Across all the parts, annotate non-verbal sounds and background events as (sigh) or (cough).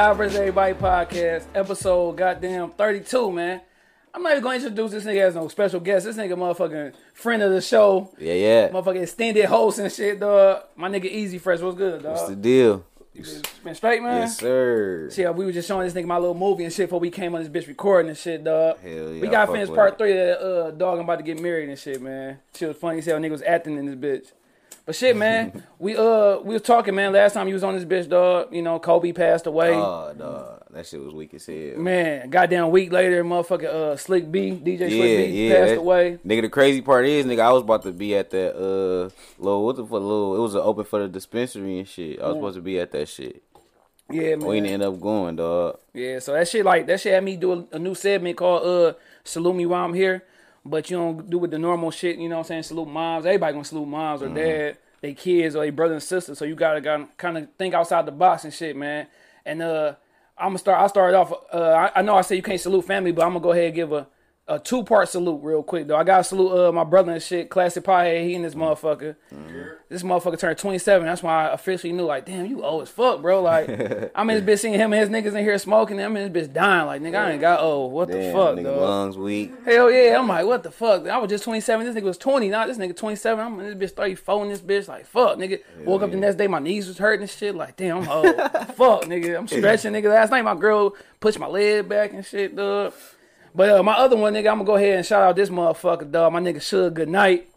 Shy vs. Everybody podcast, episode goddamn 32, man. I'm not even going to introduce this nigga as no special guest. This nigga motherfucking friend of the show. Yeah, yeah. Motherfucking extended host and shit, dog. My nigga Easy Fresh, what's good, dog? What's the deal? Been straight, man? Yes, sir. See, we were just showing this nigga my little movie and shit before we came on this bitch recording and shit, dog. Hell yeah, we got finished part it. three of uh, dog. I'm about to get married and shit, man. Shit was funny. See how nigga was acting in this bitch. But shit, man, (laughs) we uh we was talking, man. Last time you was on this bitch, dog. You know, Kobe passed away. Oh, dog. That shit was weak as hell. man, goddamn week later, motherfucking uh Slick B, DJ Slick yeah, B yeah. passed that- away. Nigga, the crazy part is, nigga, I was about to be at that uh little what the fuck little it was an open for the dispensary and shit. I was supposed to be at that shit. Yeah, man. We didn't end up going, dog. Yeah, so that shit like that shit had me do a, a new segment called uh Salute Me While I'm Here. But you don't do with the normal shit, you know what I'm saying? Salute moms. Everybody gonna salute moms or Mm-hmm. dad, they kids or they brother and sister. So you gotta, gotta kind of think outside the box and shit, man. And uh I'm gonna start I started off uh I, I know I said you can't salute family, but I'm gonna go ahead and give a a two part salute real quick though. I gotta salute uh my brother and shit, classic pie he and this motherfucker. This motherfucker turned 27. That's why I officially knew, like, damn, you old as fuck, bro. Like, (laughs) I'm in this bitch seeing him and his niggas in here smoking. I'm in this bitch dying. Like, nigga, I ain't got old. What the fuck, nigga, dog? lungs weak. Hell yeah. I'm like, what the fuck? I was just 27. This nigga was 20. Now this nigga 27. I'm in this bitch 34 in this bitch. Like, fuck, nigga. Woke up the next day, my knees was hurting and shit. Like, damn, I'm old. (laughs) fuck, nigga. I'm stretching, nigga. Last night, my girl pushed my leg back and shit, dog. But uh, my other one, nigga, I'm gonna go ahead and shout out this motherfucker, dog. My nigga Suge Good Night.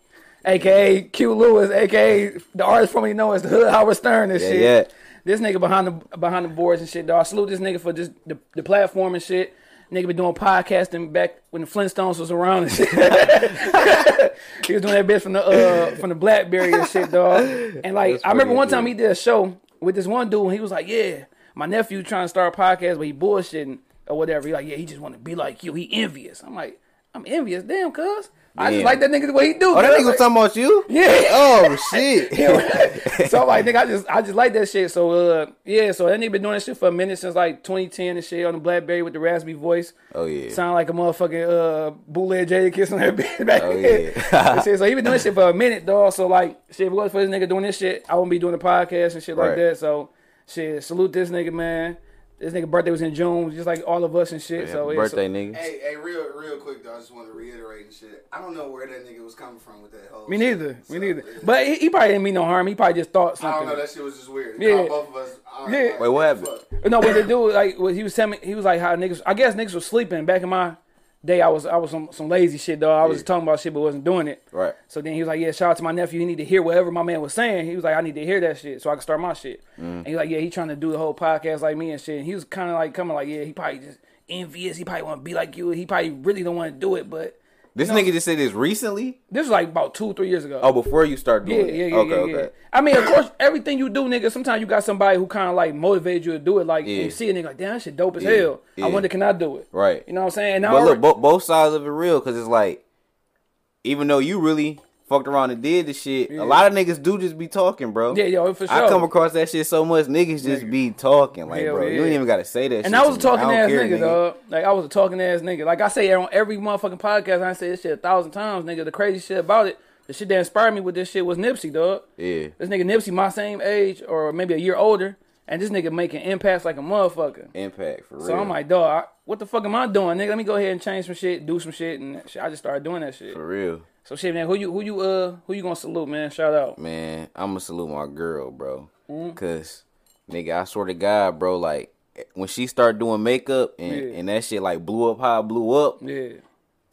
AKA Q Lewis, AKA the artist formerly known as the Hood Howard Stern and Yeah, shit. yeah. This nigga behind the behind the boards and shit, dog. I salute this nigga for just the, the platform and shit. Nigga been doing podcasting back when the Flintstones was around and shit. (laughs) he was doing that bitch from the uh from the Blackberry and shit, dog. And like I remember one time he did a show with this one dude and he was like, Yeah, my nephew trying to start a podcast, but he bullshitting or whatever. He like, Yeah, he just wanna be like you. He envious. I'm like, I'm envious, damn cuz. I just like that nigga the way he do. Oh, that nigga was Like- talking about you? Yeah. Oh (laughs) shit. so I'm like, nigga, I just I just like that shit. So uh yeah, so that nigga been doing that shit for a minute since like 2010 and shit on the Blackberry with the raspy voice. Oh yeah. Sound like a motherfucking uh bootleg Jadakiss on that (laughs) bitch back Oh, then. yeah. Shit, so he been doing this shit for a minute, dog. So like shit, if it was for this nigga doing this shit, I wouldn't be doing the podcast and shit like that. So shit, salute this nigga, man. This nigga birthday was in June, just like all of us and shit. so Happy yeah, birthday, so, nigga. Hey, hey, real, real quick though. I just want to reiterate and shit. I don't know where that nigga was coming from with that whole. me shit. neither, So, me neither. yeah. But he, he probably didn't mean no harm. He probably just thought something. I don't know. That shit was just weird. Yeah. Yeah. both of us. I, Yeah. like, Wait, what happened? fuck? No, what they do like what he was telling me, he was like how niggas. I guess niggas was sleeping back in my day. I was I was some some lazy shit though. I was Yeah. talking about shit but wasn't doing it. Right. So then he was like, yeah, shout out to my nephew. He need to hear whatever my man was saying. He was like, I need to hear that shit so I can start my shit. Mm. And he like, yeah, he trying to do the whole podcast like me and shit. And he was kind of like coming like, yeah, he probably just envious. He probably want to be like you. He probably really don't want to do it. But This nigga just said this recently? this was like about two three years ago. Oh, before you start doing yeah, it. yeah, okay, yeah, okay. yeah. I mean, of course, everything you do, nigga. Sometimes you got somebody who kind of like motivates you to do it. Like Yeah. you see a nigga like, damn, that shit dope as hell. I wonder, can I do it? Right. You know what I'm saying? And I But already- look, bo- both sides of it real because it's like, even though you really fucked around and did the shit, a lot of niggas do just be talking, bro. yeah, yo, for sure. I come across that shit so much, niggas just be talking, like, Hell bro. You yeah. ain't even gotta say that. Shit. And I was a talking ass care, nigga, dog. Like I was a talking ass nigga. Like I say on every motherfucking podcast, I say this shit a thousand times, nigga. The crazy shit about it, the shit that inspired me with this shit was Nipsey, dog. Yeah, This nigga Nipsey, my same age or maybe a year older, and this nigga making impacts like a motherfucker. impact for real. So I'm like, dog, I, what the fuck am I doing, nigga? Let me go ahead and change some shit, do some shit, and shit. I just started doing that shit. for real, So shit, man, who you who you uh who you gonna salute, man? Shout out. man. I'm gonna salute my girl, bro, Mm-hmm. cause nigga, I swear to God, bro, like when she started doing makeup and Yeah. and that shit like blew up how it blew up Yeah.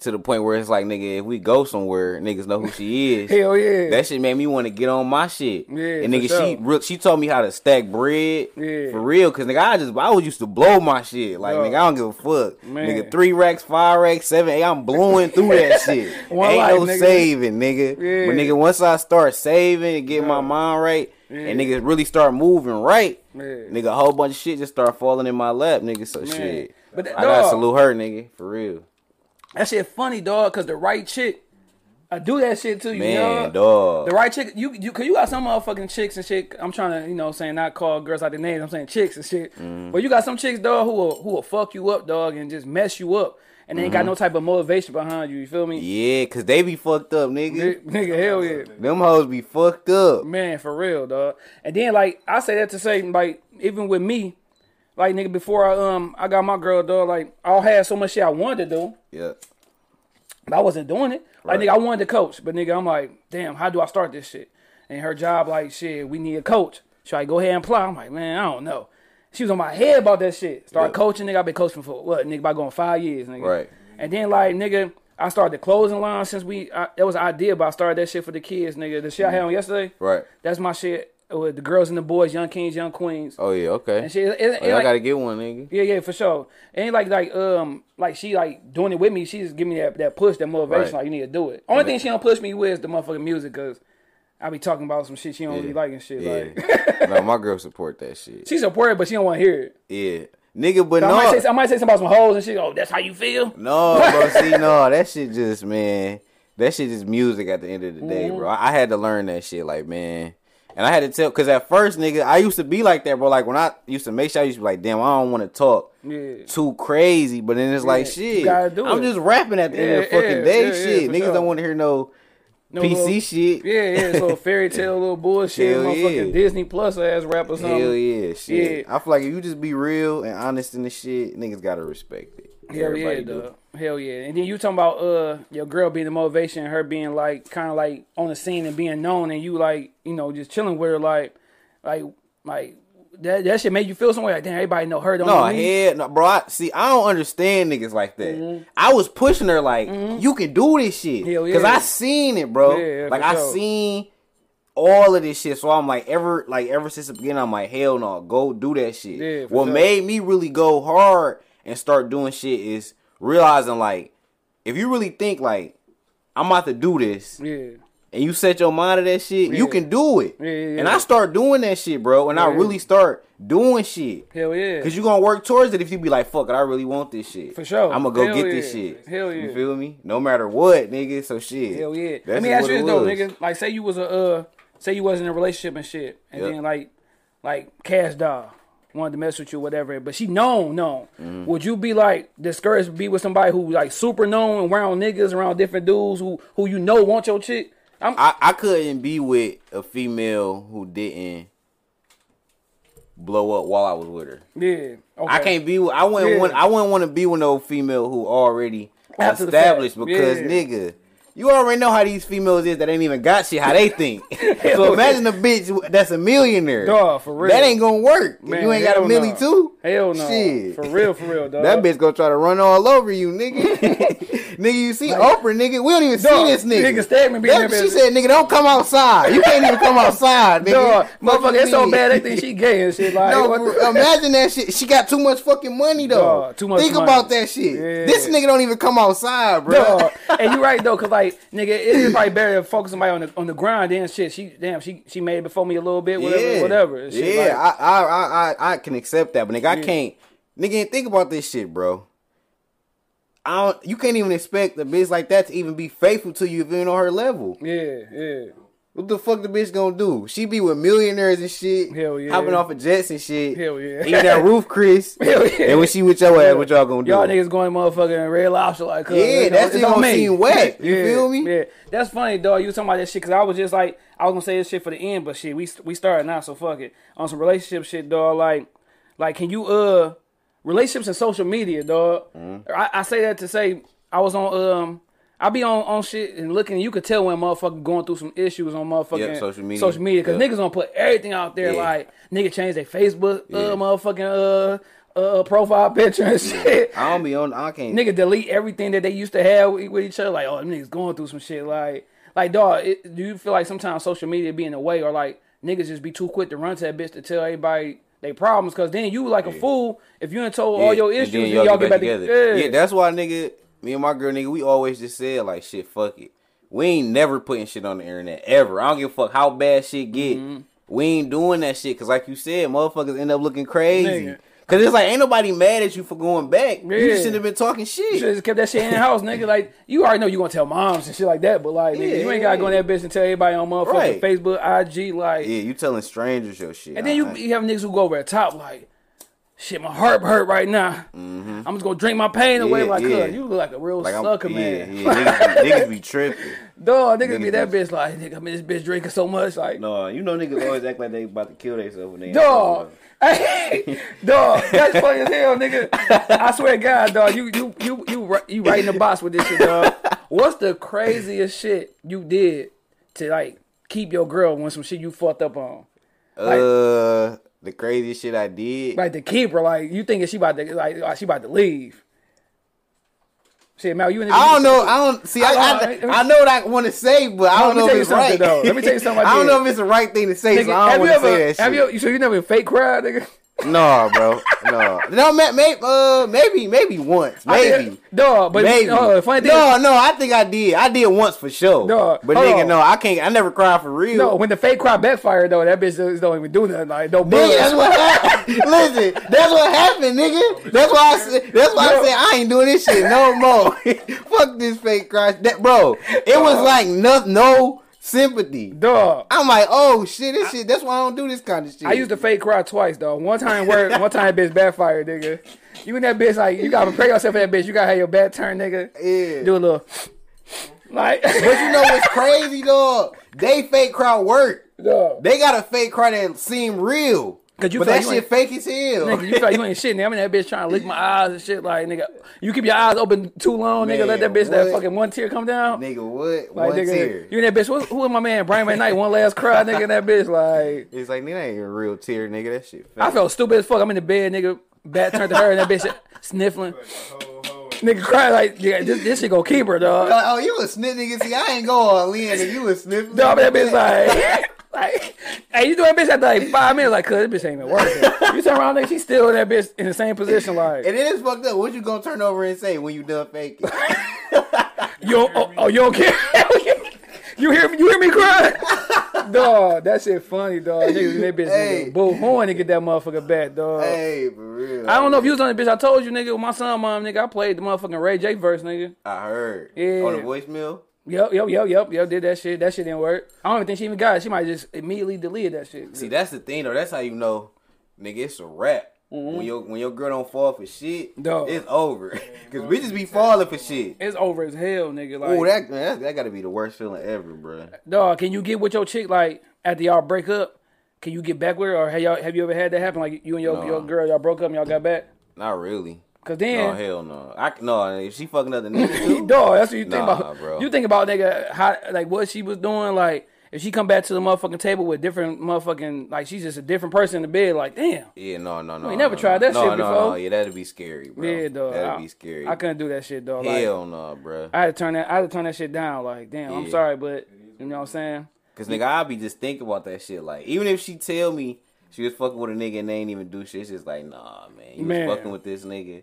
To the point where it's like, nigga, if we go somewhere, niggas know who she is. (laughs) Hell yeah. That shit made me want to get on my shit. Yeah, and nigga, sure. she real, she told me how to stack bread. Yeah. For real, cause nigga, I just I was used to blow my shit. Like Yo. nigga, I don't give a fuck. Man. Nigga, three racks, five racks, seven, eight. I'm blowing through that (laughs) shit. One Ain't life, no nigga. saving, nigga. Yeah. But nigga, once I start saving and get my mind right, Yeah. and niggas really start moving right, Yeah. nigga, a whole bunch of shit just start falling in my lap, nigga. So Man. shit. But that- I gotta salute her, nigga, for real. That shit funny, dog, cause the right chick, I do that shit to you, Man, dog. dog. The right chick, you you, cause you got some motherfucking chicks and shit. I'm trying to, you know, saying not call girls out their names. I'm saying chicks and shit. Mm-hmm. But you got some chicks, dog, who will who will fuck you up, dog, and just mess you up. and they ain't got no type of motivation behind you. You feel me? Yeah, cause they be fucked up, nigga. Nigga, nigga, hell yeah. Them hoes be fucked up. Man, for real, dog. And then like I say that to say like even with me, like nigga before I um I got my girl dog, like I had so much shit I wanted to do, Yeah. but I wasn't doing it. Like Right. nigga, I wanted to coach, but nigga, I'm like, damn, how do I start this shit? And her job, like, shit, we need a coach. Should I go ahead and apply? I'm like, man, I don't know. She was on my head about that shit. Start Yeah. coaching, nigga. I've been coaching for what, nigga, about going five years, nigga. Right. And then like, nigga, I started the closing line since we. I, that was an idea, but I started that shit for the kids, nigga. The shit I had on yesterday. Right. That's my shit with the girls and the boys, young kings, young queens. Oh yeah. Okay. And it, it, Oh, it I like- gotta get one, nigga. yeah, yeah, for sure. It ain't like like um like she like doing it with me. She just give me that that push, that motivation. Right. Like you need to do it. Only thing she don't push me with is the motherfucking music, cause I be talking about some shit she don't really like and shit. Like Yeah. (laughs) no, my girl support that shit. she support it, but she don't want to hear it. Yeah. Nigga, but I no. might say I might say something about some hoes and shit. Oh, that's how you feel. No, bro. See, (laughs) no, that shit just man. That shit is music at the end of the day, Mm-hmm. bro. I, I had to learn that shit, like man. And I had to tell, cause at first, nigga, I used to be like that, bro. Like when I used to make sure I used to be like, damn, I don't want to talk Yeah. too crazy. But then it's like, shit, I'm it. just rapping at the end of the Yeah, fucking day, yeah, yeah, shit. Niggas sure. don't want to hear no, No PC little- shit. Yeah, yeah, it's a fairy tale, (laughs) little bullshit, Hell motherfucking yeah. Disney Plus ass rap or something. Hell yeah, shit. Yeah. I feel like if you just be real and honest in the shit, niggas gotta respect it. Hell yeah, do. Hell yeah. And then you talking about uh your girl being the motivation, her being like kind of like on the scene and being known, and you like you know just chilling with her, like like like that that shit made you feel some way. Like damn, everybody know her. Don't No, head, no, bro. I, see, I don't understand niggas like that. Mm-hmm. I was pushing her like, you can do this shit, cause yeah. I seen it, bro. Yeah, like I sure. seen all of this shit. So I'm like, ever, like ever since the beginning, I'm like, hell no, go do that shit. Yeah, what sure. made me really go hard and start doing shit is realizing like, if you really think like, I'm about to do this, Yeah. and you set your mind to that shit, you can do it. Yeah, yeah, And. I start doing that shit, bro. And I really start doing shit. Hell yeah. Cause you're gonna work towards it if you be like, fuck it, I really want this shit. For sure. I'm gonna go Hell get this shit. Hell yeah. You feel me? No matter what, nigga. So shit. Hell yeah. That's Let me ask you this though, nigga. Like, say you was a uh, say you wasn't in a relationship and shit, and Yep. then like, like Kash Doll wanted to mess with you, whatever. But she known, known. Mm-hmm. Would you be like discouraged to be with somebody who like super known and around niggas, around different dudes who who you know want your chick? I'm, I, I couldn't be with a female who didn't blow up while I was with her. yeah. Okay. I can't be with I wouldn't Yeah. want I wouldn't want to be with no female who already After established because Yeah. nigga you already know how these females is that ain't even got shit how they think. (laughs) so imagine a bitch that's a millionaire. Dawg, for real. That ain't gonna work. Man, you ain't got a milli too. Hell no. Shit. For real, for real, dog. That bitch gonna try to run all over you, nigga. (laughs) nigga, you see Oprah, nigga. We don't even Dawg, see this nigga. nigga Stedman be in That- she bitch. said, nigga, don't come outside. You can't even come outside, nigga. Dog, motherfucker, it's so bad they think she gay and shit. Like, No, the- imagine that shit. She got too much fucking money though. Dawg, too much Think money. about that shit. Yeah. This nigga don't even come outside, bro. Dog. and you right though, cause like nigga, it is probably better to focus somebody on the on the grind than shit. She damn, she she made it before me a little bit, whatever, yeah, whatever. shit, Yeah, like, I, I, I, I, I can accept that, but nigga, I can't. Nigga, think about this shit, bro. I don't. You can't even expect a bitch like that to even be faithful to you if you ain't on her level. yeah, yeah. What the fuck the bitch gonna do? She be with millionaires and shit. Hell yeah. Hopping off of jets and shit. Hell yeah. Eating that Ruth's Chris. Hell yeah. And when she with your ass, what y'all gonna do? Y'all niggas going motherfucking red lobster like, cuz, Yeah, you know, that it's shit on gonna seem wet. (laughs) You yeah, feel me? Yeah, that's funny, dog. You was talking about that shit because I was just like, I was gonna say this shit for the end, but shit, we we started now, so fuck it. On some relationship shit, dog. Like, like, can you uh, relationships and social media, dog? Mm-hmm. I, I say that to say I was on um. I be on, on shit and looking. You could tell when motherfucker going through some issues on motherfucking Yeah, social media. Social media, because Yeah. niggas gonna put everything out there. Yeah. Like nigga change their Facebook, Yeah. uh, motherfucking uh, uh, profile picture and shit. I don't be on. I can't. Nigga delete everything that they used to have with, with each other. Like, oh, them niggas going through some shit. Like, like, dog, it, do you feel like sometimes social media be in the way, or like niggas just be too quick to run to that bitch to tell everybody they problems? Because then you like a fool if you ain't told all your and issues. then and y'all, get back together. Yeah. that's why nigga, me and my girl nigga, we always just said like shit, fuck it. We ain't never putting shit on the internet ever. I don't give a fuck how bad shit get. Mm-hmm. We ain't doing that shit because like you said, motherfuckers end up looking crazy. Nigga. Cause it's like ain't nobody mad at you for going back. You Yeah. just shouldn't have been talking shit. You should just kept that shit in the house, nigga. Like you already know you gonna tell moms and shit like that, but like nigga, you ain't gotta go in that bitch and tell everybody on motherfucking Right. Facebook, IG, like. Yeah, you telling strangers your shit. And then you, Alright. you have niggas who go over the top, like, shit, my heart hurt right now. Mm-hmm. I'm just gonna drink my pain away. Yeah, like, yeah. you look like a real Like I'm, sucker, yeah, man. yeah, niggas, be, (laughs) niggas be tripping. Dog, niggas, be that bitch like, nigga, I mean, this bitch drinking so much, like, No, you know niggas always act like they about to kill themselves when they. dog. Hey, (laughs) dog, that's funny as hell, nigga. I swear to God, dog, you you you you you right in the box with this shit, dog. What's the craziest shit you did to like keep your girl when some shit you fucked up on? Uh, the craziest shit I did. Like to keep her, like you thinking she about to like, like she about to leave. Shit, Mal, you in the I don't know. I don't see. I, on, I, I know what I want to say, but I don't know if it's right. though. Let me tell you something I (laughs) I don't know if it's the right thing to say, Nigga, so I have don't you want to ever? Have you? So you never fake cried, nigga? No, bro. No, no, ma- may, uh, maybe, maybe once, maybe. dog. But Maybe. no, the funny thing no, is, no, I think I did. I did once for sure. No, but nigga, on. no, I can't. I never cried for real. no, when the fake cry backfired though, that bitch just don't even do nothing. Like no Nigga, that's what happened. (laughs) Listen, that's what happened, nigga. That's why I said. That's why Yo. I said I ain't doing this shit no more. (laughs) Fuck this fake cry. That bro, it was like no, no sympathy. Dog. I'm like, oh shit, this shit. That's why I don't do this kind of shit. I used to fake cry twice, though. One time where (laughs) one time bitch backfired, nigga. You and that bitch like you gotta prepare yourself for that bitch. You gotta have your back turn, nigga. Yeah. Do a little like But you know what's (laughs) crazy, dog? They fake cry work. dog. They got a fake cry that seem real. 'Cause you but that you shit fake as hell. Nigga, you feel you ain't shit. Nigga. I'm in that bitch trying to lick my eyes and shit. Like, nigga, you keep your eyes open too long, nigga. Let that Man, bitch that fucking one tear come down. Nigga, what? Like, One nigga, tear. you and that bitch. Who, who is my man? Brian McKnight. One last cry, nigga. And that bitch, like, It's like, nigga, that ain't a real tear, nigga. That shit fake. I felt stupid as fuck. I'm in the bed, nigga. Back turned to her, and that bitch sniffling. Nigga cry like, yeah, this, this shit gonna keep her, dog. Like, oh, you a snip nigga. See, I ain't go all in, and you a snip. Dog, that bitch like, (laughs) like, hey, you doing bitch after like five minutes, like, cuz this bitch ain't even working. You turn around, nigga, she's still in that bitch in the same position, like, And it is fucked up. What you gonna turn over and say when you done faking? (laughs) you don't, oh, oh, you don't care? (laughs) you hear me? You hear me cry? dog, that shit funny, dog. Nigga, that bitch, Hey. nigga, bull horn to get that motherfucker back, dog. hey, for real. I don't know if you was on the bitch. I told you, nigga, with my son, mom, nigga, I played the motherfucking Ray J verse, nigga. I heard. Yeah. On the voicemail. Yep, yep, yep, yep, yep. Did that shit. That shit didn't work. I don't even think she even got it. She might just immediately deleted that shit. See, that's the thing though. That's how you know, nigga, it's a wrap. When your when your girl don't fall for shit, Mm-hmm. It's over. (laughs) Cause we just be falling for shit. It's over as hell, nigga. Like, Oh, that, man, that that gotta be the worst feeling ever, bro. dog, can you get with your chick like after y'all break up? Can you get back with her, or have y'all have you ever had that happen? Like you and your No. your girl, y'all broke up and y'all got back? Not really. Cause No, then, hell no. I no. If she fucking other niggas (laughs) dog, that's what you think Nah, about. bro. You think about nigga how like what she was doing. Like if she come back to the motherfucking table with different motherfucking like she's just a different person in the bed. Like damn. yeah, no, no, no. ain't never no, tried that no, shit no, before. No, yeah, that'd be scary, bro. Yeah, dog. That'd I- be scary. I couldn't do that shit, dog. Like, Hell no, bro. I had to turn that. I had to turn that shit down. Like, damn, I'm sorry, but you know what I'm saying. Cause nigga, I be just thinking about that shit. Like, even if she tell me she was fucking with a nigga and they ain't even do shit, it's just like, nah, man, you Man. was fucking with this nigga.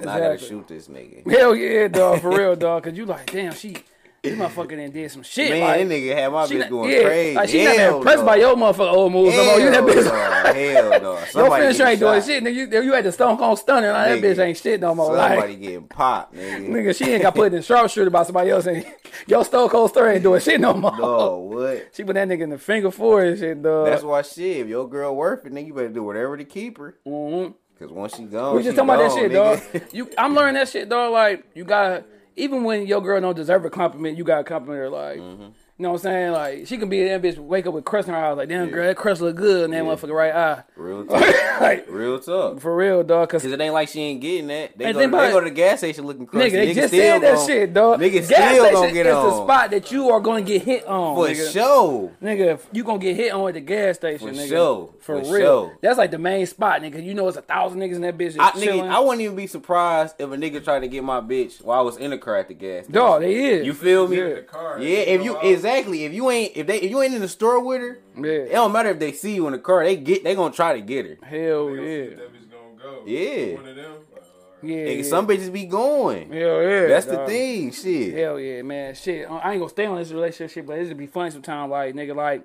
And I gotta shoot this nigga. Hell yeah, dog, for real, (laughs) dog. Cause you like, damn, she, this motherfucker done did some shit. Man, like, that nigga had my bitch not- going yeah, crazy. Like she not impressed no. by your motherfucker old moves. no. You that bitch. no. (laughs) Hell no. Your Somebody finisher ain't getting doing shit, nigga. You, you had the Stone Cold Stunner. Like, that bitch ain't shit no more. Somebody Like, getting popped, nigga. (laughs) nigga, she ain't got put in a sharpshooter by somebody else. And your Stone Cold Stunner ain't doing shit no more. No, what? She put that nigga in the figure four and shit, dog. That's why shit. If your girl worth it, nigga, you better do whatever to keep her. Mhm. Cause once she gone, We just talking about that shit, dog. (laughs) You, I'm learning that shit, dog. Like, you gotta, even when your girl don't deserve a compliment, you gotta compliment her. Like, Mm-hmm. You know what I'm saying? Like, she can be that bitch, wake up with crust in her eyes. Like, damn, girl, that crust look good in that motherfucker right eye. Real (laughs) talk. like, Real talk. for real, dog. Cause Cause it ain't like she ain't getting that. They, And go, think to, about they it. go to the gas station looking crusty. nigga, they Niggas just said that gon- shit, dog. Niggas Gas still station gonna get is on. the spot that you are gonna get hit on. For nigga. sure. Nigga, if you gonna get hit on at the gas station, For nigga. sure. For, For real. sure. That's like the main spot, nigga. You know it's a thousand niggas in that bitch I, nigga. I wouldn't even be surprised if a nigga tried to get my bitch while I was in the car at the gas station. Dog, they is. You feel me? Yeah. Yeah, if you exactly if you ain't if they if you ain't in the store with her, yeah. it don't matter if they see you in the car. They get they gonna try to get her. Hell yeah. yeah. That bitch gonna go. Yeah. One of them. Uh, yeah. Nigga, yeah. Some bitches be going. Hell yeah. That's the thing. Shit. Hell yeah, man. Shit. I ain't gonna stay on this relationship shit, but it's gonna be funny sometime. Like, nigga, like,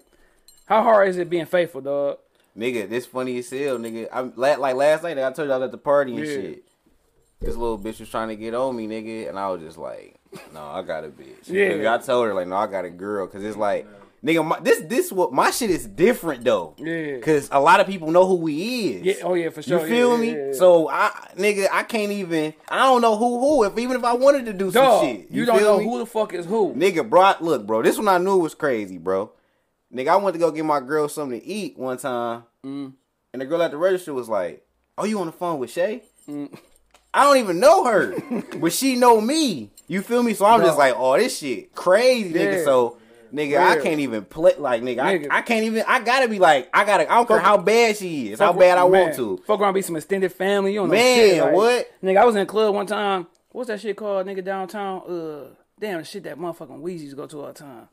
how hard is it being faithful, dog? Nigga, this funny as hell, nigga. I'm like last night. I told you I was at the party and Yeah. shit. This little bitch was trying to get on me, nigga, and I was just like, "No, I got a bitch." Yeah. I told her like, "No, I got a girl," because it's like, Nigga, my, this this what my shit is different though. Yeah. Cause a lot of people know who he is. Yeah, oh yeah, for sure. You feel yeah, me? yeah. So I, nigga, I can't even. I don't know who who. If even if I wanted to do some Dog, shit, you, don't feel know me? who the fuck is who. Nigga, bro, look, bro. This one I knew was crazy, bro. Nigga, I went to go get my girl something to eat one time, Mm. and the girl at the register was like, "Oh, you on the phone with Shay?" Mm. I don't even know her, (laughs) but she know me. You feel me? So I'm just like, "Oh, this shit crazy, nigga." So. Nigga, I can't even play like nigga. Nigga. I, I can't even. I gotta be like. I gotta. I don't care how bad she is. How bad I around- want to. Fuck around, be some extended family. You don't know Man, shit. Like, what? Nigga, I was in a club one time. What's that shit called, nigga, downtown? Uh, damn, shit that motherfucking Weezy used to go to all the time.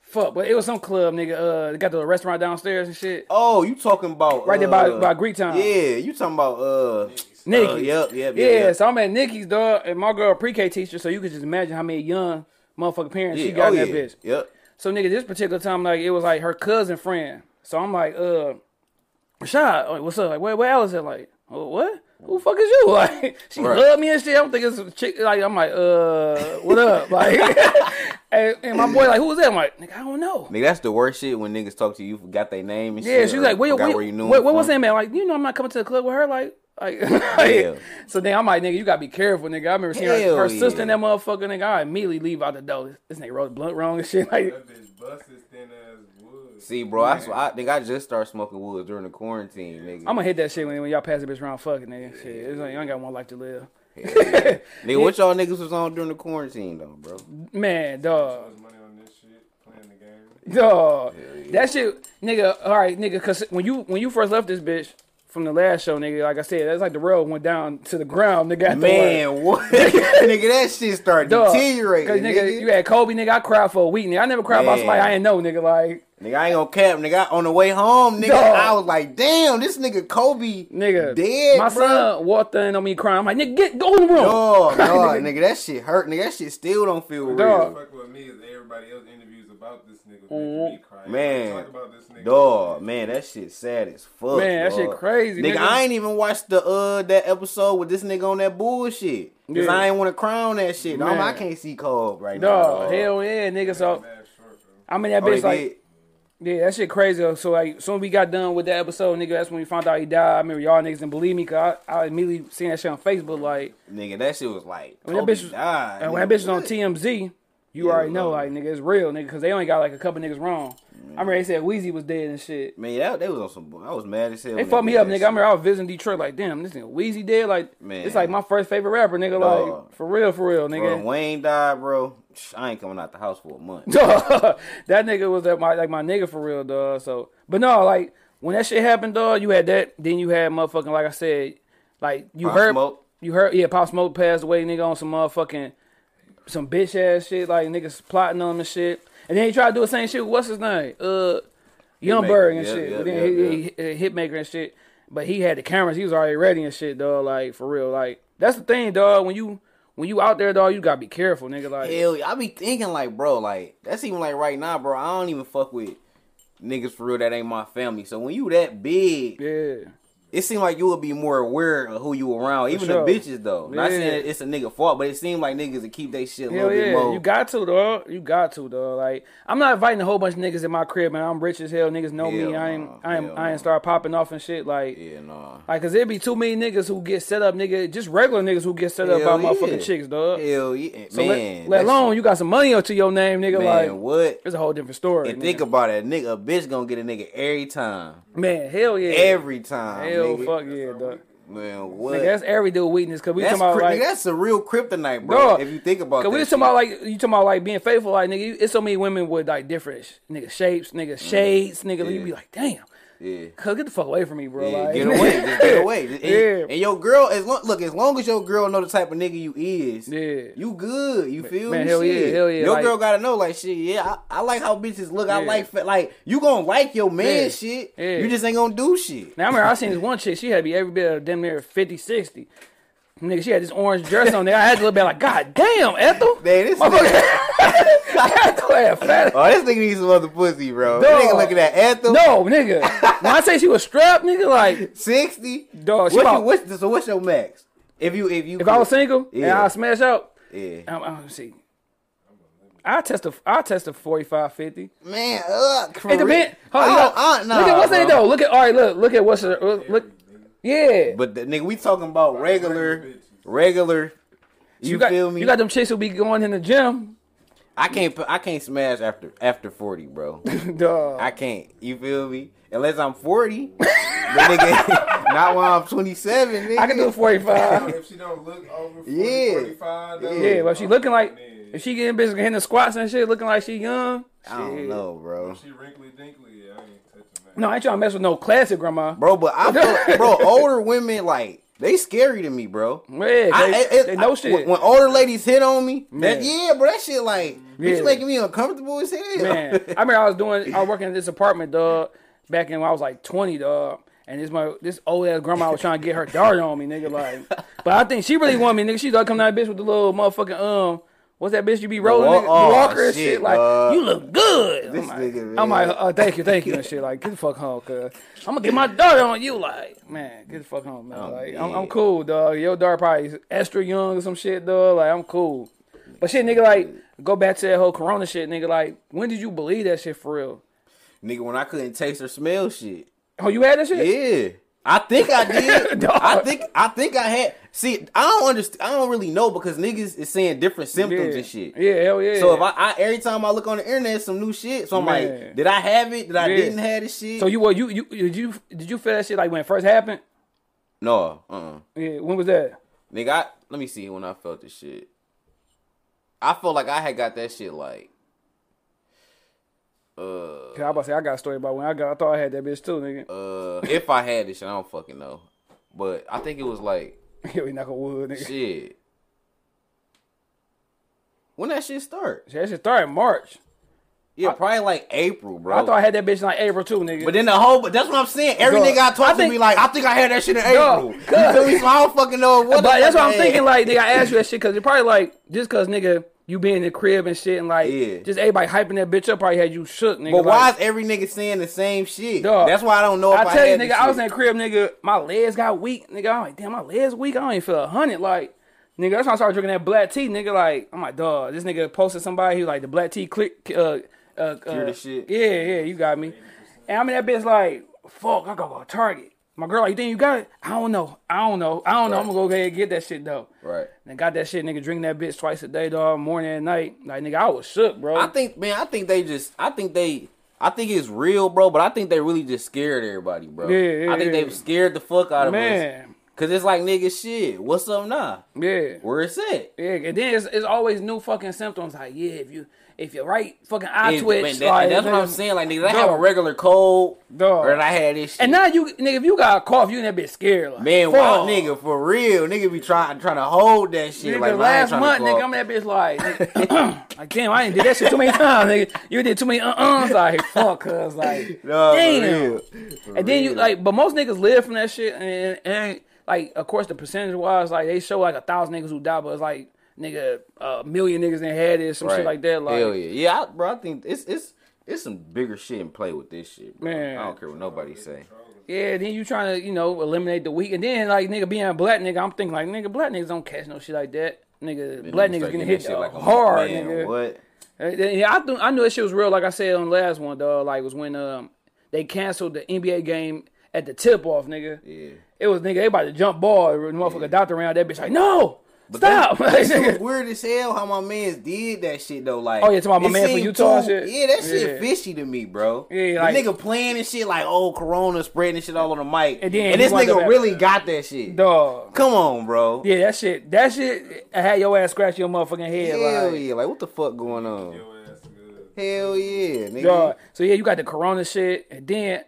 Fuck, but it was some club, nigga. Uh, they got the restaurant downstairs and shit. Oh, you talking about Right there by- uh, by Greek Town. Yeah, you talking about uh Nikki. Uh, yep, yep, yeah, yep, so I'm at Nikki's, dog, and my girl pre-K teacher, so you could just imagine how many young motherfucking parents she Yeah, got oh in yeah. that bitch. Yep. So nigga, this particular time, like it was like her cousin friend. So I'm like, uh, Rashad, like, what's up? Like, where, where Alice at? Like, oh, what? Who the fuck is you? (laughs) Like, she Right. hugged me and shit. I don't think it's a chick. Like, I'm like, uh, what up? (laughs) Like, (laughs) and, and my boy, like, who was that? I'm like, nigga, I don't know. Nigga, that's the worst shit when niggas talk to you, forgot their name and Yeah, shit. she or like, where, forgot where, where you knew where, them where was from. that man? Like, you know, I'm not coming to the club with her. Like, (laughs) like, Yeah. so then I'm like, nigga, you gotta be careful, nigga. I remember seeing her, Hell her sister yeah. and that motherfucker, nigga. I immediately leave out the door. This nigga wrote the blunt wrong and shit. Like, That bitch busted thin as wood. See, bro, that's why I think I just started smoking woods during the quarantine, nigga. I'm gonna hit that shit when, when y'all pass the bitch around fucking nigga. Shit, it's like, you ain't got one life to live. (laughs) nigga, what y'all niggas was on during the quarantine though, bro? Man, dog. Much money on this shit, playing the game. Dog. That shit, nigga, alright, nigga, cause when you when you first left this bitch from the last show, nigga, like I said, that's like the road went down to the ground, nigga. after. Man, what? (laughs) nigga, that shit started Dog. deteriorating, Cause nigga. nigga, you had Kobe, nigga. I cried for a week, nigga. I never cried about Man. somebody I ain't know, nigga. Like, Nigga, I ain't gonna cap, nigga. On the way home, nigga, Dog. I was like, damn, this nigga Kobe nigga, dead, my bro. son walked in on me crying. I'm like, nigga, get go in the room. Dog, (laughs) dog, nigga, that shit hurt. Nigga, that shit still don't feel Dog. real. Fuck with me is everybody else interviews about this nigga Mhm. making me cry. Man. Talk about this nigga. Dog, man, that shit sad as fuck. Man, that shit crazy, Nigga, nigga. I ain't even watched the uh that episode with this nigga on that bullshit. Cause Yeah. I ain't want to crown that shit. Dog. Man. I can't see Cobb right now. Dog, dog. hell yeah, nigga. So Mad short, bro. I'm in that Oh, bitch like. did? Yeah, that shit crazy. So like, soon we got done with that episode, nigga, that's when we found out he died. I remember y'all niggas didn't believe me, cause I, I immediately seen that shit on Facebook. Like, Nigga, that shit was like when that bitch was, died. and when nigga. that bitch was on TMZ, you Yeah, already know, like, nigga, it's real, nigga, cause they only got like a couple niggas wrong. I remember they said Weezy was dead and shit. Man, that, they was on some. I was mad as hell. They fucked me up, nigga. I that remember I was visiting Detroit, like, damn, this nigga Weezy dead. Like, Man. it's like my first favorite rapper, nigga. Dog. Like, for real, for real, shit. Bro, nigga. Wayne died, bro. I ain't coming out the house for a month. (laughs) that nigga was at my like my nigga for real, dog. So, but no, like when that shit happened, dog, you had that. Then you had motherfucking like I said, like you Pop heard, Smoke. you heard, yeah, Pop Smoke passed away, nigga, on some motherfucking some bitch ass shit, like niggas plotting on him and shit. And then he tried to do the same shit. with What's his name? Uh, Youngberg and Yep, shit. yep, but then yep, he, he, he hitmaker and shit. But he had the cameras. He was already ready and shit, dog. Like for real. Like that's the thing, dog. When you when you out there, dog, you gotta be careful, nigga. Like Hell, yeah. I be thinking like, bro, like that's even like right now, bro. I don't even fuck with niggas for real that ain't my family. So when you that big, yeah. It seemed like you would be more aware of who you around. Even sure. the bitches though. Not saying it's a nigga fault, but it seemed like niggas would keep they shit a Hell little bit yeah, more. you got to, dog. You got to, though. Like, I'm not inviting a whole bunch of niggas in my crib, man. I'm rich as hell. Niggas know me. Hell I ain't, nah, I ain't, hell I ain't nah. start popping off and shit. Like, yeah, nah. like, cause there be too many niggas who get set up, nigga. Just regular niggas who get set up Hell by motherfucking yeah. chicks, dog. Hell yeah, So man. let, let alone you got some money onto your name, nigga. man. like, what? it's a whole different story. And nigga. think about it, nigga, a bitch gonna get a nigga every time, man, hell yeah, every time. hell nigga. fuck yeah, dog. Man, what? Nigga, that's every dude weakness. Cause we that's, talking about cri- like. nigga, that's a real kryptonite, bro. Dog, if you think about Cause we was shit. talking about like you talking about like being faithful, like nigga, you- it's so many women with like different sh- nigga shapes, nigga mm-hmm. shades, nigga. You Yeah. be like, damn, yeah. cause get the fuck away from me, bro. Yeah, like, get away, just get (laughs) away. And, Yeah. and your girl, as long, look, as long as your girl know the type of nigga you is, Yeah. you good. You feel Man, me? hell yeah, hell yeah, Your like- girl gotta know, like, shit. Yeah, I, I like how bitches look. I like, like, you gonna like your man Yeah. shit. Yeah. You just ain't gonna do shit. Now I remember I seen this one chick, she had to be every bit of damn near 50, 60. Nigga, she had this orange dress on there. I had to look back like, God damn, Ethel. (laughs) Man, this nigga, (laughs) Ethel had fat. oh, this nigga needs some other pussy, bro. Dog. Nigga looking at Anthem. No, nigga. When I say she was strapped, nigga, like, sixty. Dog, she What you, what's, so what's your max? If you, if you, if I was single and Yeah. I smash out, yeah. I'm, I'm, see. I I test a I test a 45, 50. Man, ugh. It depends. Hold on, I you don't- nah, uh, look at what's it though. Look at all right. Look, look at what's look, look. Yeah, But the, nigga, we talking about regular, regular. You, you got feel me? you got them chicks who be going in the gym. I can't. I can't smash after after forty, bro. (laughs) Dog. I can't. You feel me? Unless I'm forty. (laughs) nigga, (laughs) not while I'm twenty seven. Nigga. I can do 45. if she don't look over 40, Yeah. 45, though, Yeah, but she looking like Yeah. if she getting busy hitting the squats and shit, looking like she young. I don't know, bro. She wrinkly dinkly, yeah, I ain't touching that. No, I ain't trying to mess with no classic grandma. Bro, but I feel, (laughs) bro, older women like they scary to me, bro. Yeah, they, I, it- they know I- shit. When, older ladies hit on me, that, Man. yeah, bro, that shit like Yeah. it's making me uncomfortable as hell. Man, I (laughs) remember I was doing, I was working in this apartment, dog, back in when I was like 20, dog. And this my this old ass grandma was trying to get her daughter on me, nigga. Like, but I think she really want me, nigga. She thought come down bitch with the little motherfucking um, what's that bitch you be rolling? The oh, walker and shit, shit. Like, dog. you look good. I'm like, nigga, I'm like, oh, thank you, thank you, and shit. Like, get the fuck home, cuz I'm gonna get my daughter on you. Like, man, get the fuck home, man. Oh, like, I'm. I'm cool, dog. Your daughter probably extra young or some shit, dog. Like, I'm cool. But shit, nigga, like, go back to that whole Corona shit, nigga. Like, when did you believe that shit for real? Nigga, when I couldn't taste or smell shit. Oh, you had that shit? Yeah. I think I (laughs) did. I think I think I had. See, I don't understand. I don't really know because niggas is saying different symptoms yeah. and shit. Yeah, hell yeah. So if I, I every time I look on the internet, some new shit. So I'm Man. like, did I have it? Did I Yeah. didn't have this shit? so you what you you did you did you feel that shit like when it first happened? no, uh, uh Yeah, when was that? nigga. I, let me see when I felt this shit. I felt like I had got that shit like, uh, 'Cause I about to say I got a story about when I got I thought I had that bitch too, nigga. uh, if I had this shit, I don't fucking know. But I think it was like (laughs) Yeah, we knock on wood, nigga. shit. When that shit start? That shit started in March. Yeah, probably like April, bro. I thought I had that bitch in like April too, nigga. But then the whole, but that's what I'm saying. Every Dog, nigga I talk I to think- be like, I think I had that shit in April. You feel me? So I don't fucking know what. but that's what I I'm had. thinking. Like, nigga, I asked you that shit because it probably like just because nigga you be in the crib and shit and like Yeah. just everybody hyping that bitch up probably had you shook, nigga. But like, why is every nigga saying the same shit? Dog, that's why I don't know I, I tell you, had nigga, I was in the crib, nigga. My legs got weak, nigga. I'm like, damn, my legs weak. I don't even feel a hundred. Like, nigga, that's why I started drinking that black tea, nigga. Like, I'm like, dog, this nigga posted somebody. He was like, the black tea click, uh, uh, Cure uh, the shit. Yeah, yeah, you got me. And I'm in that bitch like, fuck, I gotta go to Target. My girl, like, you think you got it? I don't know. I don't know. I don't know. Right. I'm gonna go ahead and get that shit though. Right. And got that shit, nigga, drinking that bitch twice a day, dog, morning and night. Like, nigga, I was shook, bro. I think, man, I think they just, I think they, I think it's real, bro. But I think they really just scared everybody, bro. Yeah, yeah, I think yeah. they scared the fuck out of us. Man, Cause it's like nigga, shit. What's up now? yeah. Where it's at? Yeah, and then it's, it's always new fucking symptoms. Like, yeah, if you if your right fucking eye And- twitch, that- like, and that's what I'm saying. Like, nigga, I have a regular cold, Dog. or I had this shit. And now you, nigga, if you got a cough, you in that bitch scared. Like, Man, fuck. wow, nigga, for real, nigga be trying trying to hold that shit. Nigga, like I ain't last month, nigga, I'm in that bitch like, nigga, (coughs) like, damn, I ain't did that shit too many times, nigga. You did too many uh-uhs, like, fuck, cuz, like, No, for damn. real. For And then you like, but most niggas live from that shit, and, and like, of course, the percentage wise, like, they show like a thousand niggas who die, but it's like, nigga, a million niggas didn't had it, some shit like that. Like, Hell yeah, yeah, I, bro. I think it's it's it's some bigger shit in play with this shit, bro. Man. I don't care what nobody say. Yeah, then you trying to, you know, eliminate the weak. And then, like, nigga being a black nigga, I'm thinking, like, nigga, black niggas don't catch no shit like that. Nigga, black niggas getting hit that shit like hard, man, nigga. What? Yeah, I, th- I knew that shit was real, like I said on the last one, dog. Like, it was when um they canceled the NBA game at the tip off, nigga. Yeah. It was, nigga, they about to jump ball. The motherfucker doctor around that bitch, like, no, that- stop. That shit was (laughs) weird as hell how my man's did that shit though. Like, Oh, yeah, talking about my man from seemed Utah and shit? Yeah, that shit Yeah. fishy to me, bro. Yeah, the like- nigga playing and shit like, oh, Corona spreading shit all on the mic, And then and this nigga at- really got that shit. Dog. Come on, bro. Yeah, that shit, that shit I had your ass scratch your motherfucking head. Hell like, yeah, like what the fuck going on? Your ass good. Hell yeah, nigga. Dog. So yeah, you got the corona shit, and then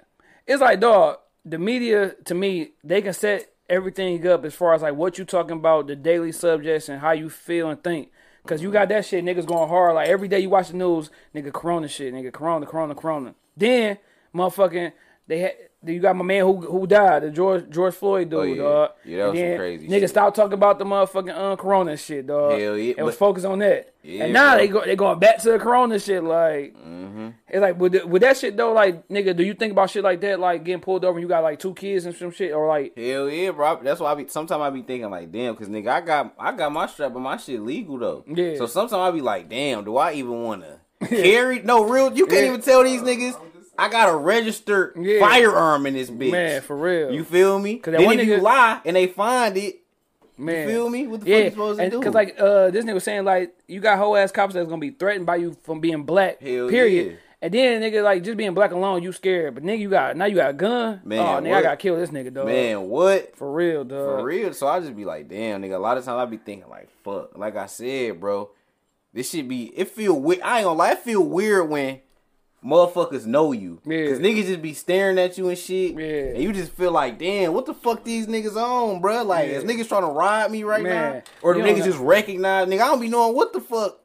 it's like, dog, the media to me, they can set everything up as far as like what you talking about, the daily subjects and how you feel and think. Cause you got that shit, niggas going hard. Like every day you watch the news, nigga, corona shit, nigga, corona, corona, corona. Then, motherfucking, they had you got my man who who died, the George George Floyd dude, Oh, yeah. dog. Yeah, that was then crazy Nigga, shit. stop talking about the motherfucking uh, Corona shit, dog. Hell yeah, And was focused on that. Yeah, and now bro. they go they going back to the Corona shit. Like, Mm-hmm. it's like with the, with that shit though. Like, nigga, do you think about shit like that? Like getting pulled over and you got like two kids and some shit, or like, Hell yeah, bro. That's why I be. Sometimes I be thinking like, damn, cause nigga, I got I got my strap, but my shit legal though. Yeah. So sometimes I be like, damn, do I even wanna (laughs) carry? No, real. You can't Yeah. even tell these niggas. I got a registered Yeah. firearm in this bitch. man, for real, You feel me? Then if you lie and they find it, man. you feel me? What the Yeah, fuck you supposed to do? because like uh, this nigga was saying like you got whole ass cops that's gonna be threatened by you from being black. Hell period. yeah. And then nigga like just being black alone, you scared. But nigga, you got now you got a gun. Man, oh nigga, I gotta kill this nigga, dog. man, what? for real, dog. For real. So I just be like, damn, nigga. A lot of times I be thinking like, fuck. Like I said, bro, this should be. It feel weird. I ain't gonna lie. It feel weird when motherfuckers know you. Yeah. Cause niggas just be staring at you and shit. Yeah. And you just feel like, damn, what the fuck these niggas on, bro? Like, Yeah. is niggas trying to ride me right Man, now? Or the you don't niggas know. just recognize? Nigga, I don't be knowing what the fuck.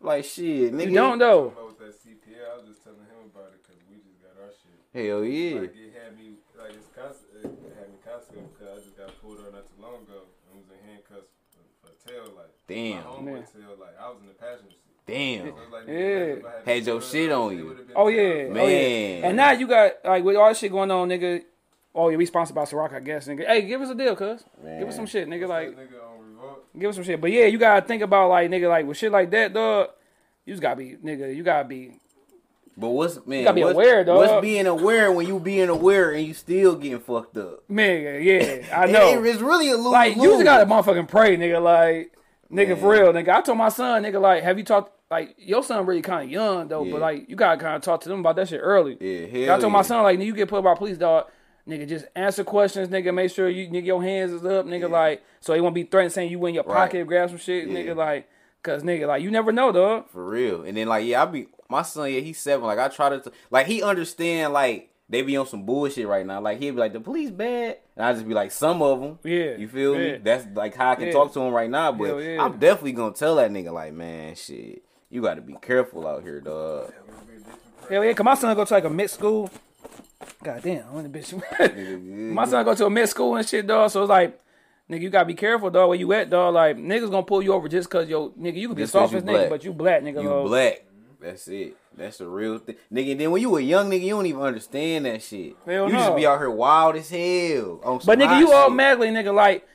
Like shit, nigga. You don't know. About with that CPA, I was just telling him about it because we just got our shit. Hell yeah. Like it had me, like it's constant, it had me constant because I just got pulled over not too long ago and was in handcuffs for, for tail light. Damn. My homeboy tail light. I was in the passenger seat. Damn. So it's Yeah. nigga, if I Had your shit on you. Oh yeah, light. oh, yeah. Man. And now you got like with all this shit going on, nigga. Oh, yeah, we sponsored by Ciroc, I guess, nigga. Hey, give us a deal, cuz. Give us some shit, nigga. Like, That nigga on revolt. give us some shit. But yeah, you gotta think about like, nigga, like with shit like that, dog. You just gotta be, nigga. You gotta be. But what's man? You gotta be what's, aware, dog. What's being aware when you being aware and you still getting fucked up? Man, yeah, I (laughs) know. It- it's really a lose. like you just gotta motherfucking pray, nigga. Like nigga, for real, nigga. I told my son, nigga, like, have you talked? Like your son really kind of young though, Yeah. but like you gotta kind of talk to them about that shit early. Yeah, hell I told my son like, you get put by police, dog. Nigga, just answer questions, nigga. Make sure you nigga your hands is up, nigga. Like, so he won't be threatened saying you in your Right. pocket, grab some shit, Yeah. nigga. Like, cause nigga, like you never know, dog. for real. And then like yeah, I be my son. Yeah, he's seven. Like I try to like he understand like they be on some bullshit right now. Like he'd be like the police bad, and I just be like some of them. Yeah, you feel yeah. me? That's like how I can Yeah. talk to him right now. But yeah. I'm definitely gonna tell that nigga like man, shit. You got to be careful out here, dog. Hell yeah, cause my son go to like a mixed school. God damn, I'm in the bitch. (laughs) My son go to a mixed school and shit, dog. So it's like, nigga, you gotta be careful, dog. Where you at, dog? Like, niggas gonna pull you over just cause yo, nigga, you could be Just the 'cause you softest nigga, but you black, nigga. You black. That's it. That's the real thing, nigga. Then when you a young nigga, you don't even understand that shit. Hell you no. just be out here wild as hell. on But nigga, you shit. automatically, nigga, like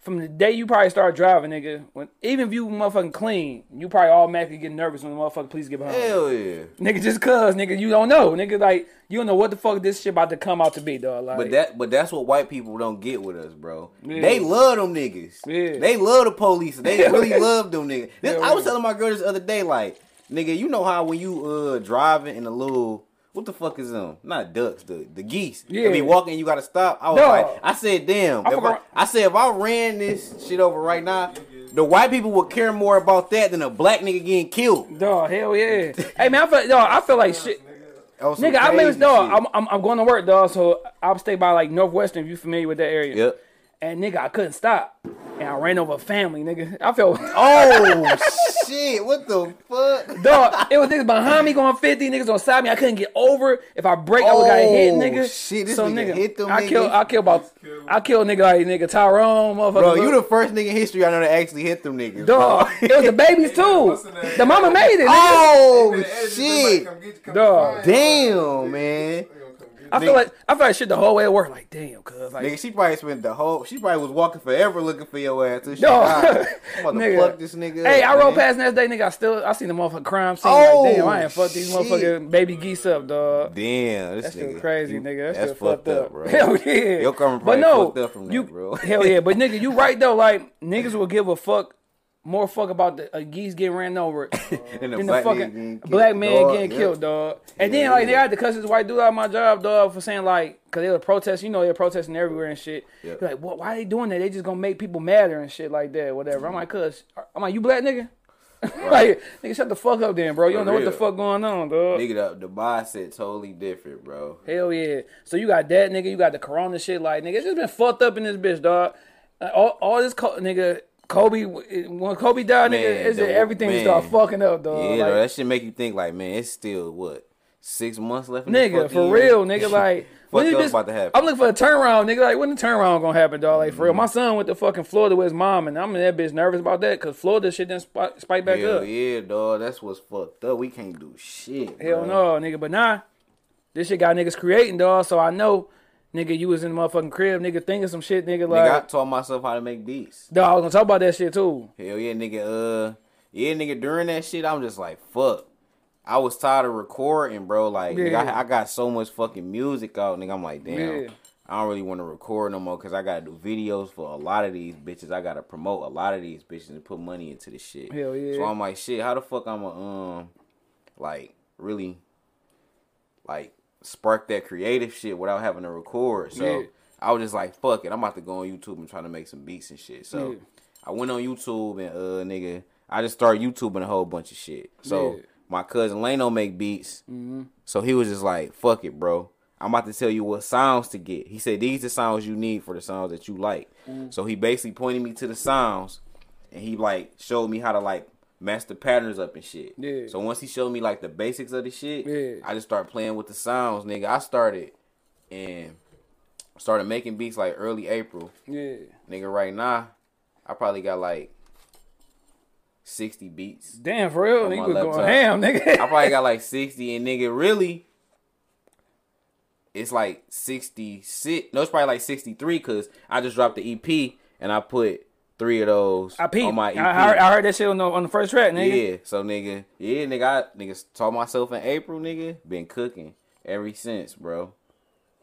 from the day you probably start driving, nigga. When even if you motherfucking clean, you probably automatically get nervous when the motherfucking police get behind. Hell yeah. Nigga, just cause, nigga, you don't know, nigga. Like you don't know what the fuck this shit about to come out to be, dog. Like, But that, but that's what white people don't get with us, bro. Yeah. They love them niggas. Yeah. They love the police. They (laughs) really love them niggas. This, Hell I was telling my girl this other day, like, nigga, you know how when you uh driving in a little. What the fuck is them? Not ducks, the the geese. Yeah. They be walking, you gotta stop. I was Dog. like, I said, damn. I if I, I said if I ran this shit over right now, the white people would care more about that than a black nigga getting killed. dog, hell yeah. hey man, I feel, dog, I feel like shit. Some Nigga, I mean, dog. I'm, I'm I'm going to work, dog. So I'll stay by like Northwestern. If you familiar with that area? Yep. And nigga, I couldn't stop, and I ran over a family, nigga. I felt. (laughs) Oh shit! What the fuck? Dog, it was niggas behind me going 50, niggas on side me. I couldn't get over. If I break, I would got hit, Oh, nigga. shit, this so nigga hit them I kill. I kill about, I kill nigga like nigga Tyrone, motherfucker. Bro, you the first nigga in history I know that actually hit them niggas. dog. It was the (laughs) babies too. the mama made it. Nigga. Oh Hey, man, the editor, shit! like, come get you, come Dog. Damn, man. I feel like I feel like shit the whole way at work. Like damn, cuz like. Nigga, she probably spent the whole. She probably was walking forever looking for your ass. She died. (laughs) I'm about to pluck this nigga. Hey, up, I rode past next day, nigga. I still, I seen the motherfucking crime scene. Oh, like, damn, I ain't oh, fuck these motherfucking baby geese up, dog. Damn, this That shit nigga crazy, you- nigga. That That's shit fucked up, bro. (laughs) Hell yeah. Your but probably no, fucked up from that, you, bro. hell yeah. But nigga, you right though. Like niggas will give a fuck, more fuck about the uh, geese getting ran over (laughs) And than the black fucking black man dog, getting yeah. killed, dog. And then Yeah, like they had to cuss this white dude out of my job, dog, for saying like, cause they were protesting. You know, they're protesting everywhere and shit. Yeah. He Like, what? Why they doing that? They just gonna make people madder and shit like that, whatever. I'm like, cuz, I'm like, you black nigga. (laughs) like, nigga, shut the fuck up, then, bro. You For don't know what the fuck going on, dog. Nigga, the, the mindset totally different, bro. Hell yeah. So you got that nigga, you got the corona shit. Like nigga, it's just been fucked up in this bitch, dog. All, all this co- nigga, Kobe. When Kobe died, Man, nigga, it's the- just everything man. started fucking up, dog. yeah, Like, though, that should make you think like, man, it's still what six months left. in Nigga, for year. real, (laughs) nigga, like Fuck you just- about to happen? I'm looking for a turnaround, nigga. Like when the turnaround gonna happen, dog? Like for Mm-hmm. real, my son went to fucking Florida with his mom, and I'm in that bitch nervous about that because Florida shit didn't spike, spike back Hell up. yeah, dog. That's what's fucked up. We can't do shit. Hell bro. no, nigga. But nah, this shit got niggas creating, dog. So I know, nigga, you was in the motherfucking crib, nigga, thinking some shit, nigga. Like, Nigga, I taught myself how to make beats. dog, I was gonna talk about that shit too. Hell yeah, nigga. Uh, yeah, nigga. During that shit, I'm just like, fuck. I was tired of recording, bro. Like, nigga, I, I got so much fucking music out, nigga. I'm like, damn. Yeah. I don't really want to record no more because I gotta do videos for a lot of these bitches. I gotta promote a lot of these bitches and put money into this shit. Hell yeah. So I'm like, shit. How the fuck I'm going um, like, really, like, spark that creative shit without having to record? So Yeah. I was just like, fuck it. I'm about to go on YouTube and try to make some beats and shit. So Yeah. I went on YouTube and uh, nigga, I just started YouTubing a whole bunch of shit. So Yeah. my cousin Lano make beats. Mm-hmm. So he was just like, fuck it, bro. I'm about to tell you what sounds to get. He said these are sounds you need for the sounds that you like. Mm. So he basically pointed me to the sounds and he like showed me how to like match the patterns up and shit. Yeah. So once he showed me like the basics of the shit, Yeah. I just started playing with the sounds, nigga. I started and started making beats like early April. Yeah, Nigga, right now, I probably got like 60 beats. damn, for real, nigga was going ham, nigga. I probably got like 60 and nigga really it's like 66 no it's probably like 63 because i just dropped the ep and i put three of those I peeped. on my ep I, heard, I heard that shit on the on the first track, nigga. yeah so nigga yeah nigga i nigga taught myself in april nigga been cooking ever since bro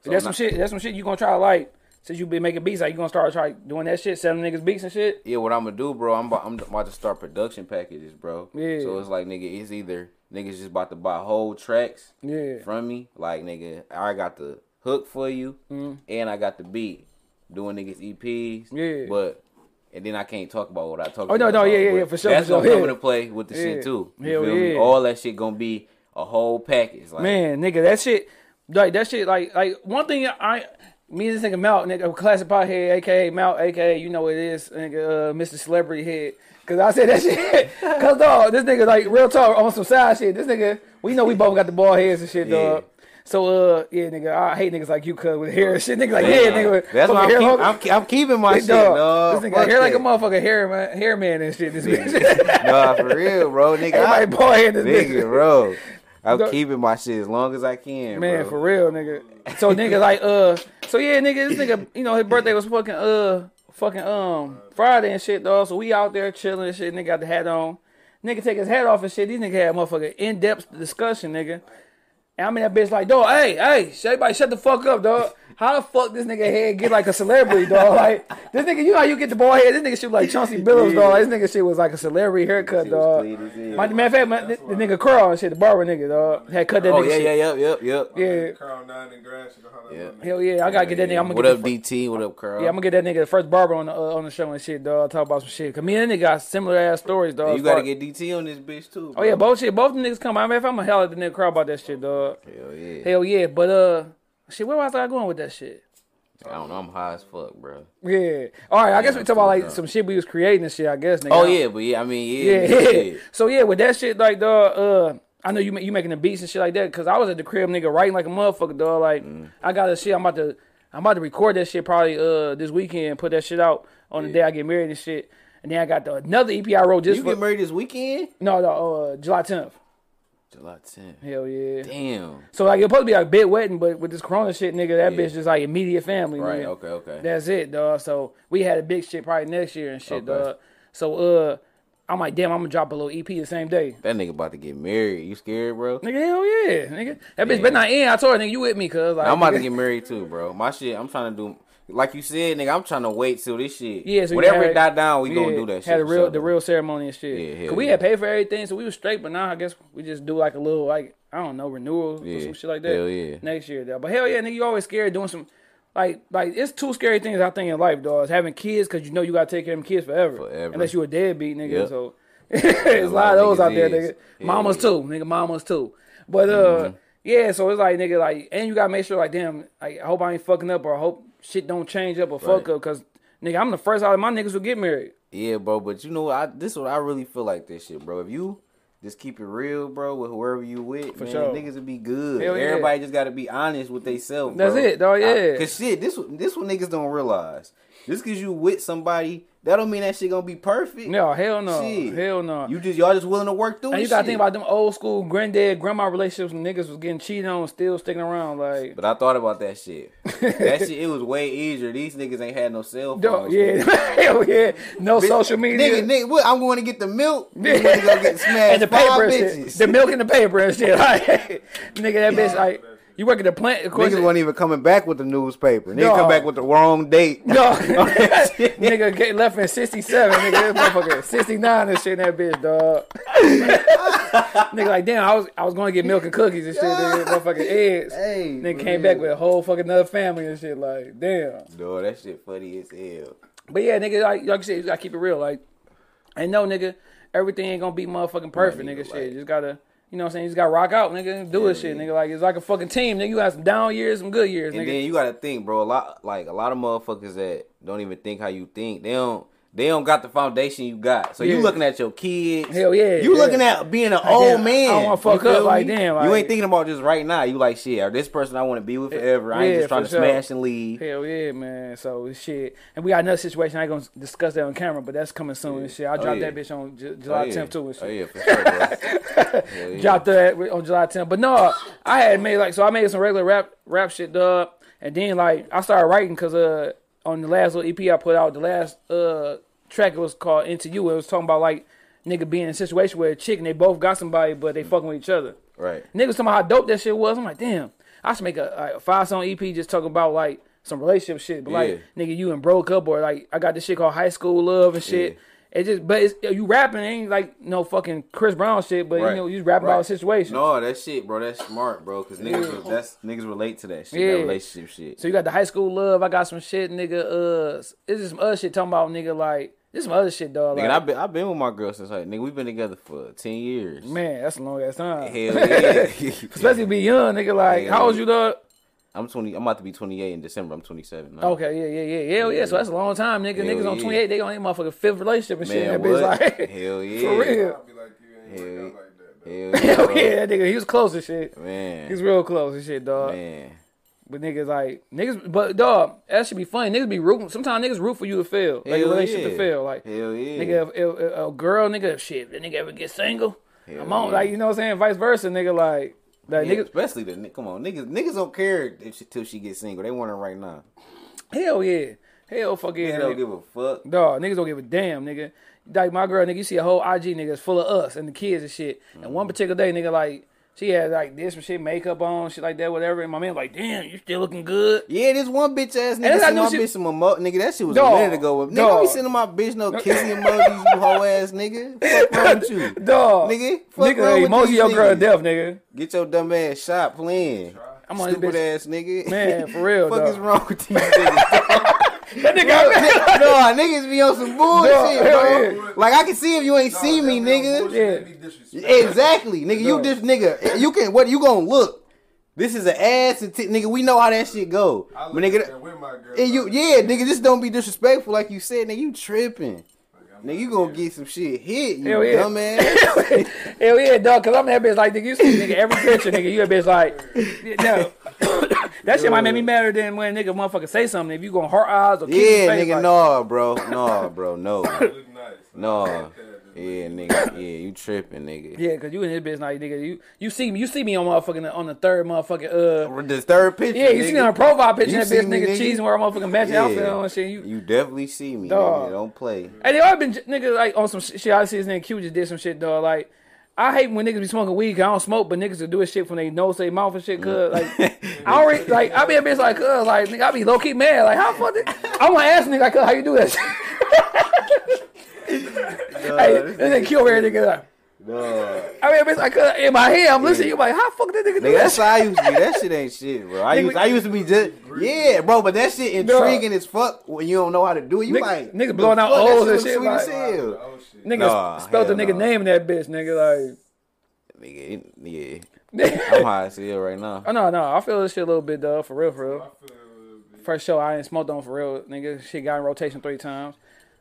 So that's now- some shit. That's some shit you gonna try to like. Since you been making beats, like you gonna start try doing that shit, selling niggas beats and shit. yeah what i'm gonna do bro i'm about, I'm about to start production packages bro Yeah. so it's like nigga it's either niggas just about to buy whole tracks Yeah, from me. Like nigga, I got the hook for you, mm-hmm. and I got the beat. Doing niggas EPs. Yeah. But and then I can't talk about what I talk. About. Oh, no, no, yeah, yeah, yeah, for sure, That's for sure, gonna come yeah. into play with the Yeah. shit too. You Hell feel me? yeah. All that shit gonna be a whole package. Like, man, nigga, that shit, like that shit, like like one thing I. Me and this nigga Mount, nigga, classic pothead, aka Mount, aka you know what it is, nigga, uh, Mr. Celebrity Head. Cause I said that (laughs) shit. Cause dog, this nigga like real talk on some side shit. This nigga, we know we both got the bald heads and shit, dog. So uh, yeah, nigga, I hate niggas like you, cuz with hair and shit. Nigga like, yeah, nigga, That's why I'm, hair keep, I'm, ke- I'm keeping my shit, dog. This nigga got hair like a motherfucker hair man, hair man and shit. This (laughs) bitch. nah, for real, bro. Nigga, (laughs) Everybody I, bald head this nigga, bitch. bro. I'm keeping my shit as long as I can, Man, bro. for real, nigga. So nigga like uh so yeah, nigga, this nigga, you know, his birthday was fucking uh fucking um Friday and shit, dog. So we out there chilling and shit, nigga got the hat on. Nigga take his hat off and shit. These nigga had motherfucking in depth discussion, nigga. And I'm in that bitch like, dog, hey, hey, everybody shut the fuck up, dog. How the fuck this nigga head get like a celebrity, dog? (laughs) Like, this nigga, you know how you get the bald head? This nigga shit like Chauncey Billups, dog. Like, this nigga shit was like a celebrity haircut, Shit dog. clean as. My, matter of fact, my, the, the nigga Carl and shit, the barber nigga, dog, had cut that Oh nigga yeah, shit. yeah, yep, yep, yep. Yeah. Crown nine and grass. You know how that Yeah. Hell yeah, I gotta get that nigga. I'm gonna what get up, the DT? What up, Carl? Yeah, I'm gonna get that nigga the first barber on the uh, on the show and shit, dog. Talk about some shit. Cause me and that nigga got similar ass stories, dog. you gotta get DT on this bitch too. Oh yeah, both shit, both the niggas come. I mean, if I'm a hell at the nigga crowd about that shit, dog. Hell yeah. Hell yeah, but uh, shit, where was I going with that shit? I don't know. I'm high as fuck, bro. Yeah. All right, I guess we talk about like yeah. some shit we was creating and shit. I guess. Nigga. Oh yeah, but yeah, I mean, yeah, Yeah, yeah. yeah. So yeah, with that shit, like, dog, uh, I know you you making the beats and shit like that, cause I was at the crib, nigga, writing like a motherfucker, dog. Like, Mm. I got a shit. I'm about to, I'm about to record that shit probably uh this weekend, put that shit out on the day I get married and shit. And then I got the another EP I wrote just You for get married this weekend? no, no, uh, July 10th. July 10th. Hell yeah. Damn. So like it's supposed to be like big wedding, but with this Corona shit, nigga, that Yeah. bitch just like immediate family. Right. nigga. Okay. Okay. That's it, dog. So we had a big shit probably next year and shit, Okay. dog. So uh, I'm like, damn, I'm gonna drop a little EP the same day. that nigga about to get married. You scared, bro? Nigga, hell yeah, nigga. That bitch Yeah. better not end. I told her, nigga, you with me, cuz. Like, I'm about to (laughs) get married too, bro. My shit. I'm trying to do. Like you said, nigga, I'm trying to wait till this shit. Yeah, so whatever had- it die down, we gonna yeah, do that shit. Had the real, the real ceremony and shit. Yeah, hell Cause we yeah. had paid for everything, so we was straight. But now I guess we just do like a little, like I don't know, renewal or some shit like that. hell yeah. Next year, though. But hell yeah, nigga, you always scared doing some. Like, like it's two scary things I think in life, dog. Having kids because you know you gotta take care of them kids forever, Forever. unless you a deadbeat, nigga. Yep. So (laughs) there's a lot of those out there, nigga. Mamas yeah. too, nigga. Mamas too. But uh, Mm-hmm. yeah. So it's like nigga, like, and you gotta make sure, like, damn, like, I hope I ain't fucking up or I hope shit don't change up or fuck Right. up, cause nigga, I'm the first out of my niggas who get married. Yeah, bro. But you know, what? I this is what I really feel like this shit, bro. If you just keep it real, bro, with whoever you with, For man. sure. Niggas will be good. Hell yeah. Everybody just gotta be honest with themselves. That's it, dog, I- yeah. Cause shit, this this what niggas don't realize. Just cause you with somebody, that don't mean that shit gonna be perfect. No, hell no, Shit. hell no. You just y'all just willing to work through and you gotta shit. think about them old school granddad grandma relationships when niggas was getting cheated on, still sticking around. Like, But I thought about that shit. That (laughs) shit, it was way easier. These niggas ain't had no cell phones. yeah, (laughs) hell yeah, no Bitch, social media. Nigga, nigga, what? I'm going to get the milk. (laughs) Nigga, go get smashed and the paper and shit. bitches. The milk and the paper and shit. Like, nigga, that bitch, like, you work at the plant. Of course, Niggas wasn't even coming back with the newspaper. Nigga No. come back with the wrong date. no, (laughs) (laughs) nigga get left in 67. Nigga, this motherfucker 69 and shit in that bitch, dog. nigga, like, damn, I was I was going to get milk and cookies and shit. Nigga, motherfucking eggs. (laughs) Hey, Nigga came back with a whole fucking other family and shit. Like, damn. Dog, that shit funny as hell. But yeah, nigga, like, like you said, you gotta keep it real. Like, and no, nigga, everything ain't gonna be motherfucking perfect, nigga. nigga, Shit, like- just gotta, you know what I'm saying? You just gotta rock out, nigga. Do Yeah, it, shit, yeah. nigga. Like, it's like a fucking team, nigga. You got some down years, some good years, And nigga. then you gotta think, bro. A lot, like a lot of motherfuckers that don't even think how you think. They don't. They don't got the foundation you got. So Yeah. you looking at your kids. Hell yeah, You yeah. looking at being an Like, old damn, I man. don't wanna fuck You feel up, like, me? damn, you ain't thinking about just right now. You like shit. Or this person I want to be with forever. I ain't just trying to sure. smash and leave. Hell yeah, man. So shit, and we got another situation. I ain't gonna discuss that on camera, but that's coming soon and shit. I Oh, dropped yeah. that bitch on J- July oh, yeah. 10th too and shit. Oh yeah, for sure, bro. (laughs) Yeah. dropped that on July 10th. But no, I had made like so I made some regular rap rap shit, dub. And then like I started writing because uh on the last little EP I put out, the last uh track it was called Into You. It was talking about like nigga being in a situation where a chick and they both got somebody but they fucking with each other. Right. Niggas talking about how dope that shit was. I'm like, damn, I should make a, like, a five song EP just talking about like some relationship shit. But like, nigga, you and broke up or like I got this shit called high school love and shit. Yeah. It just, but it's, you rapping ain't like no fucking Chris Brown shit, but Right. you know you rapping about Right. situation. No, that shit, bro. That's smart, bro. Cause niggas, Yeah. that's niggas relate to that shit. Yeah. That relationship shit. So you got the high school love. I got some shit, nigga. Uh, it's just some other shit talking about nigga like this is some other shit, dog. Nigga, Like, I've been I've been with my girl since like nigga. We've been together for ten years. man, that's a long ass time. Hell yeah. (laughs) Especially be young, nigga. Like, Yeah. how old you, dog? I'm twenty. I'm about to be twenty eight in December. I'm twenty seven. Okay, yeah, yeah, yeah, hell yeah. So that's a long time, nigga. Hell Niggas on 28, they on their motherfucking fifth relationship and shit. Man, and that bitch what? like, (laughs) Hell yeah. for real. I'll like you ain't work out like that. Though. Hell (laughs) Hell yeah, that nigga. He was close and shit. Man. He was real close and shit, dog. Man. But niggas like niggas, but dog, that should be funny. Niggas be rooting. Sometimes niggas root for you to fail, like a Hell relationship to fail. Like Hell yeah. nigga, if, if, if a girl, nigga, shit, the nigga ever get single, Hell I'm on. yeah. Like you know what I'm saying, vice versa, nigga. Like like Yeah, niggas, especially the ni- come on niggas. Niggas don't care if she, till she gets single. They want her right now. hell yeah, hell fuck yeah, They don't give a fuck. Dog, niggas don't give a damn, nigga. Like my girl, nigga, you see a whole IG nigga is full of us and the kids and shit. And Mm-hmm. one particular day, nigga, like she had like this shit, makeup on, shit like that, whatever. And my man like, damn, you still looking good. Yeah, this one bitch ass nigga that's I knew my she- bitch some emo- nigga. That shit was Dog, a minute ago. Nigga, dog. be sending my bitch no (laughs) kissing emojis, you hoe ass nigga. Fuck wrong with you? (laughs) Dog, Nigga, fuck nigga, wrong with emoji your girl niggas? death, nigga. Get your dumb ass shot playing. I'm on Stupid bitch. ass nigga. Man, for real, (laughs) fuck dog. is wrong with these niggas? That nigga, no, niggas be on some bullshit, Dog, bro. yeah. Like I can see if you ain't Nah, see me, that nigga. Yeah. they be disrespectful. Exactly, nigga. You No. this nigga. You can what? You gonna look? This is an ass and t- nigga. We know how that shit go. I But look nigga, at that with my girl. and you yeah, nigga. Just don't be disrespectful, like you said. Nigga, you tripping. like, Nigga, you gonna get some shit hit. You Hell yeah. dumbass. (laughs) hell yeah, dog. Cause I'm that bitch like, nigga, you see, nigga, every picture, nigga, you a bitch like, (laughs) no. (coughs) that shit might make me madder than when nigga motherfucker say something. If you gonna heart eyes or kiss yeah, face, nigga. like, No, bro. No, (laughs) bro. No. Look nice. No. I like that. Yeah, nigga. Yeah, you tripping, nigga. Yeah, cause you in this bitch now, nigga, you you see me, you see me on motherfucking on the third motherfucking uh. The third picture. Yeah, you see me on a profile picture, You that see bitch me, nigga, nigga? cheesing where a motherfucking matching Yeah. outfit on and shit. You, You definitely see me, Dog. nigga. Don't play. and they all been nigga like on some sh- shit. I see this nigga Q just did some shit, dog. Like I hate when niggas be smoking weed. 'cause I don't smoke, but niggas will do this shit from they nose, they mouth and shit. Cause like (laughs) I already like I be a bitch like cuz like nigga I be low key mad. Like how fuck? did- I want to ask nigga like how you do that shit. (laughs) hey, this nigga Q over here, nigga. Like, No. I mean, bitch, like uh, in my head, I'm listening. You're like how fuck that nigga do Nigga, that? that's how I used to be. That shit ain't shit, bro. I Nigga, used, I used to be just, yeah, bro. But that shit intriguing as fuck when you don't know how to do it. You Nigga- like niggas blowing out fuck? O's and shit, Sweet as like- hell. Oh shit. Nigga Nah, spelled the nigga nah. name in that bitch, nigga. Like, nigga, yeah. (laughs) I'm high as hell right now. oh no, no, I feel this shit a little bit, dog. For real, for real. I feel a little bit. First show I ain't smoked on for real, nigga. Shit got in rotation three times.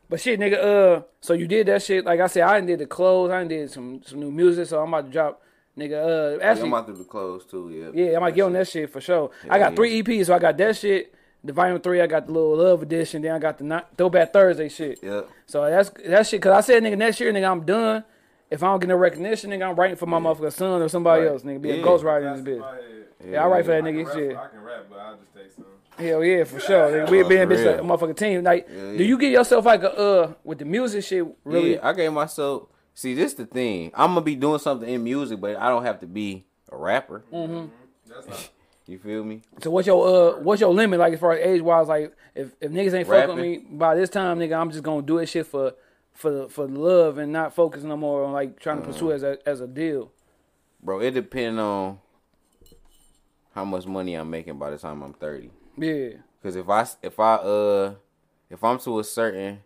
But shit, nigga, uh, so you did that shit. Like I said, I done did the clothes. I done did some some new music. So I'm about to drop, nigga. Uh, Yeah, I'm about to do the clothes too. Yeah. yeah, I'm gonna get on that shit for sure. I got yeah. three EPs, so I got that shit. The volume three, I got the little love edition. Then I got the not, throwback Thursday shit. Yeah. So that's that shit. Cause I said, nigga, next year, nigga, I'm done. If I don't get no recognition, nigga, I'm writing for my motherfucking son or somebody Right. else, nigga. Be a ghostwriter in this in bitch. my head. Yeah, I write for that can, nigga rap, shit. I can rap, but I'll just take some. Hell yeah, for sure. Nigga. We being For bitch like a motherfucking team. Like, Yeah, yeah. do you get yourself like a uh with the music shit? Really? Yeah, I gave myself. See, this the thing. I'm gonna be doing something in music, but I don't have to be a rapper. Mm-hmm. That's not. (laughs) You feel me? So what's your uh what's your limit like as far as age wise? Like if if niggas ain't fuck with me by this time, nigga, I'm just gonna do this shit for for for love and not focus no more on like trying to pursue it as a as a deal. Bro, it depends on how much money I'm making by the time I'm 30. Yeah. Cause if I if I uh if I'm to a certain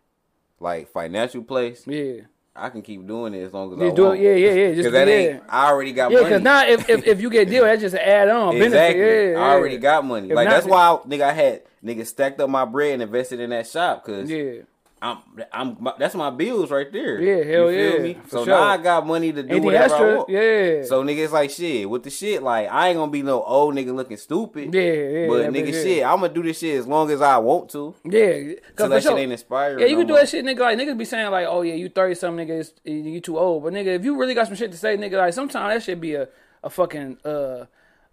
like financial place, Yeah. I can keep doing it as long as Yeah, I do want. it. Yeah, yeah, yeah. Just that yeah. ain't. I already got money. Yeah, money. because now if, if if you get deal, that's just an add on exactly. benefit. Yeah, I already yeah. got money. If like not- that's why I, nigga I had nigga stacked up my bread and invested in that shop. Cause Yeah. I'm I'm that's my bills right there. Yeah, hell yeah? So sure. now I got money to do Anything whatever I want. Yeah. So nigga, it's like shit. With the shit, like I ain't gonna be no old nigga looking stupid. Yeah, yeah, But nigga, yeah. shit, I'm gonna do this shit as long as I want to. Yeah, cause that for shit ain't inspiring. yeah, you no can do more. that shit, nigga. Like niggas be saying like, oh yeah, you thirty something, nigga, you too old. But nigga, if you really got some shit to say, nigga, like sometimes that should be a a fucking uh.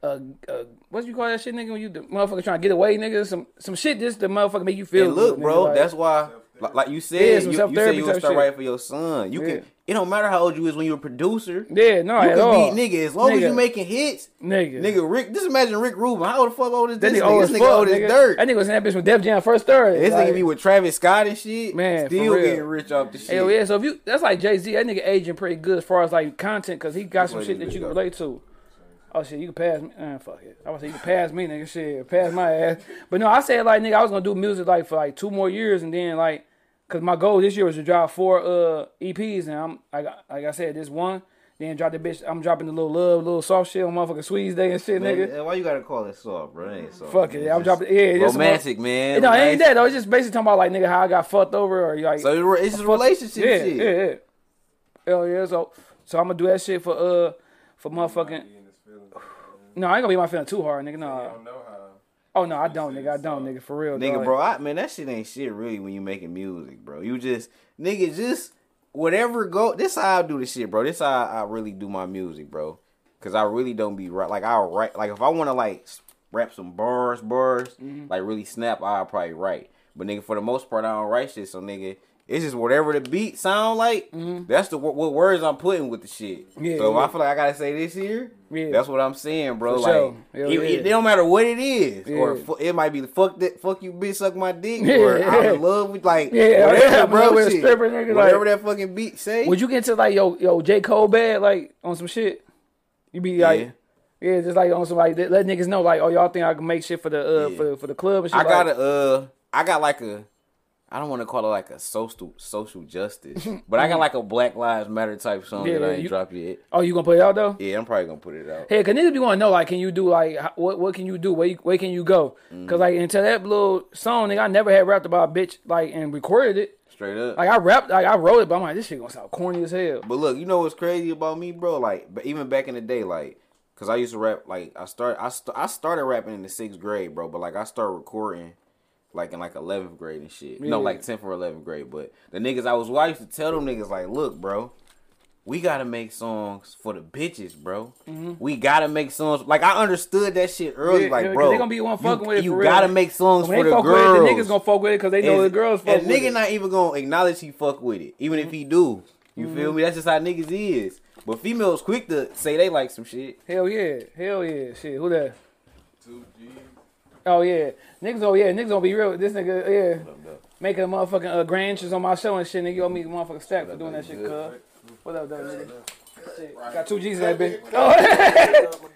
Uh, uh, what you call that shit, nigga? When you the motherfucker trying to get away, nigga, some some shit just the motherfucker make you feel. Look, good, nigga, bro, like- that's why, like, like you said, some you, you said you gonna start writing for your son. You Yeah. can. It don't matter how old you is when you're a producer. yeah, no, you at can all. nigga as long as you making hits. nigga, Nigga, Rick, just imagine Rick Rubin. How the fuck old is that this nigga nigga? old This nigga old as dirt. That nigga was in that bitch with Def Jam first third. This like, nigga be with Travis Scott and shit. Man, still getting rich off the shit. Hell yeah, so if you that's like Jay Z, that nigga aging pretty good as far as like content because he got some shit that you can relate to. Oh shit, you can pass me. Uh, fuck it. I was say you can pass me, nigga. Shit, pass my ass. But no, I said like nigga, I was gonna do music like for like two more years and then like, cause my goal this year was to drop four uh EPs and I'm like like I said this one. Then drop the bitch. I'm dropping the little love, little soft shit on motherfucking Squeeze Day and shit, Man, nigga. why you gotta call it soft, bro? It ain't soft. Fuck it. I'm dropping. Yeah, it's romantic, man. No, it ain't that though. It's just basically talking about like nigga how I got fucked over or like. So it's just relationship yeah, shit. yeah, yeah. Yeah. Hell yeah. So so I'm gonna do that shit for uh for motherfucking. Be in his feelings, man. No, I ain't gonna be my feeling too hard, nigga. You No. don't know how. Oh no, I don't, nigga. I don't, nigga. For real, Nigga, dog. bro, I, man, that shit ain't shit really when you making music, bro. You just, nigga, just whatever go. This how I do this shit, bro. This how I really do my music, bro. Cause I really don't be right. Like I'll write, like if I want to like s- rap some bars, bars, Mm-hmm. like really snap, I'll probably write. But nigga, for the most part, I don't write shit. So nigga, it's just whatever the beat sound like. That's the what, words I'm putting with the shit. Mm-hmm. Yeah, so if yeah. I feel like I gotta say this here, Yeah. that's what I'm saying, bro. For like sure. It, yeah. it, it don't matter what it is, or fu- it might be the fuck that fuck you bitch suck my dick, Yeah, or I'm in love with like whatever, bro. with shit. stripper, nigga, whatever like- that fucking beat say. Would you get into like yo yo J Cole bad like on some shit? You be like. Yeah. Just like on some like let let niggas know like oh y'all think I can make shit for the uh for for the club and shit. I like- got a uh, I got like a. I don't want to call it like a social social justice, (laughs) but I got like a Black Lives Matter type song Yeah, that I ain't you- dropped yet. Oh, you gonna put it out though? Yeah, I'm probably gonna put it out. Hey, cause niggas be want to know like, can you do like what? What can you do? Where you, where can you go? Mm. Cause like until that little song, nigga, I never had rapped about a bitch like and recorded it. Straight up. Like I rapped, like I wrote it, but I'm like, this shit gonna sound corny as hell. But look, you know what's crazy about me, bro? Like, but even back in the day, like, cause I used to rap. Like, I start, I, st- I started rapping in the sixth grade, bro. But like, I started recording, like in like eleventh grade and shit. No, Yeah. like tenth or eleventh grade. But the niggas I was, used to tell them niggas like, look, bro. We gotta make songs for the bitches, bro. We gotta make songs. Like I understood that shit early, Yeah, like, bro. they gonna be one fucking you, with it You gotta make songs When for they the girls. it, the niggas gonna fuck with it because they know the girls fuck and with nigga it. not even gonna acknowledge he fuck with it, even if he do. You Mm-hmm. feel me? That's just how niggas is. But females quick to say they like some shit. Hell yeah, hell yeah, shit. Who that? Oh yeah, niggas. Oh yeah, niggas gonna be real. This nigga, yeah, making a motherfucking uh, grand entrance on my show and shit. Nigga, you owe me a motherfucking stack for doing that shit, cuz. What up, though, nigga? Shit, Got two G's in that bitch. Oh. (laughs)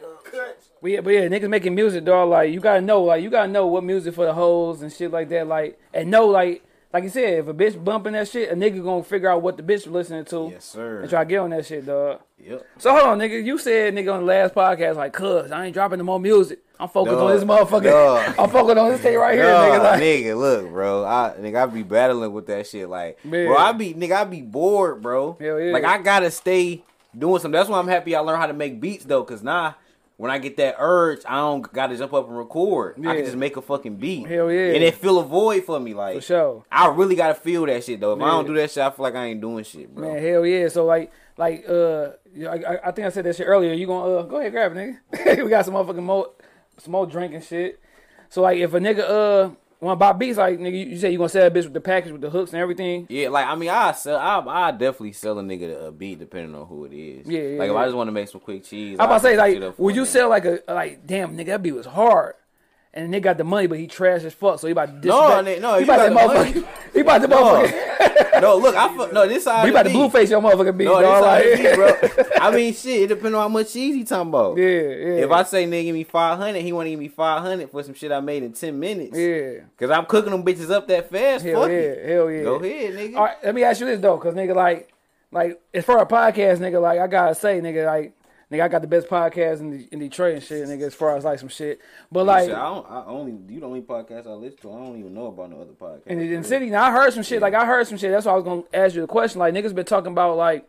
But yeah, but yeah, niggas making music, dog. Like you gotta know, like you gotta know what music for the hoes and shit like that. Like and know, like like you said, if a bitch bumping that shit, a nigga gonna figure out what the bitch listening to Yes, sir. and try to get on that shit, dog. Yep. So hold on, nigga. You said nigga on the last podcast like, cuz I ain't dropping no more music. I'm focused on this motherfucker. Dog. (laughs) I'm focused on this thing right here, nigga. Like, nigga, look, bro. I nigga, I be battling with that shit. Like, Man. bro, I be nigga, I be bored, bro. Hell yeah. Like, I gotta stay doing something. That's why I'm happy I learned how to make beats though, cause now when I get that urge, I don't gotta jump up and record. I can just make a fucking beat. Hell yeah. and it fill a void for me. Like, for sure. I really gotta feel that shit though. If I don't do that shit, I feel like I ain't doing shit, bro. Man, hell yeah. So like, like, uh, I, I- think I said that shit earlier. You gonna uh, go ahead, grab it, nigga. (laughs) we got some motherfucking more, some more drinking shit. So like, if a nigga uh want I buy beats, like nigga, you, you say you gonna sell a bitch with the package with the hooks and everything. Yeah, like I mean, I sell, I, I definitely sell a nigga a beat depending on who it is. Yeah, yeah, Like if yeah. I just want to make some quick cheese, I'm about to say like, would you sell like a like, damn nigga, that beat was hard. And the nigga got the money, but he trash as fuck. So he about to No, disrespect- nigga, no, he about to motherfucker. (laughs) He about to No. motherfucker. no, look, I fu- no this side. He about to blue face your motherfucking beat, No, dog. Like, be, bro. (laughs) I mean, shit. It depends on how much cheese he talking about. yeah, yeah. If I say nigga give me five hundred, he want to give me five hundred for some shit I made in ten minutes. yeah, Cause I'm cooking them bitches up that fast. hell Fuck yeah, it. hell yeah. Go ahead, nigga. All right, let me ask you this though, cause nigga, like, like as far as podcast, nigga, like I gotta say, nigga, like, nigga, I got the best podcast in, the, in Detroit and shit, nigga, as far as like some shit. But like Shit, I don't. I only you the only podcast I listen to. I don't even know about no other podcast. the, in the city, now I heard some shit. Like I heard some shit. That's why I was gonna ask you the question. Like niggas been talking about like.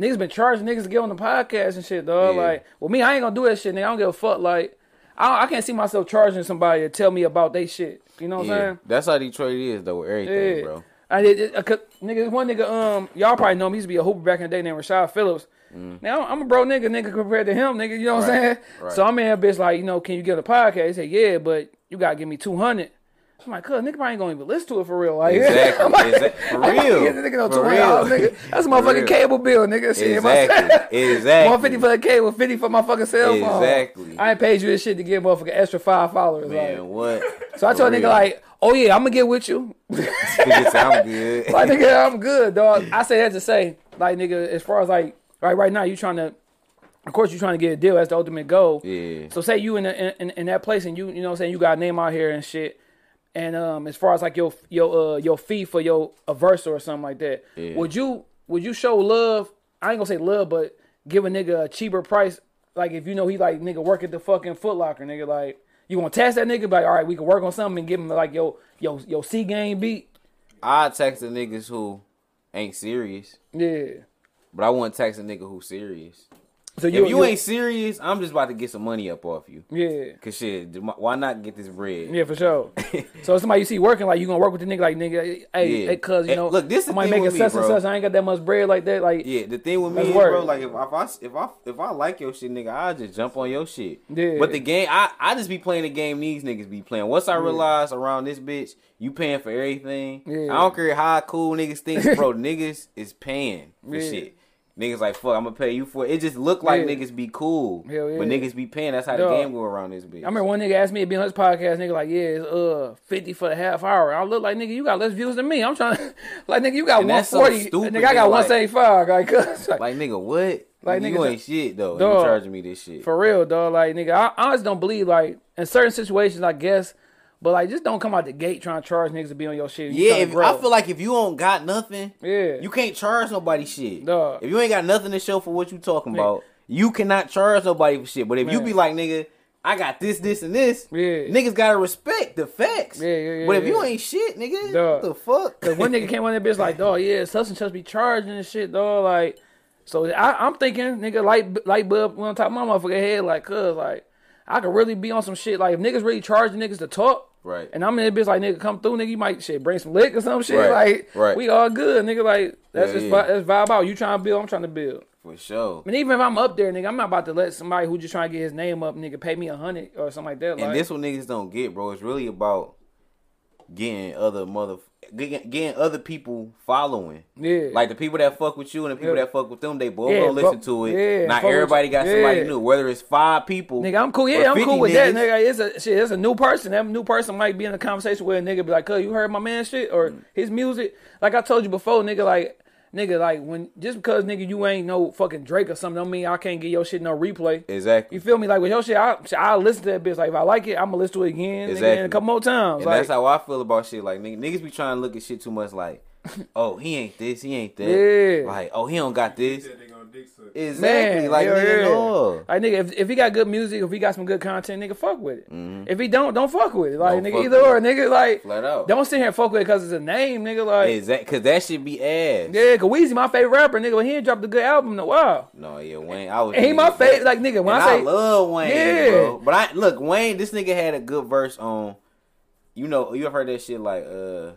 Niggas been charging niggas to get on the podcast and shit, dog. Yeah. Like, well, me, I ain't gonna do that shit, nigga. I don't give a fuck. Like, I, I can't see myself charging somebody to tell me about they shit. You know what I'm saying? that's how Detroit is though. With everything, Yeah. bro. I did, it, nigga, one nigga, um, y'all probably know him. He used to be a hooper back in the day named Rashad Phillips. Now I'm a bro nigga, nigga compared to him, nigga. You know what I'm Mm. Saying? right. So I'm in a bitch like, you know, can you get a podcast? He said, yeah, but you gotta give me two hundred. I'm like, cuz nigga probably ain't gonna even listen to it for real. Like, (laughs) Exactly, like, for (laughs) real, the nigga no for two hundred dollars, real. nigga. That's a motherfucking cable bill, nigga. Shit, my- Exactly, exactly. One fifty for the cable, fifty for my fucking cell phone. Exactly. I ain't paid you this shit to get motherfucking extra five followers. Man, like. what? So I told a nigga like, oh yeah, I'm gonna get with you. (laughs) I'm good. like nigga, I'm good, dog. I say that to say, like nigga, as far as like right right now, you're trying to, of course, you're trying to get a deal. That's the ultimate goal. Yeah. So say you in, the, in in that place and you you know what I'm saying you got a name out here and shit. And um, as far as like your your uh your fee for your a verse or something like that, Yeah. would you would you show love? I ain't gonna say love, but give a nigga a cheaper price. Like if you know he like nigga work at the fucking Foot Locker, nigga like you gonna test that nigga? Be like all right, we can work on something and give him like yo yo yo C game beat. I text the niggas who ain't serious, Yeah. But I wouldn't text a nigga who's serious. So if you ain't serious, I'm just about to get some money up off you. yeah. Cause shit, why not get this bread? Yeah, for sure. (laughs) so somebody you see working, like you gonna work with the nigga, like nigga, hey, Yeah. hey, cuz you know, look, this the I might make a such and such. I ain't got that much bread like that. Like, Yeah, the thing with me, is, bro, like if, if I if I if I like your shit, nigga, I just jump on your shit. Yeah. But the game, I I just be playing the game these niggas be playing. Once I realize around this bitch, you paying for everything. Yeah. I don't care how cool niggas think, bro. (laughs) niggas is paying for Yeah. shit. Niggas like fuck, I'm gonna pay you for it. It just look like Yeah. niggas be cool, Hell yeah. but niggas be paying. That's how Dog. the game go around this bitch. I remember one nigga asked me to be on his podcast. Nigga like, yeah, it's uh fifty for the half hour. I look like nigga, you got less views than me. I'm trying to (laughs) like nigga, you got one so forty. stupid, Nigga, I got nigga, one like- seventy five. Like, like, like nigga, what? Like, you ain't shit though. Dog. You charging me this shit. for real, dog. Like, nigga, I, I just don't believe like in certain situations, I guess. But like, just don't come out the gate trying to charge niggas to be on your shit. You Yeah, if. I feel like if you don't got nothing, yeah, you can't charge nobody shit. Dog. If you ain't got nothing to show for what you talking about, you cannot charge nobody for shit. But if you be like, nigga, I got this, this, and this, Yeah. niggas gotta respect the facts. Yeah, yeah, yeah, But if you ain't shit, nigga, Dog. what the fuck? Cause one nigga came on that bitch like, dog, yeah, such and such be charging and shit, dog. Like, so I, I'm thinking, nigga, light light bulb on top of my motherfucking head, like, cuz, like, I could really be on some shit. Like, if niggas really charging niggas to talk, Right. and I'm in that bitch like, nigga, come through, nigga, you might shit bring some lick or some shit. Right, Like, right. we all good, nigga. Like, that's Yeah, just yeah. vi- that's vibe out. You trying to build, I'm trying to build. For sure. And even if I'm up there, nigga, I'm not about to let somebody who just trying to get his name up, nigga, pay me a hundred or something like that. Like, And this what niggas don't get, bro. It's really about getting other mother getting, getting other people following. yeah, Like the people that fuck with you and the people Yeah. that fuck with them, they both Yeah, gonna listen fuck- to it. yeah, Not everybody got somebody new. Whether it's five people, Nigga, I'm cool. Yeah, I'm cool with that, nigga. It's a shit. It's a new person. That new person might be in a conversation with a nigga, be like, "Cuz, you heard my man shit or Mm. his music." Like I told you before, nigga. Like nigga, like when just because nigga you ain't no fucking Drake or something, don't mean I can't get your shit no replay. Exactly. You feel me? Like with your shit, I I listen to that bitch. Like if I like it, I'm gonna listen to it again, Exactly. and a couple more times. And like, that's how I feel about shit. Like niggas, niggas be trying to look at shit too much. Like, (laughs) oh, he ain't this, he ain't that. Yeah. Like, oh, he don't got He this. Said they dick suck. Exactly. Man, like, hell nigga, yeah. no. Like nigga, if, if he got good music, if he got some good content, nigga, fuck with it. If he don't, don't fuck with it. Like Mm-hmm. Don't nigga, either or, nigga, like Flat out. don't sit here and fuck with it because it's a name, nigga. Like Exact, cause that should be ass. yeah, cause Weezy my favorite rapper, nigga. But he ain't dropped a good album in a while. No, yeah, Wayne. I was. And he my favorite, like nigga. When and I I, say love Wayne, Yeah. bro. But I look, Wayne. This nigga had a good verse on. You know, you ever heard that shit like, uh,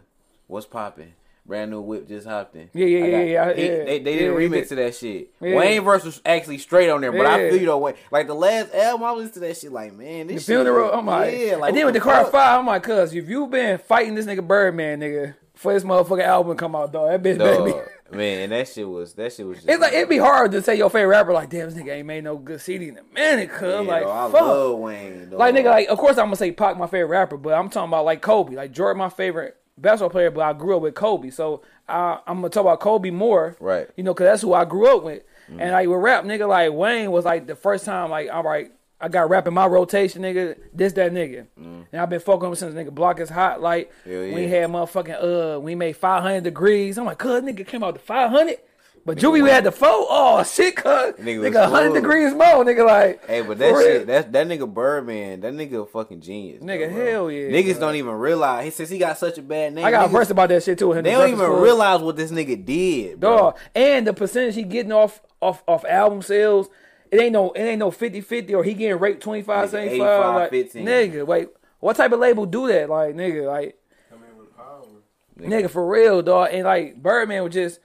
what's popping? Brand new whip just hopped in. Yeah, yeah, yeah, yeah, he- yeah. They, they did a Yeah, he remix to that shit. Yeah. Wayne verse was actually straight on there, but I feel you know, Wayne. Like the last album, I listened to that shit. Like, man, the this shit. funeral, I'm like, yeah, like and then with the the car fuck? five, I'm like, cuz if you been fighting this nigga Birdman, nigga, for this motherfucking album come out, dog, that bitch better be. (laughs) Man, and that shit was that shit was. Just It's like it'd be hard to say your favorite rapper like, damn, this nigga ain't made no good CD in a minute, cuz Yeah, like, dog, I fuck. love Wayne. Dog. Like nigga, like of course I'm gonna say Pac my favorite rapper, but I'm talking about like Kobe, like Jordan my favorite basketball player, but I grew up with Kobe, so I, I'm gonna talk about Kobe more, Right. You know, cause that's who I grew up with, and like with rap, nigga, like Wayne was like the first time, like all right, I got rap in my rotation, nigga, this that nigga, and I've been fucking with since nigga Block is hot, like Hell when he yeah. had motherfucking uh, we made 500 degrees, I'm like, cuz nigga came out to 500. But Juvie had the four. Oh shit, cuz Nigga nigga, was 100 degrees more, nigga. Like, Hey, but that shit, that that nigga Birdman, that nigga a fucking genius. Nigga, though, bro. hell yeah, Niggas bro. don't even realize. He says he got such a bad name. I got a niggas, verse about that shit too. with him They don't even Breakfast Club. realize what this nigga did, bro. dog. And the percentage he getting off off off album sales, it ain't no it ain't no 50-50 or he getting raped 25 Nigga, 75 like, 15. nigga, wait, what type of label do that? Like nigga, like Come in with power. nigga for real, dog. And like Birdman was just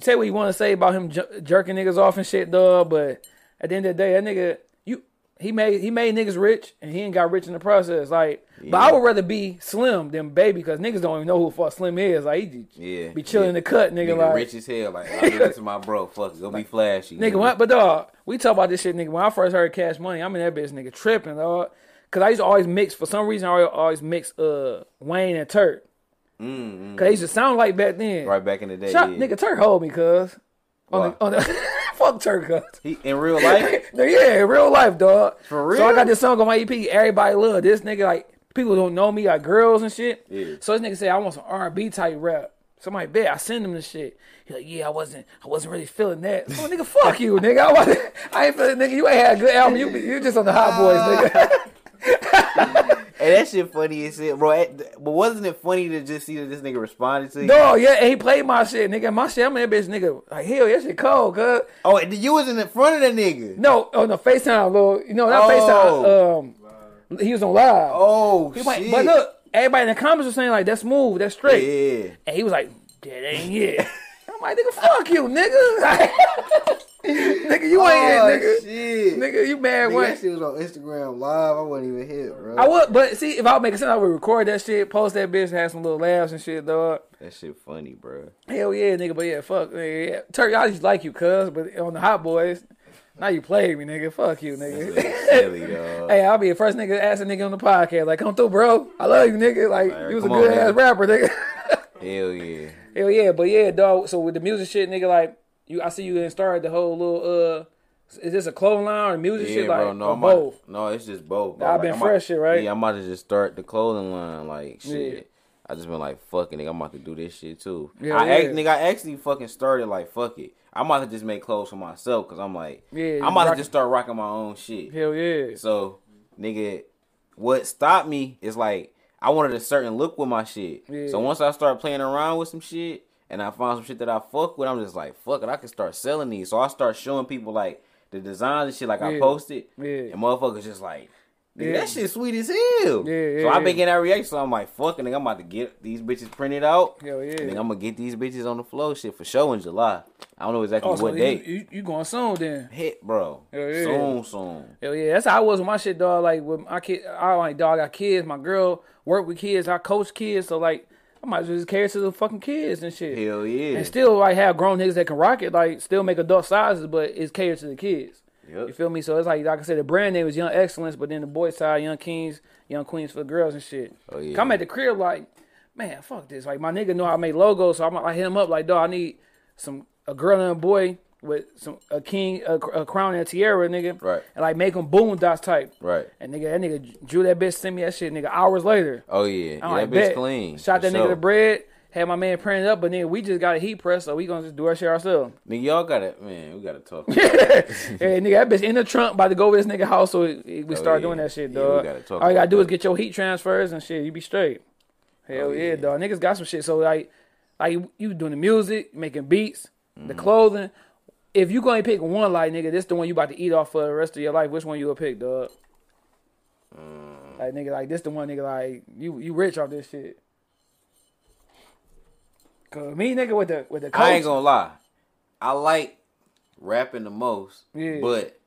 say what you want to say about him jer- jerking niggas off and shit, dog. But at the end of the day, that nigga, you he made he made niggas rich and he ain't got rich in the process. Like, but I would rather be Slim than Baby because niggas don't even know who the fuck Slim is. Like, he Yeah, be chilling yeah. the cut, nigga. Nigga, like, rich as hell. Like I do that to my bro. Fuck, go be flashy. Nigga, what? But dog, we talk about this shit, nigga. When I first heard Cash Money, I'm in that bitch, nigga, tripping, dog. Cause I used to always mix. For some reason, I always mix uh Wayne and Turk. Mm, mm. Cause they used to sound like back then. Right back in the day, Shot, yeah. nigga, Turk hold me, cuz. On the, on the (laughs) fuck Turk, cuz. He in real life. (laughs) Yeah, in real life, dog. For real? So I got this song on my EP. Everybody love this nigga. Like people don't know me, like girls and shit. Yeah. So this nigga said I want some R and B type rap. Somebody bet I send him the shit. He like, yeah, I wasn't, I wasn't really feeling that. Oh, nigga, fuck you, nigga. I, wasn't, (laughs) I ain't feeling, nigga. You ain't had a good album. You, you just on the Hot Boys, nigga. (laughs) Hey, that shit funny as shit, bro. But wasn't it funny to just see that this nigga responded to you? no, yeah, and he played my shit, nigga. My shit, I'm in that bitch, nigga. Like hell, that shit cold, cuz. Oh, and you was in the front of that nigga. No, on the Facetime, little, you know, not Oh. Facetime. Um, he was on live. Oh He shit. but look, everybody in the comments was saying like that's smooth, that's straight. Yeah. And he was like, that ain't it. (laughs) I'm like, nigga, fuck you, nigga. (laughs) (laughs) nigga, you ain't oh, it, nigga. shit. Nigga, you mad Nigga, what? that shit was on Instagram live. I wasn't even hit, bro. I would, but see, if I would make sense, I would record that shit, post that bitch, have some little laughs and shit, dog. that shit funny, bro. Hell yeah, nigga, but yeah, fuck, nigga, yeah. Turk, I just like you, cuz, but on the Hot Boys, now you played me, nigga. Fuck you, nigga. Silly, (laughs) hey, I'll be the first nigga to ask a nigga on the podcast, like, come through, bro. I love you, nigga. Like, Like, you was a come on, good ass nigga. rapper, nigga. (laughs) Hell yeah. Hell yeah, but yeah, dog. So with the music shit, nigga, like you, I see you done started the whole little. uh Is this a clothing line or music Yeah, shit? Like bro. No, or I'm both. No, it's just both. Bro. I've been I'm fresh shit, right? Yeah, I'm about to just start the clothing line. Like shit. Yeah. I just been like, fucking nigga, I'm about to do this shit too. Yeah, I yeah. nigga, I actually fucking started like, fuck it. I'm about to just make clothes for myself because I'm like, Yeah, I'm about rock- to just start rocking my own shit. Hell yeah. So, nigga, what stopped me is like I wanted a certain look with my shit. Yeah. So once I start playing around with some shit and I found some shit that I fuck with, I'm just like, fuck it, I can start selling these. So I start showing people like the designs and shit like I Yeah. posted. Yeah. And motherfuckers just like, Yeah. that shit sweet as hell. Yeah, yeah, so I been getting that reaction. So I'm like, fuck nigga, I'm about to get these bitches printed out. Hell yeah. And I'm gonna get these bitches on the flow shit for show in July. I don't know exactly Oh, so what you, date. you, you going soon then? Hit, bro. Hell yeah. Soon, soon. Hell yeah, that's how I was with my shit, dog. Like with my kid, I like dog. I got kids. My girl work with kids. I coach kids, so like I might as well just carry to the fucking kids and shit. Hell yeah. And still like have grown niggas that can rock it, like still make adult sizes, but it's catered to the kids. Yep. You feel me? So it's like like I said, the brand name is Young Excellence, but then the boy side, Young Kings, Young Queens for the girls and shit. Oh, yeah. Come at the crib like, man, fuck this. Like my nigga know I make logos, so I'm I hit him up like, dog, I need some a girl and a boy with some a king a, a crown and a tiara, nigga. Right. And like make them boom dots type. Right. And nigga, that nigga drew that bitch, sent me that shit, nigga, hours later. Oh yeah, I'm yeah, like, that bitch clean. Shot that nigga the bread. Had my man print it up, but then we just got a heat press, so we gonna just do our shit ourselves. Nigga, y'all got it, man, we gotta talk. (laughs) hey, nigga, that bitch in the trunk, about to go over this nigga house, so we we Oh, start yeah. doing that shit, Yeah, we dog. gotta talk All you gotta do is get your heat transfers and shit. You be straight. Hell Oh, yeah. yeah. dog. Niggas got some shit. So like, like you, you doing the music, making beats, Mm-hmm. the clothing. If you gonna pick one, like nigga, this the one you about to eat off for the rest of your life. Which one you will pick, dog? Mm. Like nigga, like this the one, nigga, like you you rich off this shit. Cause me, nigga, with the with the coach, I ain't gonna lie. I like rapping the most, Yeah. but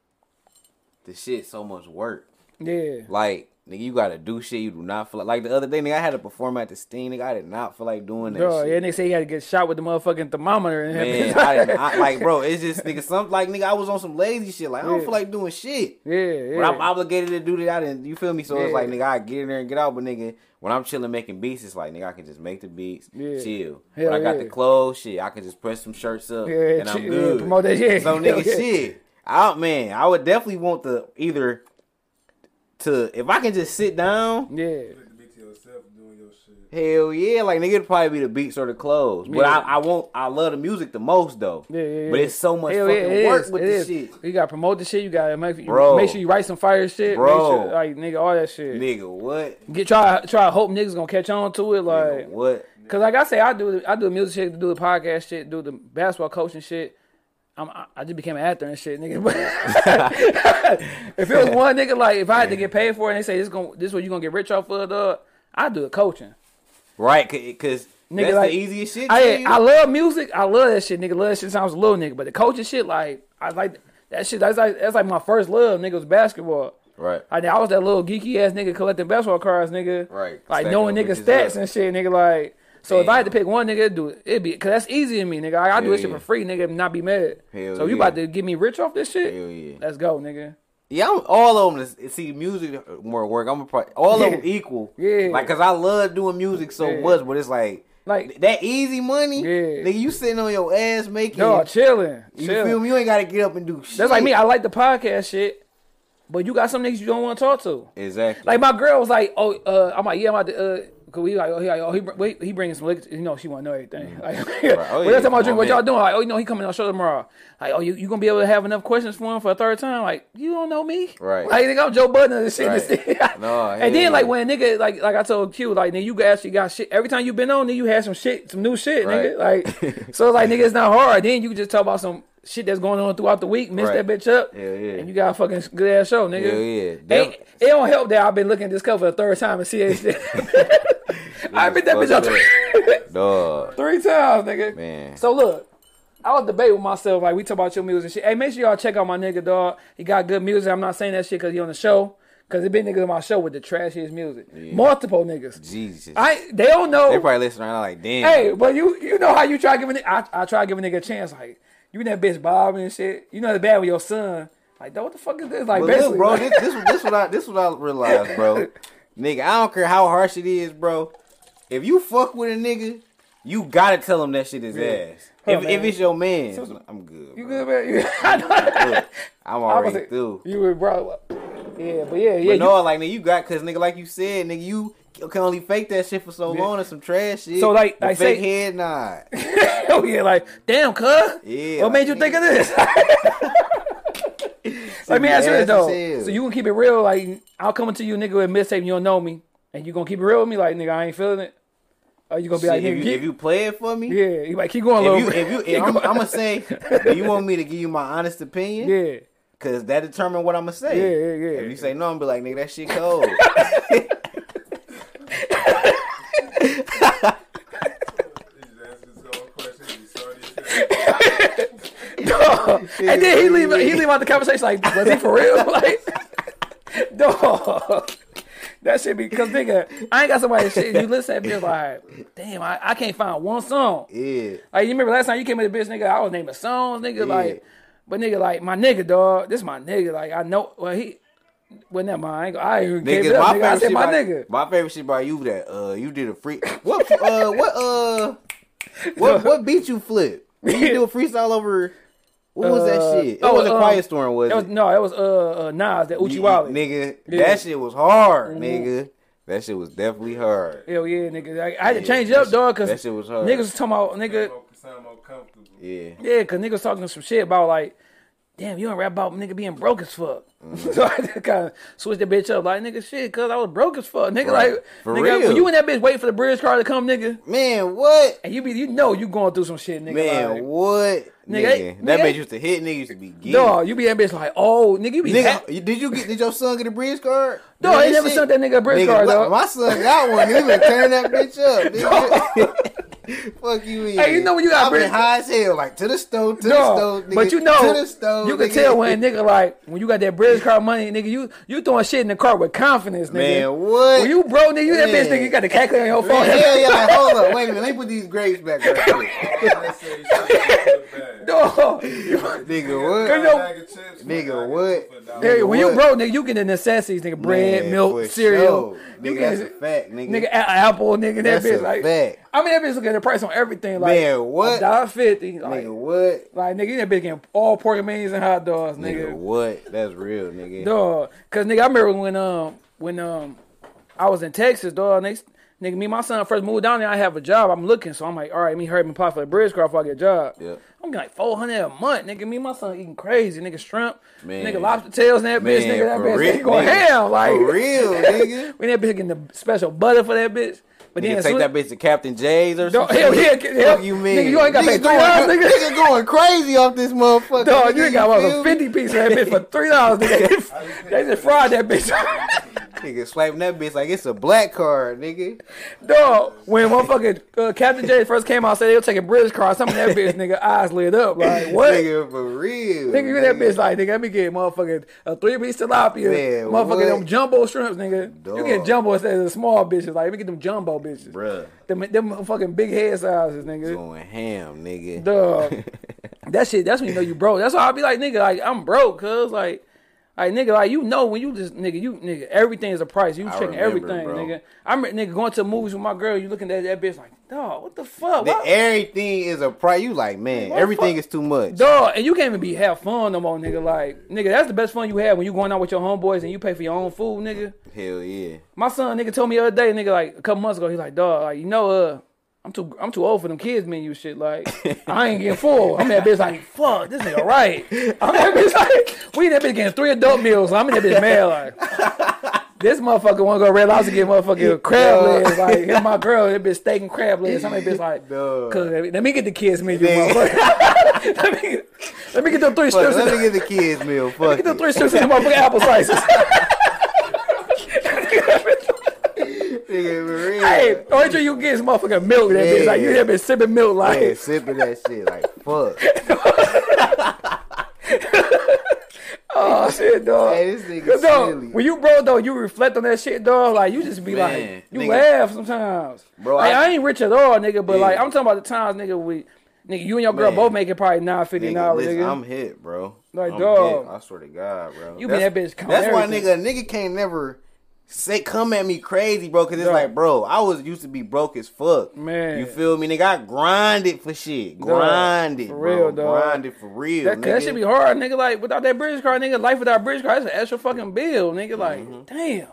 the shit so much work. yeah, Like, nigga, you gotta do shit you do not feel like. Like the other day, nigga, I had to perform at the Sting. Nigga, I did not feel like doing that bro. shit. Yeah, they say you gotta get shot with the motherfucking thermometer and Man, I didn't, I, (laughs) like, bro, it's just nigga, some like nigga, I was on some lazy shit. Like, I don't Yeah. feel like doing shit. yeah, yeah. But I'm obligated to do that. I didn't. You feel me? So it's like, nigga, I get in there and get out. But nigga, when I'm chilling making beats, it's like, nigga, I can just make the beats, Yeah. chill. Hell when I got yeah. the clothes, shit, I can just press some shirts up, Yeah, and I'm yeah, good. promote that shit. So nigga, (laughs) yeah. shit, I man, I would definitely want to either to if I can just sit down. yeah. You have to be to yourself doing your shit. Hell yeah, like nigga, it'd probably be the beats or the clothes. But Yeah. I, I won't. I love the music the most though. Yeah, yeah, But it's so much Hell fucking yeah, it work is, with it the is. shit, You gotta promote the shit. You gotta make Bro. make sure you write some fire shit. Bro. Make sure, like nigga, all that shit. nigga. What? Get try try to hope niggas gonna catch on to it. Nigga, Like, what? cause like I say, I do I do the music shit, do the podcast shit, do the basketball coaching shit. I'm, I- I just became an actor and shit, nigga. (laughs) (laughs) If it was one nigga, like if I had to get paid for it, and they say this going this what you gonna get rich off of, dog, I do the coaching. Right? Because Nigga, that's like, the easiest shit. I. I love music. I love that shit, nigga. Love that shit sounds a little nigga, but the coaching shit, like I like that shit. That's like that's like my first love, nigga. Was basketball. right. I, I was that little geeky ass nigga collecting basketball cards, nigga. Right. Like knowing nigga stats up. and shit, nigga. Like so, if I had to pick one nigga, it'd do it. It'd be because that's easy to me, nigga. I, I do Hell this shit yeah. for free, nigga, and not be mad. Hell so you yeah. about to get me rich off this shit? Hell yeah. Let's go, nigga. Yeah, I'm, all of them. Is, see, music more work. I'm a part. All of them equal. Yeah. Like, cause I love doing music so Yeah. much, but it's like, Like- that easy money. Yeah. Nigga, you sitting on your ass making. No, chilling. you chilling. feel me? You ain't gotta get up and do shit. That's like me. I like the podcast shit, but you got some niggas you don't want to talk to. Exactly. Like my girl was like, "Oh, uh, I'm like, yeah, I'm about to." Uh, Cause we like, oh, he, like, oh, he, he bringing some liquor. You know, she want to know everything. Like, (laughs) Oh, but yeah, that's time I drink. What y'all doing? Like, oh, you know, he coming on show tomorrow. Like, oh, you, you gonna be able to have enough questions for him for a third time? Like, you don't know me, Right. Like, nigga, I'm Joe Budden and shit. Right. (laughs) No, and then like when a nigga, like, like I told Q, like, nigga, you actually got shit. Every time you been on, nigga, you had some shit, some new shit, nigga. Right. Like, (laughs) so like, nigga, it's not hard. Then you can just talk about some shit that's going on throughout the week, mix Right. that bitch up, Hell yeah. and you got a fucking good ass show, nigga. Yeah, yeah. Ain't, it don't help that I've been looking at this cover for the third time and see it. I been that bitch up (laughs) Dog. three times, nigga. Man. So look, I was debating with myself like we talk about your music and shit. Hey, make sure y'all check out my nigga, dog. He got good music. I'm not saying that shit because he on the show. Cause it been niggas on my show with the trashiest music. Multiple niggas. Jesus. I they don't know. they probably listening around like, damn. Hey, but you you know how you try giving it. I I try giving nigga a chance. Like you and that bitch bobbing and shit. You know the bad with your son. Like, what the fuck is this? Like, But basically, look, bro, this, this, this what I this what I realized, bro. (laughs) nigga, I don't care how harsh it is, bro. If you fuck with a nigga, you gotta tell him that shit is ass. Huh, If, if it's your man, I'm good. you bro. good, man? (laughs) I know. Look, I'm I was already like, through. You were bro. Yeah, but yeah, yeah. But no, like nigga, you got cause nigga, like you said, nigga, you can only fake that shit for so long and some trash shit. So, like- The like, fake say- head nod. (laughs) oh yeah, like damn, cuz. Yeah, What made you think of this? (laughs) Let me ask you this though. So you gonna keep it real? Like I'll come to you, nigga, with mixtape you don't know me, and you gonna keep it real with me? Like nigga, I ain't feeling it. Or you gonna be Shit, like, if, you, keep, if you play it for me, yeah, you like keep going, a if you if you, if I'm, going. I'm gonna say, (laughs) do you want me to give you my honest opinion? yeah, Cause that determine what I'm gonna say. Yeah, yeah, yeah. If you say no, I'm be like, nigga, that shit cold. (laughs) (laughs) He just answered his own question. He started his Dog. and then he leave he leave out the conversation like, was he for real? Like, dog. That shit because nigga, I ain't got somebody shit. You (laughs) listen to that bitch like, damn, I, I can't find one song. yeah. Like you remember last time you came in the bitch, nigga, I was naming songs, nigga, Yeah. like, but nigga, like my nigga, dog, this my nigga, like I know, well he, well never mind, I ain't, gonna- I ain't even gave Nigga, it up, my nigga. I favorite said my about, nigga. My favorite shit about you that uh you did a free what uh what uh what (laughs) what beat you flip? You do a freestyle over? What was Uh, that shit? It oh, wasn't um, Quiet Storm, was That was no, that was uh, uh Nas, that Uchi Wale. Nigga, Yeah. that shit was hard, Mhm. nigga. That shit was definitely hard. Hell yeah, nigga. I, I had to Yeah, change it up, shit- dog, cause that shit was hard. niggas was talking about nigga. Sound more, sound more comfortable. Yeah. Yeah, cause niggas talking some shit about like, damn, you don't rap about nigga being broke as fuck. Mm-hmm. (laughs) so I just kind of switched the bitch up, like nigga, shit, cause I was broke as fuck, nigga. Right. Like, For nigga, real. when you in that bitch waiting for the bridge card to come, nigga, Man, what? and you be, you know, you going through some shit, nigga. Man, like, what? Nigga, Nigga, that nigga- bitch used to hit. Nigga used to be geek. dog, you be that bitch like, oh, nigga, you be Nigga, did you get? Did your son get a bridge card? No, ain't never sent that nigga a bridge Nigga, card, my- My son got one. He been turning that bitch up. (laughs) Nigga. Fuck you, mean? Hey, you know when you got I've been high as hell, like to the stove, to Dog, the stove, nigga, but you know, to the stove. you can nigga. tell when nigga like when you got that bridge card money, nigga, you you throwing shit in the car with confidence, nigga. Man, what? When you broke, nigga, you that bitch, nigga, you got the calculator on your phone. Man, hell yeah, like, hold up, wait a minute, let me put these grapes back right (laughs) quick. Let's say shit bad. Dog. Nigga, what? Cause yo- Bag of chips, Nigga, what? chips for a dollar. Hey, when you broke, nigga, you get the necessities, nigga, bread, Man, milk, cereal. sure. Nigga, get that's a fact, nigga. nigga, a- apple, nigga, that That's bitch a like. fact. I mean, that bitch looking at the price on everything, like Man, what? dollar fifty, like, Nigga, what? like nigga, you that bitch getting all pork and beans and hot dogs, Nigga, nigga. what? That's real, nigga. Dog, cause nigga, I remember when um when um I was in Texas, dog. Next, nigga, me and my son first moved down there. I have a job. I'm looking, so I'm like, all right, me hurry me apply for the bridge card before I get a job. Yep. I'm getting like four hundred a month, nigga. Me and my son eating crazy, nigga. Shrimp, Man. nigga, lobster tails, and that bitch, nigga. That bitch, real, nigga going ham, like For real, nigga. (laughs) we that bitch getting the special butter for that bitch. But Nigga, then take that bitch to Captain Jay's or something. hell yeah, hell, you mean? Nigga, you ain't got to pay Nigga three dollars, going- nigga. Nigga going crazy off this motherfucker. Dog, nigga, you ain't got one a 50 piece of that bitch for (laughs) three dollars, nigga. they just fried that bitch. (laughs) Nigga swiping that bitch like it's a black card, nigga. Dog, when motherfucking uh, Captain Jay first came out, said they were taking bridge cards. Some of that bitch nigga (laughs) eyes lit up like what? Nigga, Nigga, for real. Nigga, you that bitch like nigga. Let me get motherfucking a three piece tilapia, Man, motherfucking what? them jumbo shrimps, nigga. You Dog. get jumbo instead of the small bitches. Like let me get them jumbo bitches. Bruh, Them them fucking big head sizes, nigga. going ham, nigga. Dog. (laughs) that shit. That's when you know you broke. That's why I be like nigga, like I'm broke, cause like. Like nigga, like you know when you just nigga, you nigga, everything is a price. You checking remember, everything, bro. nigga. I'm nigga going to movies with my girl. You looking at that bitch like, dog, what the fuck? The, everything is a price. You like, man, What everything is too much. Dog, and you can't even be have fun no more, nigga. Like, nigga, that's the best fun you have when you going out with your homeboys and you pay for your own food, nigga. Hell yeah. My son, nigga, told me the other day, nigga, like a couple months ago, he's like, dog, like you know, uh, I'm too, I'm too old for them kids menu shit. Like, (laughs) I ain't getting full. I'm that bitch like, fuck, this nigga right. I'm that bitch like, we ain't that bitch getting three adult meals. I'm in that bitch mad like. This motherfucker want to go red lobster get motherfucking (laughs) crab legs. Like, hit my girl, that bitch steak and crab legs. Some bitch like, cause let me get the kids menu, motherfucker. (laughs) let, me, let me get them three strips. let me get the kids meal. Fuck Get them it. three strips in the motherfucking apple slices. Nigga, hey, or you get some motherfucking milk. That bitch like you Yeah. have been sipping milk like. Yeah, sipping that shit like fuck. (laughs) Oh shit, dog. Hey, this nigga dog, silly. when you broke though, you reflect on that shit, dog. Like you just be Man, like, you nigga. laugh sometimes. Bro, like, I- I, ain't rich at all, nigga. But Yeah. like I'm talking about the times, nigga. We, nigga, you and your girl Man. both making probably nine fifty an Nigga, hour, listen, nigga. I'm hit, bro. Like, I'm dog. hit. I swear to God, bro. You been that bitch That's why nigga, nigga can't never say come at me crazy, bro. Cause it's Dog. like, bro, I was used to be broke as fuck. Man. you feel me? Nigga, I grinded for shit. Grinded, for bro. real, dog. Grinded for real. that, nigga. that should be hard, nigga. Like without that bridge card, nigga, life without bridge card, that's an extra fucking bill, nigga. Like, mm-hmm. damn.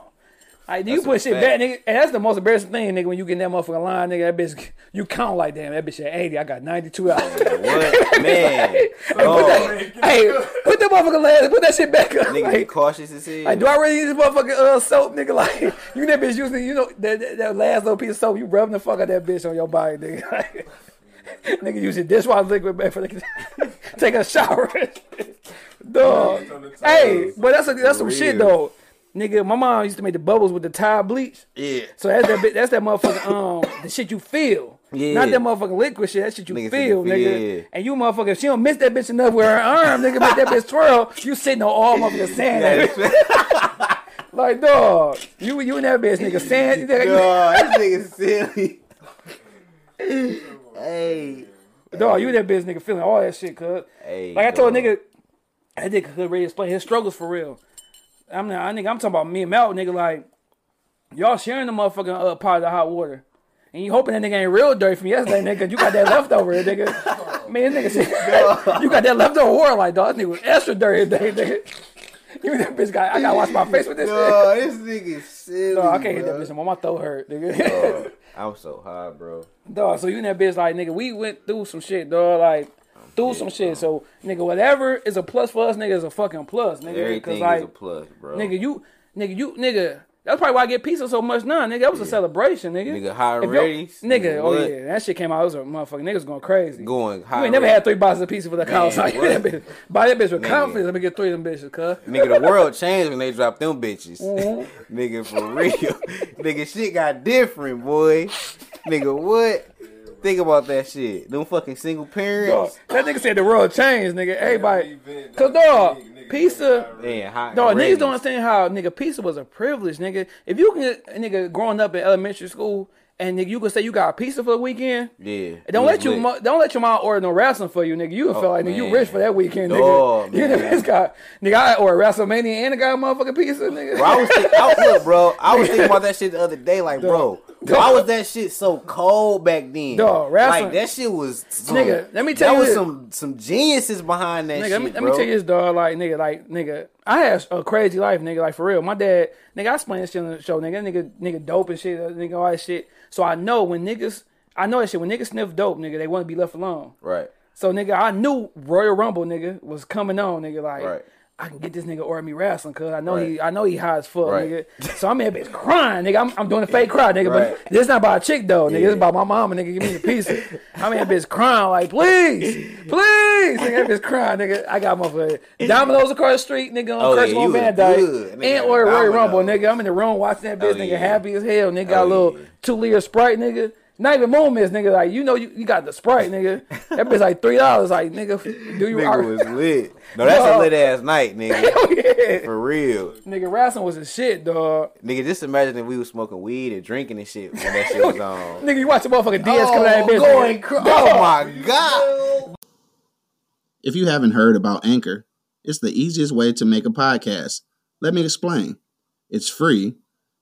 Like, you. Put shit back, nigga. And that's the most embarrassing thing, nigga, when you get in that motherfucking line, nigga. That bitch, (laughs) you count like, damn, that bitch at 80. I got 92 out. what man? Hey, (laughs) put that, hey, put that motherfucking last, put that shit back up. Nigga be Like, cautious as hell. like, do I really use this motherfucking uh, soap, nigga? (laughs) Like, you that bitch using, you know, that, that, that last little piece of soap, you rubbing the fuck out that bitch on your body, nigga. Like, nigga using dishwasher liquid back for the, take a shower. Dog. Hey, but that's a, that's some shit real. though. Nigga, my mom used to make the bubbles with the Tide bleach. yeah. So that's that that's that motherfucking um (coughs) the shit you feel. Yeah. Not that motherfucking liquid shit, that shit you Nigga feel, nigga. yeah. And you motherfucker, if she don't miss that bitch enough with her arm, nigga, make that bitch twirl, you sitting on all motherfucking (laughs) sand. Yeah, (laughs) like, dog, you you and that bitch, nigga, sand. Nigga, Dog, this nigga silly. (laughs) hey. Dog, you and that bitch, nigga, feeling all that shit, cuz. Hey. Like I told dog. nigga, that nigga could really explain his struggles for real. I'm not, I nigga, I'm talking about me and Mal, nigga, like, y'all sharing the motherfucking uh, pot of the hot water. And you hoping that nigga ain't real dirty from yesterday, nigga. You got that leftover, nigga. (laughs) Man, nigga (laughs) you got that leftover water like dog. This nigga was extra dirty today, nigga. (laughs) You that bitch got I gotta wash my face with this. No, this nigga silly. Dog, I can't hit that bro. bitch anymore. My throat hurt, nigga. Dog, I'm so high, bro. dog, so you and that bitch like nigga, we went through some shit, dog, like through some shit. So nigga, whatever is a plus for us, nigga, is a fucking plus, nigga. Everything like, is a plus, bro. nigga, you, nigga, you, nigga. That's probably why I get pizza so much now, nigga. That was a celebration, nigga. Nigga, high ratings, nigga. nigga, Oh yeah, that shit came out. It was a motherfucking niggas going crazy. Going high. ain't never had three boxes of pizza for the house. (laughs) Like, what? that bitch, buy that bitch with Nigga. confidence. Let me get three of them bitches, cuz. Nigga, the world changed when they dropped them bitches. (laughs) Mm-hmm. Nigga, for real. (laughs) Nigga, shit got different, boy. Nigga, what? Think about that shit. Them fucking single Dog, parents. that nigga said the world changed, nigga. Everybody, Event, cause dog, pizza. nigga, Man, hot Dog, niggas ratings. don't understand how nigga pizza was a privilege, nigga. If you can, get- a nigga, growing up in elementary school, and nigga, you can say you got pizza for the weekend. Yeah. Don't let you, lit. mo- don't let your mom order no wrestling for you, nigga. You would oh, feel like nigga, you rich for that weekend, nigga. Dog, (laughs) you know, man. this guy, nigga, I order WrestleMania and I got a motherfucking pizza, nigga. Bro, I was think, I, look, bro. I was thinking about that shit the other day. Like, bro, why was that shit so cold back then? Dog, wrestling- like that shit was. Some, Nigga, let me tell that you was some some geniuses behind that Nigga, shit, let me, let me tell you this, dog. Like, nigga, like, nigga, I had a crazy life, nigga. Like, for real. My dad, nigga, I explained this shit on the show, nigga. Nigga, nigga, dope and shit, nigga, all that shit. So I know when niggas, I know that shit. When niggas sniff dope, nigga, they want to be left alone. Right. So, nigga, I knew Royal Rumble, nigga, was coming on, nigga. Like, Right. I can get this nigga order me wrestling, cause I know Right. he, I know he high as fuck, Right. nigga. So I'm in bitch crying, nigga. I'm, I'm doing a fake cry, nigga. Right. But this not about a chick though, nigga. Yeah. It's about my mama, nigga. Give me the pizza. I'm in bitch crying, like, please, please, nigga. Bitch crying, nigga. I got motherfucker Domino's across the street, nigga, on Oh, Church yeah, on you was Van. Dyke, Nigga and order Royal. Rumble, nigga. I'm in the room watching that bitch, Oh, nigga, yeah. happy as hell, nigga. Got oh, a Oh, little yeah. two liter Sprite, nigga. Not even moments, nigga. Like you know, you, you got the Sprite, nigga. That bitch like three dollars. Like nigga, do you? Nigga was lit. (laughs) No, that's Dog. a lit ass night, nigga. (laughs) yeah. For real. Nigga, wrestling was a shit, dog. Nigga, just imagine if we was smoking weed and drinking and shit when that (laughs) shit was on. Nigga, you watch the motherfucking DS oh, coming out of bitch. going nigga. cra- oh my god. If you haven't heard about Anchor, it's the easiest way to make a podcast. Let me explain. It's free.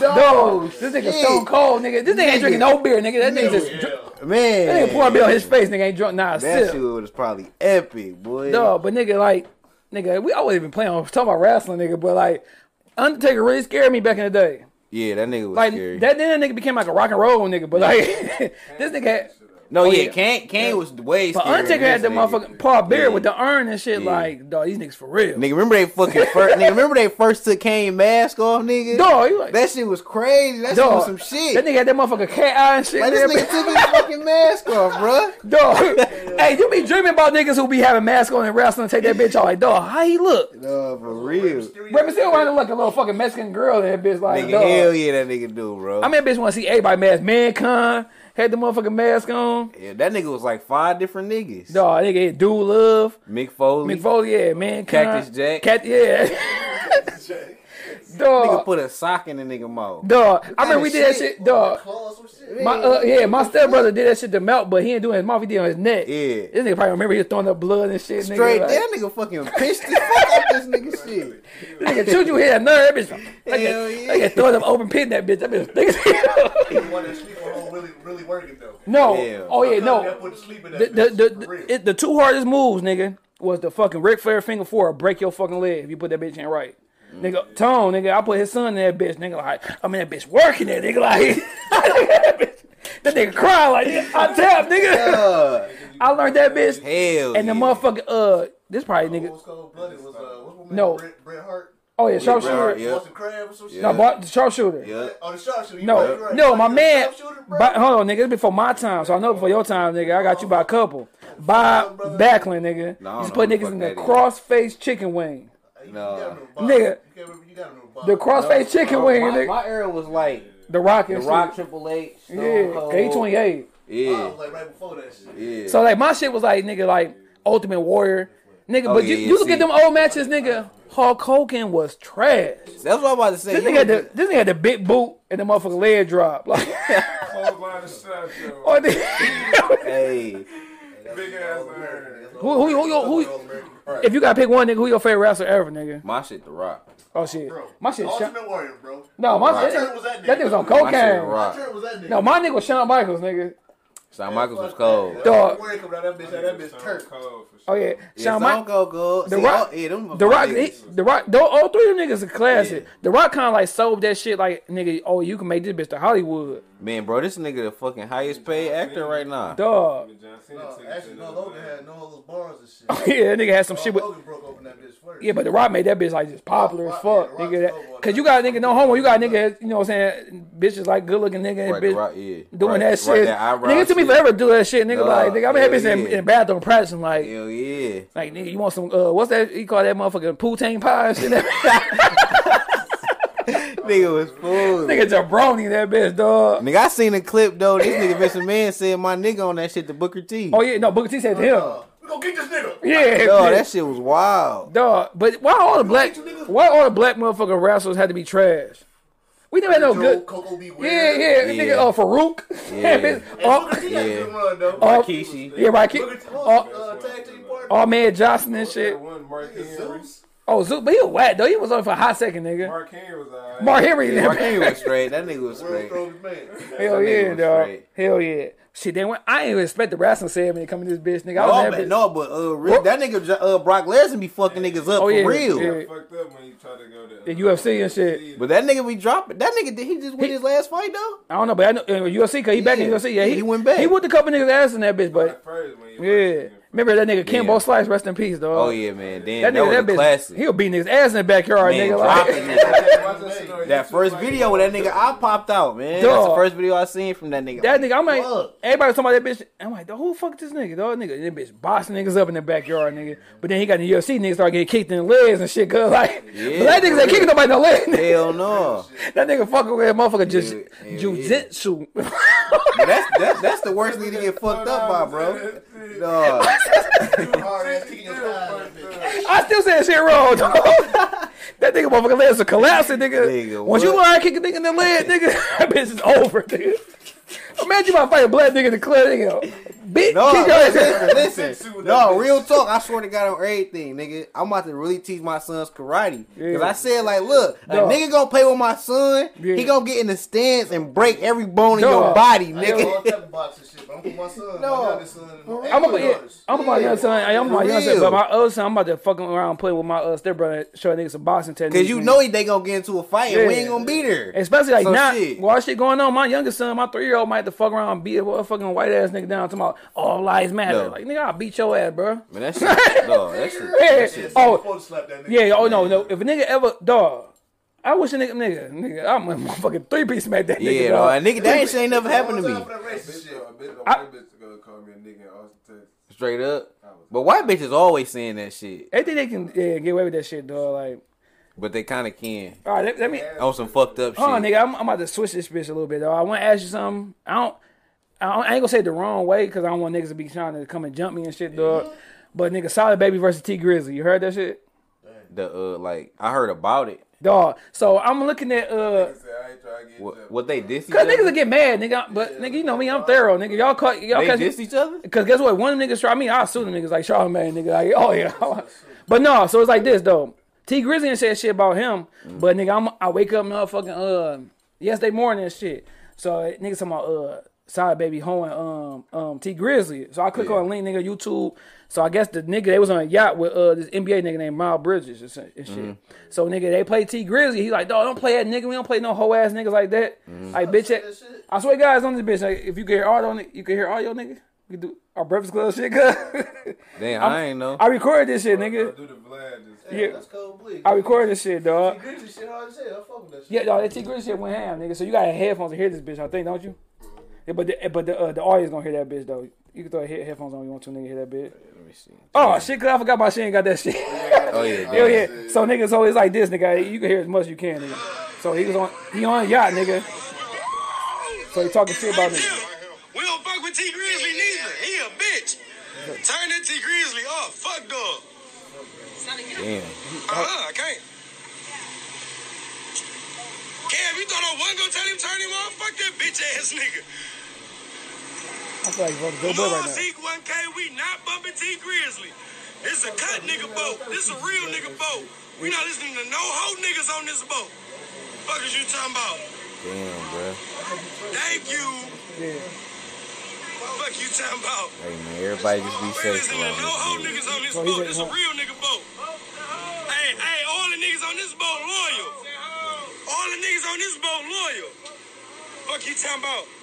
Dog, this nigga shit. stone cold, nigga. This nigga ain't drinking no beer, nigga. That nigga just, that Man. nigga pour a beer on his face, nigga ain't drunk not a That sip. shit was probably epic, boy. No, but nigga, like, nigga, we always been playing on talking about wrestling, nigga, but like, Undertaker really scared me back in the day. Yeah, that nigga was Like scary. that then that nigga became like a rock and roll nigga, but like (laughs) this nigga no, oh, yeah, yeah. Kane, Kane was way but Undertaker had the nigga. motherfucking Paul Bearer Yeah. with the urn and shit. Yeah. Like, dog, these niggas for real. Nigga, remember they fucking (laughs) first? nigga, remember they first took Kane mask off, nigga? Dog, like, that shit was crazy. That shit was some shit. That nigga had that motherfucker cat eye and shit. like this nigga took his fucking mask off, bruh. (laughs) Dog, hey, you be dreaming about niggas who be having masks on and wrestling and take that bitch off. Like, dog, how he look? No, for real. Remy still wanted to look like a little fucking Mexican girl in that bitch. Like, Nigga, dog. hell yeah, that nigga do, bro. I mean, that bitch want to see everybody mask. Mankind had the motherfucking mask on. yeah, that nigga was like five different niggas. Dog, nigga had Dude Love. Mick Foley. Mick Foley, yeah, man. Cactus Jack. Cat, yeah. (laughs) Nigga (laughs) dog, Nigga put a sock in the nigga mouth. dog. I remember we did that shit. shit, dog. My uh, yeah, my stepbrother did that shit to melt, but he ain't doing his mouth. He did on his neck. Yeah. This nigga probably remember he was throwing up blood and shit. Straight, nigga, like, that nigga fucking pissed the fuck out this nigga (laughs) shit. nigga shoot you here, nerve. That bitch, like, Hell a, yeah. like a throwing up open pit in that bitch. That bitch, nigga. The one that sleep on home really, really working though. no, Yeah. oh yeah, no. put to sleep in The that the the, the, it, the two hardest moves, nigga, was the fucking Ric Flair figure four, break your fucking leg if you put that bitch in right. Nigga, Tone, nigga, I put his son in that bitch, nigga, like, I mean, that bitch working there, nigga, like, (laughs) that nigga crying, like, nigga, I tap, nigga. Uh, I learned that bitch, hell and the yeah. motherfucker, uh, this probably nigga, Old Cold Blooded was uh, what's? No. Bret, Bret Hart. Oh yeah, Bret Hart, sharpshooter. yeah. Boston Crab or some shit. No, but the sharpshooter. Yeah. Oh, the sharpshooter. You No, right, no, my the man. But, hold on, nigga. It's before my time, so I know before your time, nigga. I got you by a couple. Bob Backlund, nigga. No, I don't Used to know put niggas in the that is. cross-faced chicken wing. No. gotta know Bob. Nigga. You can't remember- you gotta know Bob. The cross-faced chicken wing, my, nigga. my era was like The Rock The and Rock. Triple H, Yeah, Cold. K twenty eight. Bob Yeah, was like right before that shit. yeah. So like my shit was like nigga like Ultimate Warrior, nigga. Oh, but yeah, you, yeah, you look see. at them old matches, nigga. Hulk Hogan was trash. That's what I'm about to say. This nigga had the this nigga had the big boot and the motherfucking leg drop. (laughs) Like, Clothesline the or the, hey, (laughs) Big ass iron. who who who, who, who if you gotta pick one nigga, who your favorite wrestler ever, nigga? my shit, The Rock. Oh shit, Bro, my shit. Sean, Ultimate Warrior, bro. no, my My that, turn was that that nigga. nigga was on My shit, The cocaine. Rock. turn was that nigga. No, my nigga was Shawn Michaels, nigga. Shawn Michaels was cold. Dog. Warrior coming out that bitch, that bitch turned. Cold for Oh yeah, Yeah, Shawn Stone Michaels. Cold good. The See, Rock- all- yeah, them The Rock, he, the Rock, though, all three of them niggas are classic. Yeah. The Rock kind of like sold that shit, like nigga. Oh, you can make this bitch to Hollywood, Man, bro, this nigga the fucking highest paid actor right now. dog. John Cena No, actually, no, Hogan had no of those bars and shit. (laughs) yeah, that nigga had some shit with. Hogan broke open that bitch first. Yeah, but the Rock made that bitch like just popular as fuck, yeah, nigga. That. Cause you got a nigga no homo, you got a nigga, you know what I'm saying? Bitches like good looking nigga and Right, the bitch Rock, yeah. doing Right, that right, shit. that nigga took me forever to do that shit, nigga. Dog, like, nigga, I'm had hell bitch in, in the bathroom practicing like, Hell yeah. like nigga, you want some uh, what's that? You call that motherfucking poontang pie and shit? (laughs) (laughs) nigga was fool. nigga jabroni that bitch, dog. Nigga, I seen a clip though. This nigga Vince McMahon said my nigga on that shit to Booker T. Oh yeah, no, Booker T said to him. Uh, we gonna get this nigga. Yeah, Dog, that shit was wild. Dog, but why all the black, why all the black motherfucking wrestlers had to be trash? We never had no Joe, good. Coco B. Yeah, yeah, Yeah. nigga, uh, Farouk. Yeah. (laughs) And oh, Booker T had a Yeah. good run though. Rikishi. yeah, right. Booker T, Oh, uh, tag team partner. Ahmed Johnson and shit. That one, Mark Henry. Zeus. Oh, Zook, but he was whack though. He was on for a hot second, nigga. Mark Henry was alright. Mark Henry, Yeah, Mark Henry was straight. That nigga was straight. strongest man. That yeah, dog. straight. Hell yeah. Shit, then when, I ain't even expect the wrestling segment to come in this bitch, nigga. I was No, happy. but, no, but uh, real, that nigga uh, Brock Lesnar be fucking niggas up Oh, yeah, for real. yeah. Got fucked up when he tried to go to The UFC and shit. But that nigga be dropping. That nigga did he just win his last fight though? I don't know, but I know uh, UFC cause he back in UFC. Yeah, he, He went back. He whooped a couple niggas ass in that bitch, but At first, when he yeah. First- Remember that nigga Kimbo Yeah. Slice, rest in peace, dog. Oh yeah, man. Damn, That that, nigga, was that bitch, classic. he'll beat niggas ass in the backyard, Man, nigga. Like, (laughs) that shit on That YouTube, first video with that nigga, I popped out, man. That's Dog. the first video I seen from that nigga. that nigga, I'm like, Fuck. everybody was talking about that bitch. I'm like, who the fuck is this nigga, dog? Nigga, that bitch boxing niggas up in the backyard, nigga. But then he got in the UFC, niggas start getting kicked in the legs and shit, cause like, Yeah, black niggas ain't kicking nobody in the leg. Hell no. that nigga (laughs) fucking with that motherfucker just Yeah, yeah, jujitsu. But that's that, that's the worst nigga to get fucked up by, bro. (laughs) Dog. Hard ass kicking your thigh. I still say that shit wrong, dog. (laughs) that nigga motherfucker legs are collapsing, nigga. Nigga, Once you what? learn how to kick a nigga in the leg, nigga, (laughs) that bitch is over, nigga. Imagine you about to fight a black nigga in the club, nigga. Bitch, No, kick your ass. listen, listen. No, real talk. I swear to God on everything, nigga. I'm about to really teach my sons karate. Because Yeah. I said, like, look, a nigga gonna play with my son. Yeah. He gonna get in the stance and break every bone in your body, I ain't all nigga. type of boxing shit, but I'm with my son, No. my youngest son, and I'm and about, my yeah, daughters. I'm about young son. I'm about For young son, but my other son, I'm about to fucking around playing with my uh, stepbrother, showing niggas some boxing techniques. Because you know he- they gonna get into a fight and we ain't gonna be there. Especially like So now, shit. while shit going on, my youngest son, my three year old, might have to fuck around and beat a fucking white ass nigga down. Talking about all lives matter. No. Like nigga, I'll beat your ass, bro. Man, that shit, no, that shit, (laughs) Yeah. that shit. Oh, supposed to slap that nigga. Yeah, oh no, no. If a nigga ever dog, I wish a nigga nigga, nigga, I'm a motherfucking three piece smack that nigga. Yeah, no, dog. and nigga, that ain't shit ain't never happened to me. time for that A racist bitch, shit. a bitch, a I- white bitch gonna call me a nigga in Austin, Texas. Straight up. But white bitches always saying that shit. They think they can yeah, get away with that shit, dog. Like, But they kind of can. all right, let, let me. On some fucked up shit. Hold on, nigga. I'm, I'm about to switch this bitch a little bit, though. I want to ask you something. I don't. I, I ain't gonna say it the wrong way because I don't want niggas to be trying to come and jump me and shit, dog. But nigga, Sada Baby versus Tee Grizzley. You heard that shit, The uh, like I heard about it. dog. So I'm looking at uh, I said, I ain't trying to get What, what they diss each cause other? niggas will get mad, nigga. But nigga, you know me, I'm thorough, nigga. Y'all caught y'all they catch diss each other. Cause guess what? One of them niggas try me. I'll sue them niggas like Charlamagne, nigga. Like, oh yeah. (laughs) but no, so it's like this though. Tee Grizzley ain't said shit about him, but nigga, I'm I wake up motherfucking uh yesterday morning and shit. So niggas talking about uh Sada Baby hoeing um um Tee Grizzley. So I click Yeah. on link nigga YouTube. So I guess the nigga they was on a yacht with uh this NBA nigga named Miles Bridges and shit. and shit. So nigga they play Tee Grizzley. He like, dog, don't play that nigga. We don't play no hoe ass niggas like that. Like bitch. That. I swear, guys, on this bitch, like, if you can hear audio, on it, you can hear audio, nigga. You can do our Breakfast Club shit, cuz. (laughs) Damn, I ain't know. I recorded this shit, nigga. Do the Vlad just. Yeah. That's cold bleed. I recorded this shit, dog. Gritty shit hard as hell. I fuck with that shit. Yeah, dog, that Tee Grizzley shit went ham, nigga. So you got headphones to hear this bitch, I think, don't you? Yeah, but the, but the uh, the audio's gonna hear that bitch though. You can throw head- headphones on. if You want to nigga hear that bitch? Let me see. Oh shit, cause I forgot my shit ain't got that shit. (laughs) Oh yeah, Hell damn. yeah. So niggas so it's like this, nigga. You can hear as much as you can, nigga. So he was on he on a yacht, nigga. So he talking shit about me. We don't fuck with Tee Grizzley neither. He a bitch. Turn that Tee Grizzley off. Fuck dog. Damn. Uh-huh, I can't. Cam, you thought I wasn't gonna tell him turn him off? Fuck that bitch ass nigga. I feel like voting Joe Budden right now. Zeke 1K, we not bumping Tee Grizzley. This a cut nigga boat. This a real nigga boat. We not listening to no hoe niggas on this boat. Fuck is you talking about? Damn, bro. Thank you. Yeah. Fuck you talking about? Hey man, everybody just be We safe listening to around no hoe niggas on this So boat. said This a real nigga boat. Hey, hey, all the niggas on this boat loyal. All the niggas on this boat loyal. Fuck you talking about?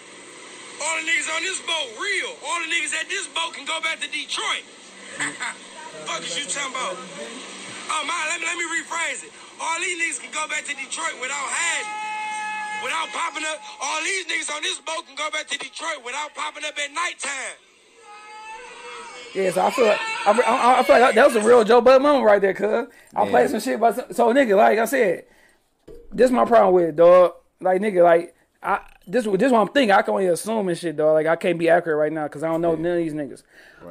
All the niggas on this boat real. All the niggas at this boat can go back to Detroit. (laughs) Fuck is you talking about? Oh my, let me let me rephrase it. All these niggas can go back to Detroit without hiding. Without popping up, all these niggas on this boat can go back to Detroit without popping up at nighttime. Yeah, so I feel like I, I, I feel like that was a real Joe Budden moment right there, cuz I Yeah. played some shit about some, so nigga. Like I said, this is my problem with it, dog. Like nigga, like I this this what I'm thinking. I can only assume and shit, dog. Like I can't be accurate right now because I don't know none of these niggas.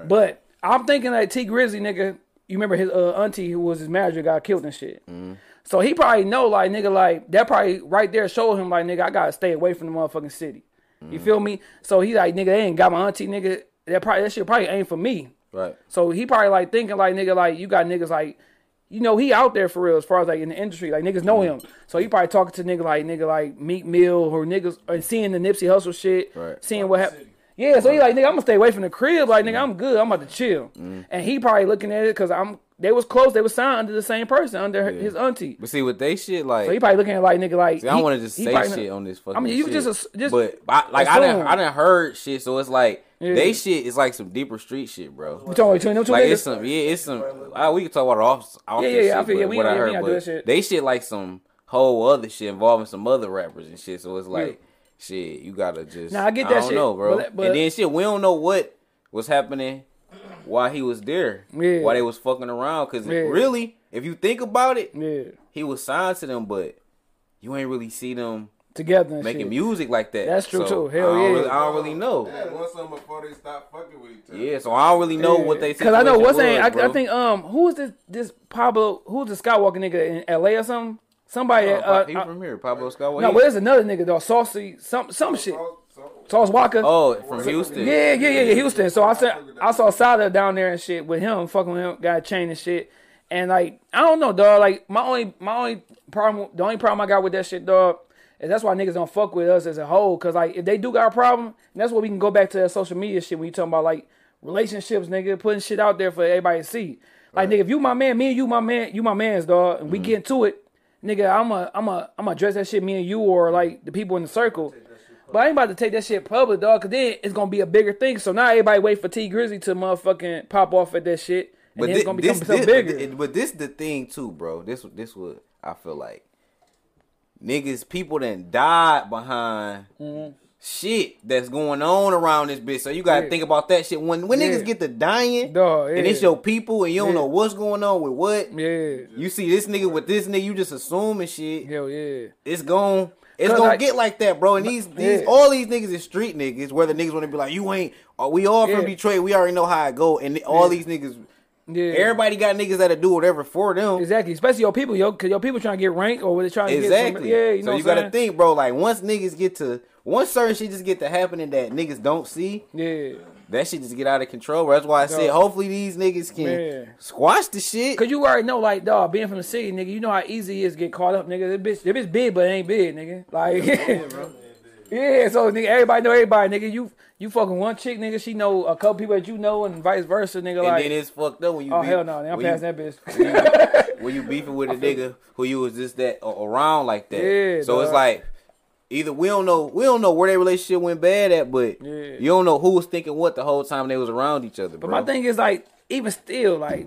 But I'm thinking like Tee Grizzley, nigga. You remember his uh, auntie who was his manager got killed and shit. So he probably know like nigga like that probably right there showed him like nigga I gotta stay away from the motherfucking city. You feel me? So he like nigga they ain't got my auntie nigga. That probably that shit probably ain't for me. Right. So he probably like thinking like nigga like you got niggas like you know he out there for real as far as like in the industry like niggas know him. So he probably talking to nigga like nigga like Meek Mill or niggas and seeing the Nipsey Hussle shit, Right. seeing what happened. Yeah, so he like nigga I'm gonna stay away from the crib like nigga I'm good I'm about to chill. Mm-hmm. And he probably looking at it because I'm they was close they was signed under the same person under her his auntie. But see, with they shit, like, So he probably looking at like nigga like see, I don't want to just say shit not- on this fucking. I mean you shit. just just but I, like I didn't. I didn't heard shit, so it's like Yeah. they shit is like some deeper street shit, bro. you talking between them two Like niggas. it's some, yeah, it's some. Uh, we can talk about it off, off Yeah, yeah, yeah, I shit, feel- yeah, but we what ain't- I we heard, ain't gotta but shit. they shit like some whole other shit involving some other rappers and shit. So it's like, shit, you gotta just. Nah, I get I that don't shit, know, bro. but- but- and then shit, we don't know what was happening while he was there. Yeah. While they was fucking around, because Yeah. really, if you think about it, yeah, he was signed to them, but you ain't really see them together and making shit. music like that. That's true, So, too. Hell I don't yeah. Really, I don't really know. They had one song before they stopped fucking with each other. Yeah, so I don't really know what they. Because I know what's saying. was, I, I think um who is this this Pablo? Who's the Skywalker nigga in L.A. or something? Somebody. Oh, uh, he uh, from here, Pablo Scott. no, but there's another nigga though. Saucy, some some shit. So, so, Sauce Walka. Oh, from Houston. Yeah, yeah, yeah, yeah, Houston. So I said I saw Sada down there and shit with him, fucking with him, got a chain and shit. And like I don't know, dog. Like my only my only problem, the only problem I got with that shit, dog, is that's why niggas don't fuck with us as a whole. Cause like if they do got a problem, and that's what we can go back to that social media shit when you talking about like relationships, nigga, putting shit out there for everybody to see. Like nigga, if you my man, me and you my man, you my man's dog, and we mm-hmm. get into it, nigga, I'm a I'm a I'm gonna address that shit, me and you or like the people in the circle. But I ain't about to take that shit public, dog, cause then it's gonna be a bigger thing. So now everybody wait for Tee Grizzley to motherfucking pop off at that shit. And But then thi- it's gonna become this, something this, bigger. But, but this the thing too, bro. This this what I feel like. Niggas, people that died behind shit that's going on around this bitch. So you gotta Mm-hmm. Yeah. think about that shit. When when Yeah. niggas get to dying, Dog, and it's your people, and you don't Yeah. know what's going on with what. yeah. You see this nigga with this nigga, you just assuming shit. Hell yeah. It's gon' It's gonna like- get like that, bro. And these these Yeah. all these niggas is street niggas. Where the niggas want to be like, you ain't. We all from Yeah. Detroit. We already know how it go. And all Yeah. these niggas, Yeah. everybody got niggas that'll do whatever for them. Exactly. Especially your people, yo, cause your people trying to get ranked or they trying to get Exactly. yeah, you know so you gotta saying? think, bro. Like once niggas get to once certain shit just get to happening that niggas don't see, Yeah. that shit just get out of control. Bro. That's why I said hopefully these niggas can Yeah. squash the shit. Cause you already know, like, dog, being from the city, nigga, you know how easy it is to get caught up, nigga. This bitch, this bitch big, but it ain't big, nigga. Like, yeah, (laughs) so nigga, everybody know everybody, nigga. You you fucking one chick, nigga. She know a couple people that you know, and vice versa, nigga. And Like, then it's fucked up when you oh beef- hell no, I'm when you- passing that bitch. when you (laughs) beefing with a nigga who you was just that a- around like that. Yeah, so it's like either we don't know we don't know where their relationship went bad at, but Yeah. you don't know who was thinking what the whole time they was around each other. But bro. my thing is like, even still, like,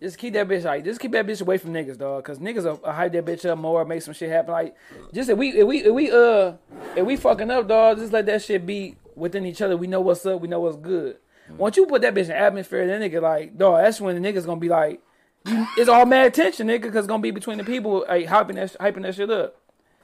just keep that bitch like, just keep that bitch away from niggas, dog. Cause niggas will, will hype that bitch up more, make some shit happen. Like, just if we if we if we uh if we fucking up, dog, just let that shit be within each other. We know what's up. We know what's good. Mm. Once you put that bitch in atmosphere, then nigga like, dog, that's when the niggas gonna be like, it's all mad attention, nigga, cause it's gonna be between the people like hyping that hyping that shit up.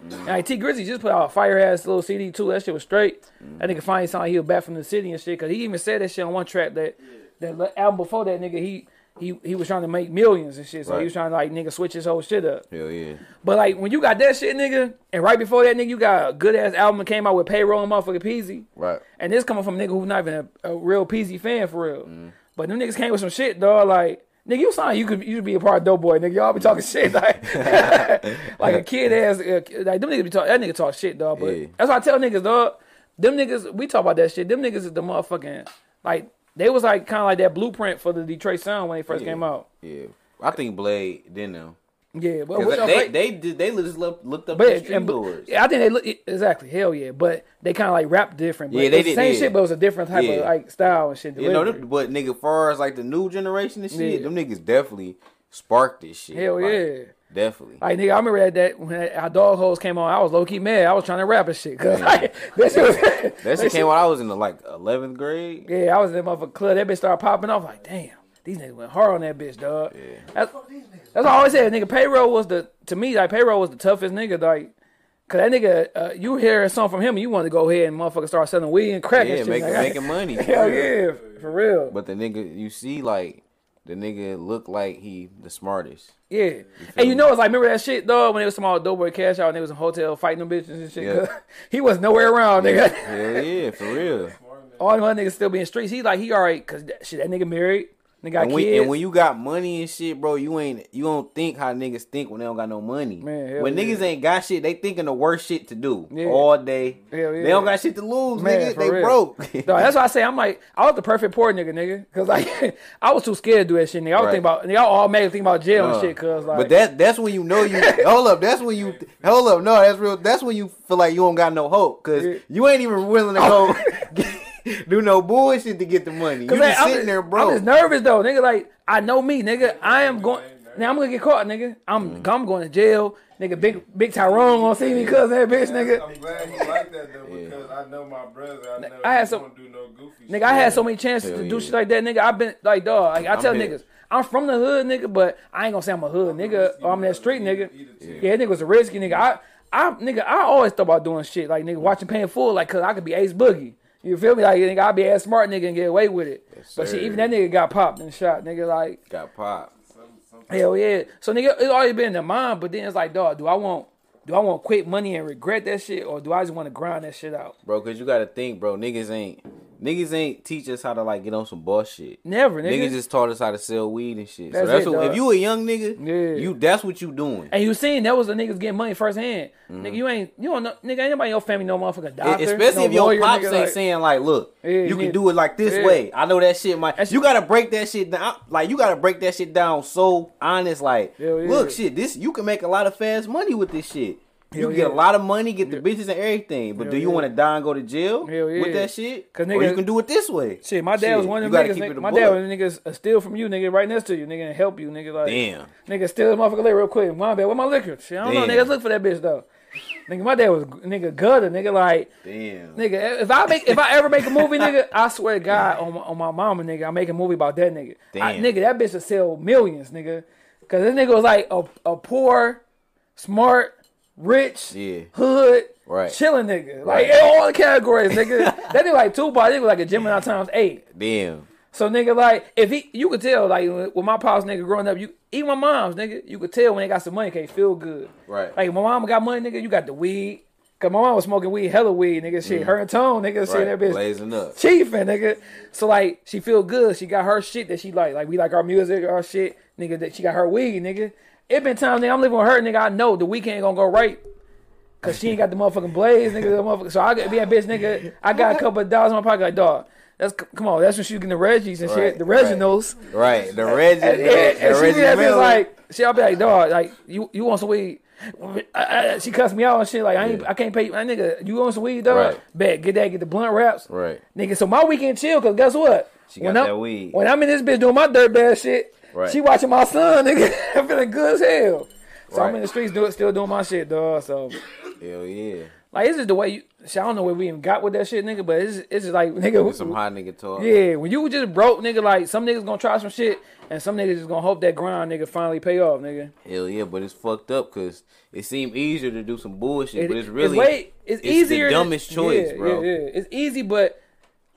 And like Tee Grizzley just put out a fire ass little CD too. That shit was straight. That mm. nigga finally sounded like he was back from the city and shit. Cause he even said that shit on one track that that album before that nigga, he he he was trying to make millions and shit. So he was trying to like nigga switch his whole shit up. Hell yeah. But like when you got that shit, nigga, and right before that, nigga, you got a good ass album that came out with payroll and motherfucking Peasy. Right. And this coming from a nigga who's not even a, a real Peasy fan for real. Mm. But them niggas came with some shit, dog. Like, nigga, you sound you could you could be a part of Dope Boy, nigga. Y'all be talking shit (laughs) like (laughs) like a kid ass. Uh, like them niggas be talk that nigga talk shit, dog. But Yeah. that's why I tell niggas, dog. Them niggas, we talk about that shit. Them niggas is the motherfucking like they was like kind of like that blueprint for the Detroit Sound when they first Yeah. came out. Yeah. I think Blade didn't know. Yeah, but 'Cause what y'all they, they did they just looked, looked up But the street but- yeah, I think they look exactly hell yeah. But they kind of like rap different. But Yeah, they did, same yeah. shit, but it was a different type of like style and shit. You know, them, but nigga, far as like the new generation and shit, Yeah. them niggas definitely sparked this shit. hell Like, yeah. Definitely. Like nigga, I remember that, that when our dog holes came on, I was low key mad. I was trying to rap and shit because like that shit was (laughs) that shit came when I was in the like eleventh grade. Yeah, I was in that motherfucker club. That bitch started popping off. Like damn, these niggas went hard on that bitch, dog. That's, that's what I always said. Nigga, payroll was the to me like payroll was the toughest nigga. Like, cause that nigga, uh, you hear a song from him, and you want to go ahead and motherfucker start selling weed and crack Yeah, and shit. making like, making money. (laughs) Hell yeah, for real. But the nigga, you see, like the nigga look like he the smartest. Yeah. And you know, it's like, remember that shit, though, when it was small Doughboy Cash Out and they was in a hotel fighting them bitches and shit? Yeah. (laughs) he was nowhere around, nigga. Hell yeah, for real. All them other niggas still be in streets. He like, he alright, because that, shit, that nigga married. Nigga got And when, kids. and when you got money and shit, bro, you ain't you don't think how niggas think when they don't got no money. Man, when yeah. niggas ain't got shit, they thinking the worst shit to do Yeah. all day. Hell yeah. They don't got shit to lose, Man, nigga. They real. broke. (laughs) Dog, that's why I say I'm like I was the perfect poor nigga, nigga, because like (laughs) I was too scared to do that shit. Nigga. I was Right. thinking about y'all all automatically think about jail Uh, and shit, cause like but that that's when you know you (laughs) hold up. That's when you hold up. No, that's real. That's when you feel like you don't got no hope because Yeah. you ain't even willing to go do no bullshit to get the money. You Cause just like, I'm sitting just- there, I'm just nervous though, nigga. Like I know me, nigga. I am going. Now I'm gonna get caught, nigga. I'm Mm. I'm going to jail, nigga. Big Big Tyrone gonna see me, cause that bitch, nigga. I'm glad he like that though because I know my brother. I know I had he some- don't no goofy Nigga, shit. I had so many chances Hell to do yeah. shit like that, nigga. I've been like, dog. Like I tell bet. niggas, I'm from the hood, nigga, but I ain't gonna say I'm a hood nigga or I'm that street nigga. Yeah, nigga was a risky nigga. I, I, nigga, I always thought about doing shit like nigga watching paying full, like cause I could be Ace Boogie. You feel me? Like nigga, I be a smart nigga and get away with it. but shit, even that nigga got popped and shot, nigga. Like got popped. hell yeah. So nigga, it's already been in the mind, but then it's like, dog, do I want, do I want quick money and regret that shit, or do I just want to grind that shit out? bro. Cause you gotta think, bro. Niggas ain't niggas ain't teach us how to like get on some boss shit. Never, nigga. Niggas just taught us how to sell weed and shit. That's so that's it, what, dog. if you a young nigga, Yeah. you that's what you doing. And you seen that was the niggas getting money firsthand. Mm-hmm. Nigga, you ain't you don't know nigga ain't nobody in your family no motherfucking doctor. Especially no if your lawyer, pops nigga, ain't like- saying like, look, Yeah, you you can do it like this Yeah. way. I know that shit might. That's- You gotta break that shit down. Like you gotta break that shit down so honest. Like, yeah. look, shit, this you can make a lot of fast money with this shit. You Hell can get yeah. a lot of money, get the bitches and everything. But Hell do you yeah. want to die and go to jail Hell yeah. with that shit? 'Cause or nigga- you can do it this way. Shit, my dad was one of them niggas. Nigga, my buck. dad was niggas uh, steal from you, nigga, right next to you, nigga, and help you, nigga. Like, Damn. nigga, steal the motherfucker liquor real quick. My bad, where my liquor? Shit, I don't know, Damn. niggas look for that bitch though. Nigga, my dad was nigga gutter, nigga. Like, Damn. nigga, if I make, if I ever make a movie, nigga, I swear to God on my, on my mama, nigga, I make a movie about that nigga. I, Damn. nigga, that bitch would sell millions, nigga. Cause this nigga was like a, a poor, smart, rich, Yeah. hood, Right. chilling nigga. Like in all the categories, nigga. (laughs) that nigga like two Tupac, nigga like a Gemini times eight. Damn. So nigga, like if he, you could tell, like with my pops, nigga, growing up, you even my mom's, nigga, you could tell when they got some money, can't feel good. Right. Like my mom got money, nigga, you got the weed. Cause my mom was smoking weed, hella weed, nigga. Shit, her and Tone, nigga, shit, Mm. Right. that bitch Blazing up. chiefing, nigga. So like, she feel good. She got her shit that she like. Like we like our music, our shit, nigga. That she got her weed, nigga. It been times, nigga. I'm living with her, nigga. I know the weekend ain't gonna go right. Cause she ain't got the motherfucking blaze, nigga. The motherfucker. So I got be that bitch, nigga. I got a couple of dollars in my pocket, like dog. That's come on. That's when she was getting the Reggies and Right, shit, the right. Reginals. Right. The Reggie. And, the, and, the and she be that bitch like, she I'll be like, dog, like you you want some weed? I, I, she cussed me out and shit. Like I ain't, I can't pay. My nigga, you want some weed, dog? Right. Bet get that, get the blunt wraps. Right. Nigga, so my weekend chill, cause guess what? She got I'm, that weed. When I'm in this bitch doing my dirt bad shit, Right. she watching my son, (laughs) nigga. I'm feeling good as hell. So I'm in the streets do it, still doing my shit, dog. So Hell yeah. like it's just the way you shit, I don't know where we even got with that shit, nigga, but it's it's just like nigga Some hot nigga talk. Yeah, when you just broke, nigga, like some niggas gonna try some shit and some niggas just gonna hope that grind nigga finally pay off, nigga. Hell yeah, but it's fucked up because it seemed easier to do some bullshit, It- but it's really way, it's, it's easier. the dumbest choice, yeah, bro. Yeah, yeah. It's easy, but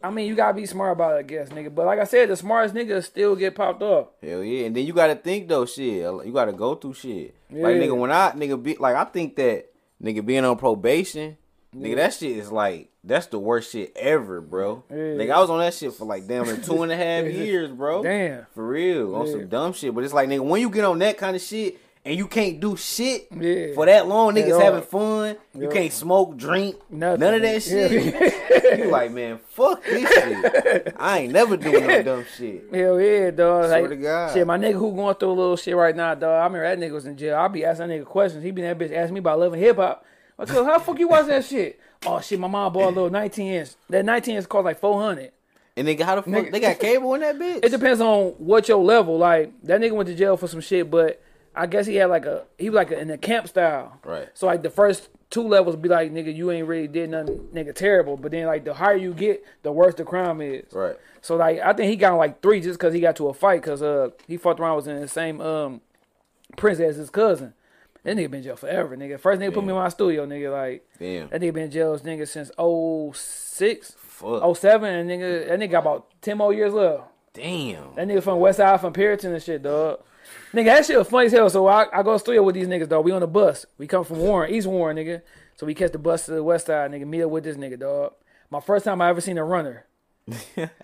I mean, you gotta be smart about it, I guess, nigga. But like I said, the smartest niggas still get popped up. Hell yeah, and then you gotta think though, shit. You gotta go through shit. Yeah. Like nigga, when I nigga be like, I think that nigga being on probation, nigga, that shit is like that's the worst shit ever, bro. Yeah. Nigga, I was on that shit for like damn near two and a half (laughs) years, bro. Damn. for real, on Yeah. some dumb shit. But it's like nigga, when you get on that kind of shit and you can't do shit Yeah. for that long, niggas having fun. You can't smoke, drink, Nothing. none of that shit. (laughs) you like, man, fuck this shit. I ain't never doing no dumb shit. Hell yeah, dog. Swear Like, to God. Shit, my nigga who going through a little shit right now, dog. I remember that nigga was in jail. I be asking that nigga questions. He be in that bitch asking me about loving hip hop. I tell him, how the fuck you watch that shit? Oh shit, my mom bought a little 19 inch. That 19 inch cost like 400. And nigga, how the fuck Nigga. they got cable in that bitch? It depends on what your level. Like that nigga went to jail for some shit, but I guess he had like a he was like a, in a camp style. Right. So like the first two levels be like nigga, you ain't really did nothing nigga terrible. But then like the higher you get, the worse the crime is. Right. So like I think he got like three just because he got to a fight because uh he fucked around was in the same um prison as his cousin. That nigga been in jail forever, nigga. First nigga put me in my studio, nigga. Like Damn. that nigga been in jail, nigga, since 06, Fuck. 07, and nigga that nigga got about ten more years left. Damn. That nigga from West Side, from Puritan and shit, dog. Nigga, that shit was funny as hell. So I, I go to studio with these niggas, dog. We on the bus. We come from Warren, East Warren, nigga. So we catch the bus to the West Side, nigga. Meet up with this nigga, dog. My first time I ever seen a runner. (laughs)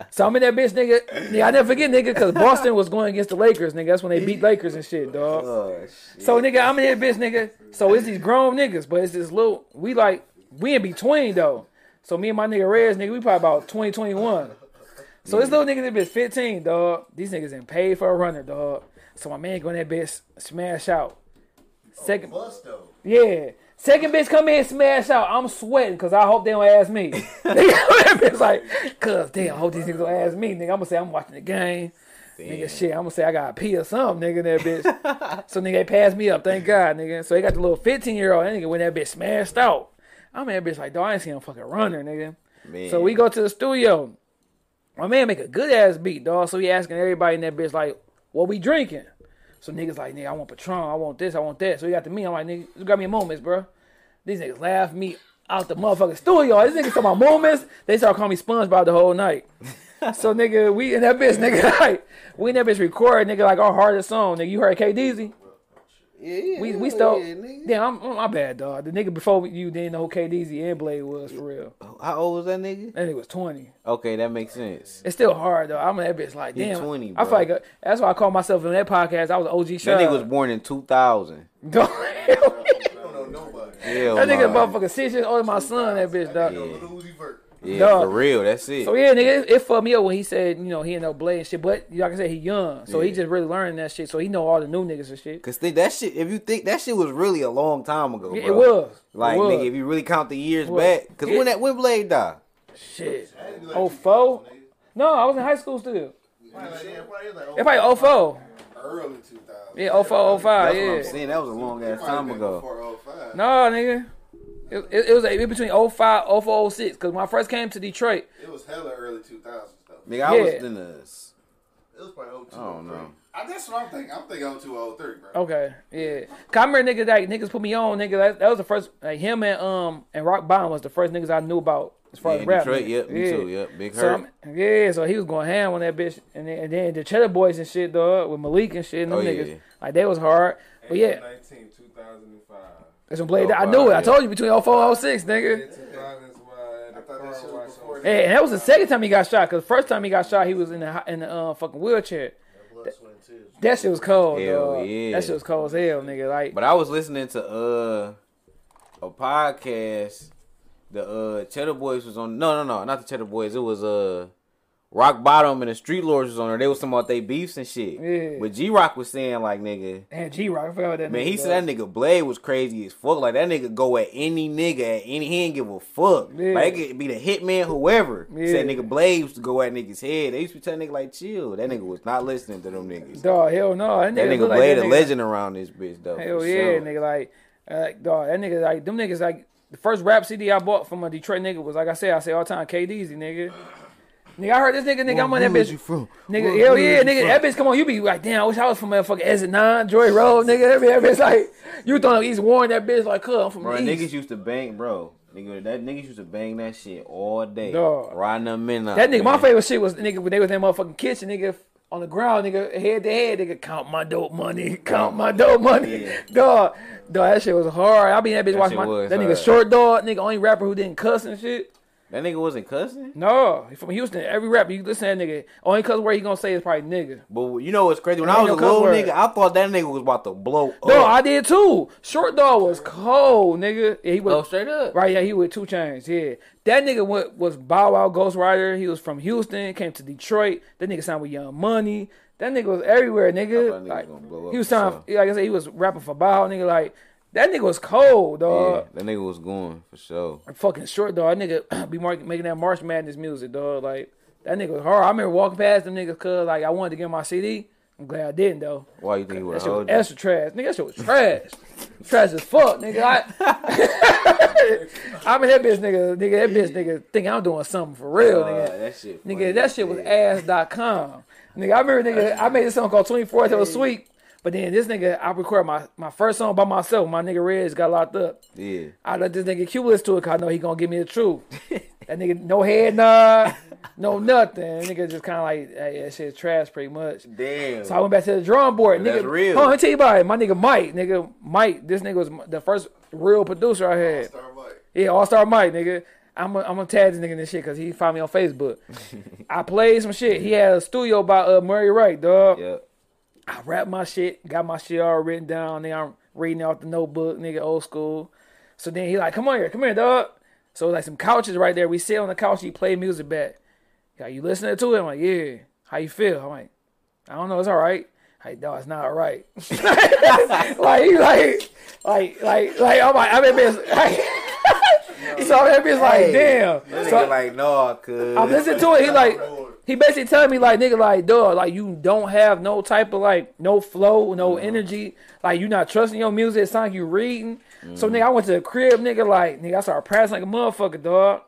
so I'm in that bitch, nigga. nigga I never forget, nigga, because Boston was going against the Lakers, nigga. That's when they beat Lakers and shit, dog. (laughs) Oh, shit. So nigga, I'm in that bitch, nigga. So it's these grown niggas, but it's this little. We like we in between though. So me and my nigga Rez, nigga, we probably about 20, 21. So this little nigga, this bitch 15, dog. These niggas ain't paid for a runner, dog. So my man go in that bitch, smash out. Oh, Second, Bust though. yeah. Second bitch come in, smash out. I'm sweating because I hope they don't ask me. (laughs) bitch (laughs) like, cuz damn, I hope these niggas don't ask me, nigga. I'm gonna say I'm watching the game. Nigga, shit, I'm gonna say I got a pee or something, nigga, that bitch. (laughs) so nigga, they passed me up, thank God, nigga. So they got the little 15 year old, that nigga when that bitch smashed out. I'm in that bitch like, dog, I ain't seen no fucking runner, nigga. Man. So we go to the studio. My man make a good ass beat, dog. So he asking everybody in that bitch like, what we drinking? So niggas like, nigga, I want Patron, I want this, I want that. So he got to me, I'm like, nigga, you got me a moments, bro. These niggas laugh me out the motherfucking studio. These niggas talking about moments. They start calling me SpongeBob the whole night. so nigga, we in that bitch, nigga, (laughs) like, we in that bitch record, nigga, like our hardest song. Nigga, you heard K Deezy? Yeah, yeah, We we yeah, stole. yeah, nigga. Damn, I'm, I'm- my bad, dog. The nigga before you didn't know who K and Blade was for real. How old was that nigga? That nigga was 20. Okay, that makes sense. It's still hard though. I'm in that bitch like He damn. 20, I feel like uh, that's why I call myself in that podcast. I was OG That nigga was born in 2000. (laughs) Don't know nobody. Hell that nigga nah. motherfucker six years older than my son. That bitch, dog. I know Lil Uzi Vert. Yeah, Dog. for real. That's it. So yeah, nigga, it, it fucked me up when he said, you know, he ain't no blade and shit. But like I said, he young, so he just really learning that shit. So he know all the new niggas and shit. Cause think that shit. If you think that shit was really a long time ago, Yeah, bro. it was. Like it was. nigga, if you really count the years back, cause Yeah. when that when Blade died, shit. Had to be like Oh 2000, four? No, I was in high school still. Probably like- yeah, probably like, 04. Early 2000. Yeah, 04, 05, that's what I'm saying. That was a long ass time ago. 05. No, nigga. It, it, it was like, between 05, 04, 06. Because when I first came to Detroit, It was hella early 2000s though. Nigga, I was in the. It was probably 02. I don't know. I, that's what I'm thinking. I'm thinking 02, 03, bro. Okay, yeah. Cause I remember niggas like niggas put me on, nigga. That, that was the first like him and um and Rock Bottom was the first niggas I knew about as far Yeah, as in rap. Detroit, nigga. yep, me yeah. too, yep, Big Hurt. I'm, yeah, so he was going ham on that bitch, and then, and then the Cheddar Boys and shit, dog, with Malik and shit, and them Oh, yeah. niggas, like they was hard. But yeah, 19, 2005. That's when Blade. Oh, I knew it. I told you between 04 and 06, nigga. 2000 is why I thought that was Hey, and that was the second time he got shot. Cause the first time he got shot, he was in the in the uh, fucking wheelchair. Blood, sweat, and. That shit was cold, Hell dog. yeah. That shit was cold as hell, nigga. Like, But I was listening to uh a podcast. The uh Cheddar Boys was on. No, no, no, not the Cheddar Boys. It was uh Rock Bottom and the Street Lords was on there. They was talking about they beefs and shit. Yeah. But G Rock was saying like, nigga, and G Rock, I forgot that. man, he was. said that nigga Blade was crazy as fuck. Like that nigga go at any nigga at any. He ain't give a fuck. Yeah. Like it could be the hitman, whoever. Yeah. Said nigga Blade used to go at niggas head. They used to be telling nigga like chill. That nigga was not listening to them niggas. Dog, hell no. That nigga, That nigga look like Blade that a nigga- legend around this bitch though. Hell yeah, sure. nigga. Like, uh, dog, that nigga, like, them niggas, like, the first rap CD I bought from a Detroit nigga was, like I say, I say all the time, KDZ, nigga. Nigga, I heard this nigga, nigga, I'm on that Where bitch. you from? Nigga, Where- hell yeah, nigga. from? That bitch come on, you be like, damn, I wish I was from motherfucking Exit 9, Joy Road, (laughs) nigga. That bitch, (laughs) that bitch like, you throwing East Warren, that bitch like, cuz, I'm from Bro, the niggas used to bang, bro. Nigga, that niggas used to bang that shit all day. Dog. Riding them in. That nigga, my favorite shit was nigga when they was in that motherfucking kitchen, nigga. On the ground, nigga, head to head, nigga, count my dope money, (laughs) count my dope money, Yeah. dog, dog, that shit was hard. I be in that bitch That watching my was that nigga hard. short dog, nigga, only rapper who didn't cuss and shit. That nigga wasn't cussing. No, he from Houston. Every rapper you listen to that nigga, only cuss word he gonna say is probably nigga. But you know what's crazy? When I was no a little word. nigga, I thought that nigga was about to blow up. No, I did too. Short dog was cold, nigga. Yeah, he was Oh, straight up. Right, yeah, he with two chains. Yeah, that nigga went, was Bow Wow Ghost Rider. He was from Houston, came to Detroit. That nigga signed with Young Money. That nigga was everywhere, nigga. I thought nigga was Like, gonna blow up he was for signed. Like I said, he was rapping for Bow, nigga. Like that nigga was cold, dog. Yeah, that nigga was going for sure. I'm fucking short dog. That nigga (clears throat) be making that March Madness music, dog. Like that nigga was hard. I remember walking past them niggas, cause like I wanted to get my CD. I'm glad I didn't though. Why you think he would That shit was hold extra trash. Nigga, that shit was trash. (laughs) trash as fuck, nigga. I, (laughs) I'm in that bitch, nigga. Nigga, that bitch, nigga, think I'm doing something for real, Uh, nigga. that shit. Nigga, that shit was ass.com. Nigga, I remember, nigga, I made this song called 24th It was sweet. But then this nigga, I recorded my, my first song by myself. My nigga Reg got locked up. Yeah. I let this nigga Q listen to it because I know he gonna give me the truth. (laughs) that nigga, no head nod, no nothing. Nigga just kind of like, hey, that shit trash pretty much. Damn. So I went back to the drawing board. That's nigga, real. Hold on, let me tell you about it. My nigga Mike, nigga Mike. This nigga was the first real producer I had. All-Star Mike. Yeah, All Star Mike, nigga. I'm gonna I'm gonna tag this nigga in this shit because he found me on Facebook. (laughs) I played some shit. He had a studio by uh, Murray Wright, dog. Yep. I rapped my shit, got my shit all written down. Nigga, I'm reading off the notebook, nigga, old school. So then he like, come on here, come here, dog. So like some couches right there. We sit on the couch. He play music back. Like, you listening to it? I'm like, yeah. How you feel? I'm like, I don't know. It's all right. No, it's not all right. (laughs) like, he like, like, like, like, I'm like, I'm in this. Like, so I'm like, Hey, damn. That So- nigga like, no, cuz. I'm listening to it. He like, he basically telling me like, nigga, like, dog, like you don't have no type of like, no flow, no mm-hmm. energy. Like you not trusting your music. It sound like you reading. So nigga, I went to the crib, nigga, like, nigga, I started practicing like a motherfucker, dog.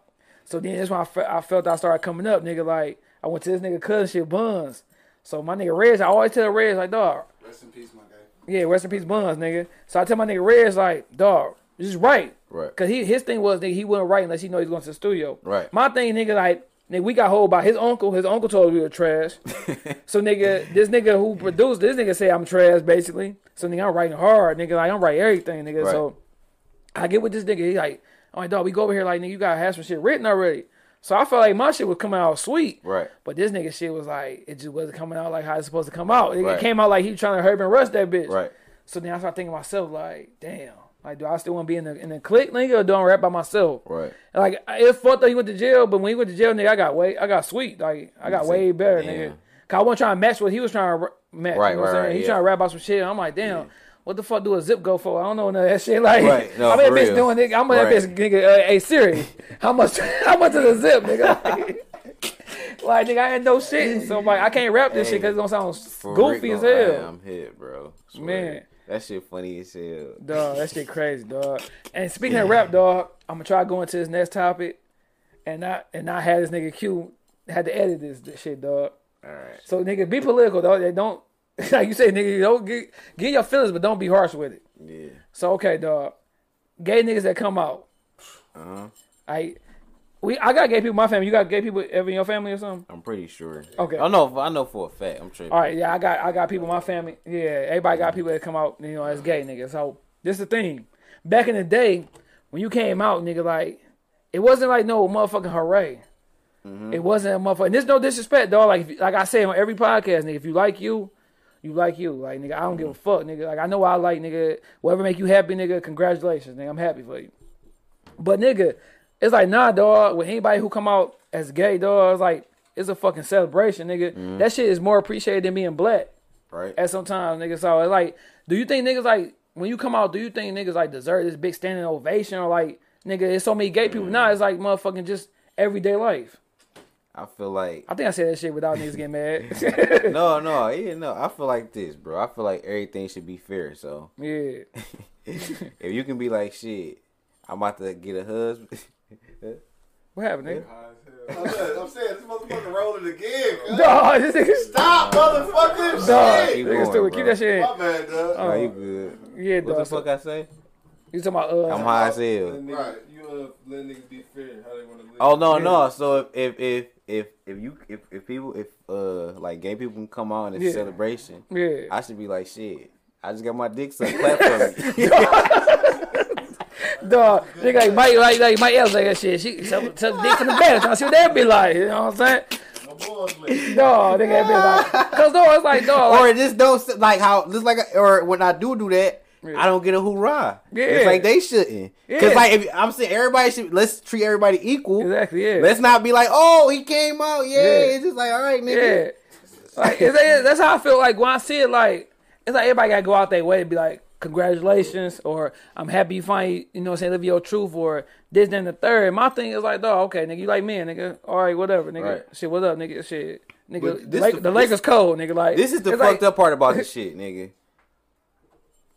So then that's when I, fe- I felt I started coming up, nigga. Like I went to this nigga cousin shit Buns. So my nigga Reg, I always tell Reg like, dog, Rest in peace, my guy. yeah, rest in peace Buns, nigga. So I tell my nigga Reg like, dog, just write. Right. Cause he his thing was nigga, he wouldn't write unless he know he's going to the studio. Right. My thing, nigga, like nigga, we got hold by his uncle. His uncle told us we were trash. (laughs) so nigga, this nigga who produced this nigga say I'm trash basically. So nigga, I'm writing hard, nigga. Like I'm writing everything, nigga. Right. So I get with this nigga. He like, I'm like, dog, we go over here like nigga, you gotta have some shit written already. So I felt like my shit was coming out sweet. Right. But this nigga shit was like, it just wasn't coming out like how it's supposed to come out. It Right. came out like he trying to Herb and Rush that bitch. Right. So then I started thinking to myself, like, damn, like, do I still want to be in the in the clique, nigga, or do I rap by myself? Right. Like, it fucked up he went to jail, but when he went to jail, nigga, I got way, I got sweet, like, I got way better, damn. nigga. Cause I wasn't trying to match what he was trying to match. Right, you know what right, saying? right, He yeah. trying to rap about some shit. I'm like, damn. What the fuck do a zip go for? I don't know none of that shit. (laughs) Like, Right, no, I'm that bitch doing nigga. I'm in that bitch, nigga. Uh, hey Siri, (laughs) how much? (laughs) How much is a zip, nigga? Like, like, nigga, I ain't no shit. So I'm like, I can't rap this Hey, shit because it's gonna sound goofy Rick, as hell. I am hit, bro. Swear. Man. That shit funny as hell. Dog, that shit crazy, dog. And speaking of rap, dog, I'm gonna try going to this next topic, and not and not have this nigga Q had to edit this, this shit, dog. Alright. So nigga, be political, dog. They don't (laughs) like you say, nigga. Don't get get your feelings, but don't be harsh with it. Yeah. So okay, dog. Gay niggas that come out, Uh-huh. I we I got gay people in my family. You got gay people ever in your family or something? I'm pretty sure. Okay. I know. I know for a fact. I'm tripping. All right, yeah, I got I got people in my family. Yeah, everybody got people that come out, you know, as gay niggas. So this is the thing. Back in the day, when you came out, nigga, like it wasn't like no motherfucking hooray. Mm-hmm. It wasn't a motherfucker. And there's no disrespect, dog. Like if, like I say on every podcast, nigga, if you like you, you like you. Like nigga, I don't give a mm-hmm. fuck, nigga. Like I know I like nigga. Whatever make you happy, nigga. Congratulations, nigga. I'm happy for you. But nigga, it's like nah, dog. With anybody who come out as gay, dog, it's like it's a fucking celebration, nigga. Mm-hmm. That shit is more appreciated than being black Right. at some times, nigga. So it's like, do you think niggas like when you come out? Do you think niggas like deserve this big standing ovation or like nigga? There's so many gay people mm-hmm. Nah, It's like motherfucking just everyday life. I feel like I think I said that shit without niggas getting mad. (laughs) no, no, yeah, no. I feel like this, bro. I feel like everything should be fair. So yeah, (laughs) if you can be like, shit, I'm about to get a husband. (laughs) what happened, nigga? I'm saying, I'm saying this motherfucker rolling again. cuz. (laughs) Dog, this nigga, Stop, motherfucker. dog, Shit. Keep nigga going, stupid. Keep that shit in. My bad, dog. Are you good? Yeah, dog. What the fuck I say? You talking about uh? I'm high as hell. Right. You uh, let niggas be fair how they want to live. Oh no, no. So if if if if, if you if, if people if uh like gay people can come on in Yeah. celebration, Yeah. I should be like shit. I just got my dick sucked. Clap for me. (laughs) (laughs) Dog, nigga like Mike, like like Mike Evans like that shit. She suck suck dick from the back. Trying to see what that be like. You know what I'm saying? My boys live. Dog, nigga, that be like, cause no, it's like dog. or Like, just don't like how just like or when I do do that, I don't get a hoorah. Yeah. It's like they shouldn't. Yeah. Cause like if, I'm saying everybody should let's treat everybody equal. exactly, yeah. Let's not be like, oh, he came out, yeah. Yeah. It's just like, all right, nigga. Yeah. Like that's how I feel like when I see it like it's like everybody gotta go out their way to be like, congratulations or I'm happy you finally, you know what saying, live your truth or this, then the third. My thing is like, dog, okay, nigga, you like me, nigga. All right, whatever, nigga. Right. Shit, what up, nigga? Shit. Nigga, the, this Lake, the- the Lakers cold, nigga. Like This is the fucked like- up part about this (laughs) shit, nigga.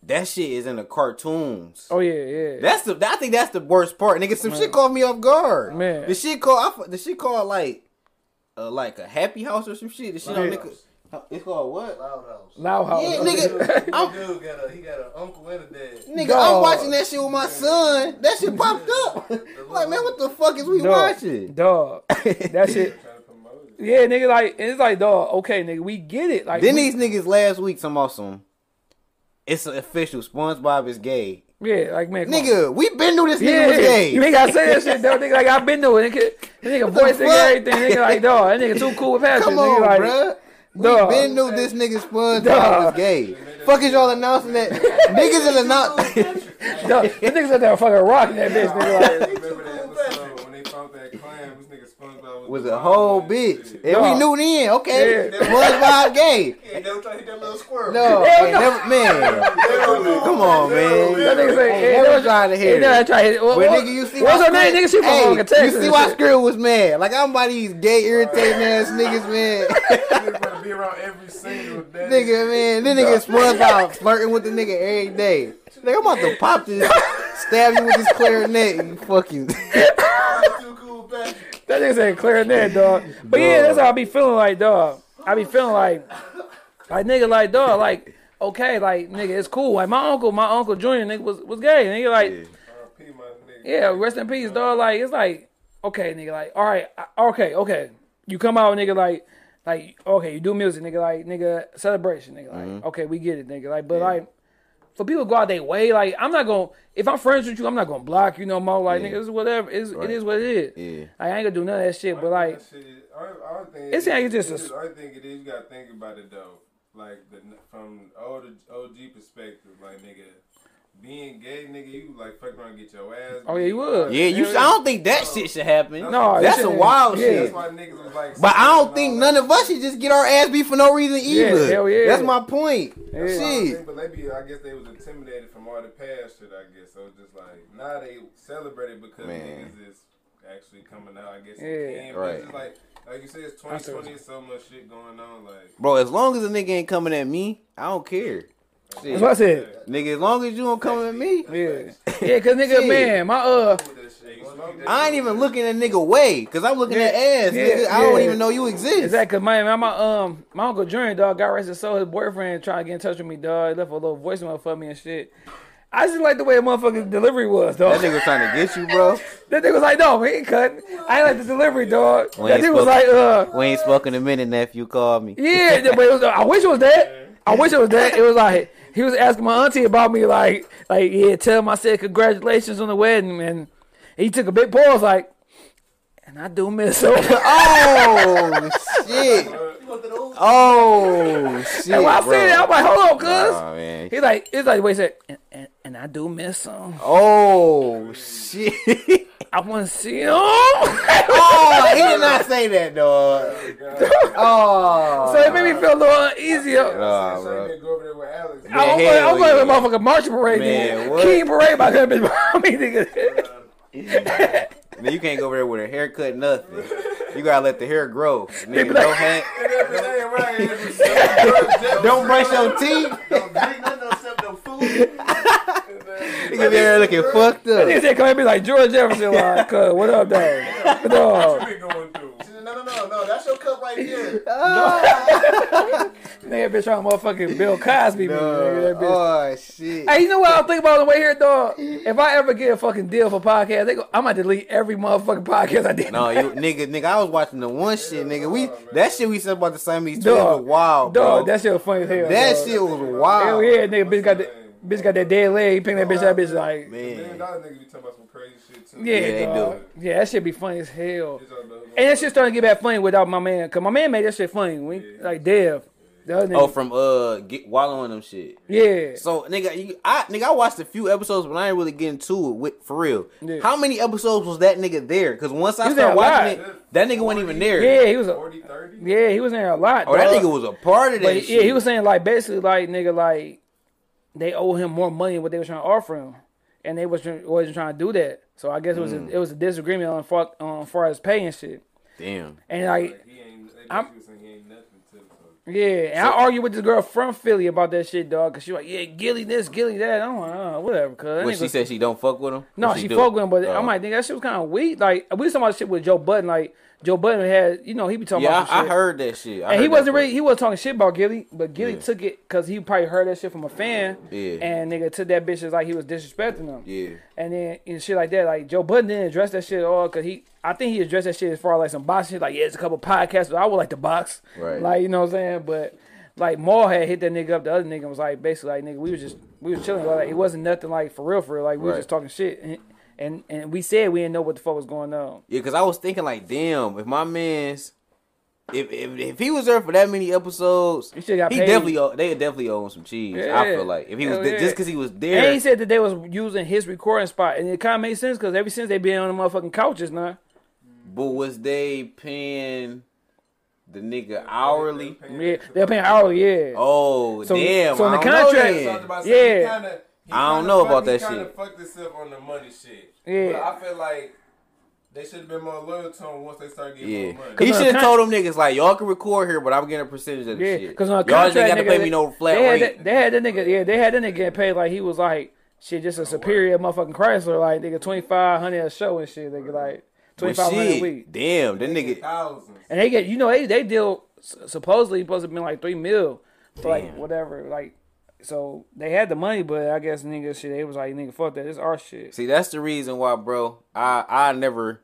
That shit is in the cartoons. Oh yeah, yeah. That's the. I think that's the worst part, nigga. Some shit caught me off guard. Man. the shit called. I, fu- the shit called like, uh, like a happy house or some shit. The shit on Yeah. nigga. It's called what? Loud house. Loud house. Yeah, nigga. Dude, I'm, dude got a he got an uncle and a dad. nigga, Dog. I'm watching that shit with my son. That shit popped up. (laughs) (laughs) like, man, what the fuck is we Dog. watching? Dog. That shit. Trying to promote it. Yeah, nigga, like it's like, dog, okay, nigga, we get it. Like Then we- these niggas last week, some awesome. It's an official. SpongeBob is gay. Yeah, like man, come on. Nigga, we been through this nigga Yeah, was gay. you ain't gotta say that shit though, nigga. Like I've been through it. Nigga, that (laughs) nigga voice nigga everything. Nigga like dog, that nigga too cool with passion. Come nigga, on, like, bruh. We Dog. been knew this nigga SpongeBob Dog. was gay. Fuck is y'all announcing that? niggas is announcing. (laughs) Dog, the niggas out there fucking rocking that bitch, nigga. Like, Remember that episode when they found that clam? This nigga SpongeBob was, was a whole bitch. shit. And Dog. we knew then, okay, Yeah. SpongeBob gay. (laughs) He ain't never tried to hit that little squirrel. No, Hell no. never, man. (laughs) Come on, man. that nigga say, Ain't hey, never never tried to Hey, hit never it. try to hit it. What, But what- nigga, you see what's why her name? Nigga, she from hey, Texas. You see why shit. Skrill was mad? Like I'm by these gay irritating ass niggas, man. Nigga better be around every single day. nigga, man, this nigga SpongeBob out flirting with the nigga every day. Nigga, I'm about to pop this, stab you with this clarinet, fuck you fucking. Too cool, back. That nigga said clarinet, dog. But yeah, that's how I be feeling like, dog. I be feeling like, like nigga, like dog, like okay, like nigga, it's cool. Like my uncle, my uncle Junior, nigga was was gay. Nigga, like R.I.P. my yeah, rest in peace, dog. Like it's like okay, nigga, like all right, okay, okay. You come out, nigga, like like okay, you do music, nigga, like nigga, celebration, nigga, like mm-hmm. okay, we get it, nigga, like but like. For people to go out their way, like I'm not gonna. If I'm friends with you, I'm not gonna block you no more. Like Yeah. nigga, it's whatever. It's, Right. It is what it is. Yeah. Like, I ain't gonna do none of that shit. But like, That shit, I, I don't think It's like it's just it's I think it is. You gotta think about it though. Like the from old OG perspective, like nigga, being gay, nigga, you like fuck around and get your ass. Oh, yeah, you would. Yeah, you. I don't think that shit should happen. No, that's that some wild yeah. shit. That's why niggas was like. But I don't think none of us should just get our ass beat for no reason either. hell yeah. That's my point. That's Shit. saying, But they be, I guess they was intimidated from all the past shit. I guess so. It's just like now they celebrate it because Man. niggas is actually coming out. I guess Yeah. it can. Right. Like like you said, it's I see what 2020. so much shit going on. Like Bro, as long as a nigga ain't coming at me, I don't care. Shit. that's what I said. Nigga, as long as you don't come at me, Yeah, yeah, cause nigga, Shit. man, my uh, Hey, you smoke that I ain't even looking at nigga way, cause I'm looking Yeah, at ass. yeah, nigga. I don't even know you exist. exactly, cause my my um my uncle Junior dog got arrested, so his boyfriend tried to get in touch with me, dog. He left a little voicemail for me and shit. I just like the way a motherfucking delivery was, dog. That nigga was trying to get you, bro. (laughs) That nigga was like, no, he ain't cutting. I ain't like the delivery, dog. When that he nigga was like, uh, We ain't spoken a minute, nephew. Call me. yeah, but it was, I wish it was that. I wish it was that. It was like he was asking my auntie about me, like, like yeah, tell him I said congratulations on the wedding, and he took a big pause, like, and I do miss her. (laughs) Oh (laughs) shit! Oh (laughs) shit! And when I bro. said that, I'm like, hold on, cuz. Oh man. He's like, he's like, wait a sec, and, and, and I do miss him. Oh shit! I want to see him. (laughs) oh, he did not say that, dog. (laughs) Oh. so it made me feel a little uneasy. Nah, So bro. you can go over there with Alex. I was Man, going, I was hell going to yeah. motherfucking marching parade. Man, Man. King parade by that bitch behind me, nigga. Man, you can't go over there with a haircut, nothing. You gotta let the hair grow. (laughs) Nigga, be like- don't hang, (laughs) Every day, right? (laughs) Don't brush your teeth. Don't drink nothing except no food. Nigga, there looking fucked That nigga up. said, come at be like George Jefferson, like, cuz, what up, dog? Dog? What you been going through? She no, no, no, no. That's your cup right here. (laughs) Ah. (laughs) That Nigga, bitch trying to motherfucking Bill Cosby me. nigga, that bitch. oh shit. Hey, you know what I think about on the way here, dog? If I ever get a fucking deal for podcast, they go, I'm gonna delete every motherfucking podcast I did. No, you nigga, nigga, I was watching the one shit, nigga. We that shit we said about the Siamese twins Dog. was wild, bro. dog, that shit was funny as hell. that dog. shit was wild. Hell wild. yeah, nigga, bitch got the. bitch got that dead leg. He picked that bitch, that bitch like, Million Man, dollar nigga be talking about some crazy shit too. Yeah, Yeah, they dog. yeah, that shit be funny as hell. It's all about- And that shit starting to get back funny without my man, cause my man made that shit funny. When, like Dev, the nigga, oh, from uh, get wallowing them shit. yeah, So nigga, you, I nigga, I watched a few episodes, but I ain't really get into it with for real. Yeah. How many episodes was that nigga there? Because once I He started watching lot. it, that nigga wasn't even there. yeah, he was a, 40, 30? yeah, he was in there a lot. Oh, that dog. nigga was a part of that But shit. yeah, he was saying like basically like nigga like they owe him more money than what they were trying to offer him, and they was tr- wasn't trying to do that. So I guess it was Mm. a, it was a disagreement on far on far as pay and shit. Damn. And like Like, he ain't, I'm- basically saying he ain't nothing to so. yeah, and I argued with this girl from Philly about that shit, dog. Cause she like yeah, Gilly this, Gilly that. I'm like uh, whatever. Cause that What she said she don't fuck with him? No, What she, fuck with him, but Oh. I'm like, nigga, that shit was kind of weak. Like we was talking about shit with Joe Budden. Like Joe Budden had, you know, he be talking Yeah, about some I, shit. heard that shit. I and he wasn't really he wasn't talking shit about Gilly, but Gilly Yeah. took it because he probably heard that shit from a fan. Yeah. And nigga took that bitch as like he was disrespecting him. Yeah. And then and shit like that, like Joe Budden didn't address that shit at all because he, I think he addressed that shit as far as like some boxing shit. Like yeah, it's a couple podcasts, but I would like to box. Right. Like you know what I'm saying, but. Like Maul had hit that nigga up. The other nigga was like basically like nigga, we was just we was chilling. Like it wasn't nothing like for real, for real. Like we was just talking shit, and, and and we said we didn't know what the fuck was going on. Yeah, because I was thinking like, damn, if my man's, if if, if he was there for that many episodes, He he paid. definitely owe, they definitely owe him some cheese. I feel like if he was yeah. just because he was there, And there. he said that they was using his recording spot, and it kind of made sense because ever since they been on the motherfucking couches now. But was they paying the nigga hourly? Yeah, they're paying hourly. Yeah. Oh So- damn! so in the don't contract- then. Talked about Yeah. kinda, he I don't know fucked- about that he kinda shit. fucked himself on the money shit. Yeah. But I feel like they should have been more loyal to him once they start getting Yeah, more money. Cause he should have told them niggas like y'all can record here, but I'm getting a percentage of the Yeah, shit. because on a y'all contract, just ain't gotta nigga, pay me no flat they had rate. That, they had that nigga. Yeah, they had that nigga getting paid like he was like shit, just a oh, superior motherfucking Chrysler. Like nigga, twenty five hundred a show and shit. Nigga, like twenty five hundred Well, a week. damn, that nigga. thousands. And they get, you know, they they deal supposedly supposed to be like three mil for like whatever. Like, so they had the money, but I guess nigga shit, they was like nigga, fuck that, this our shit. See, that's the reason why, bro. I I never.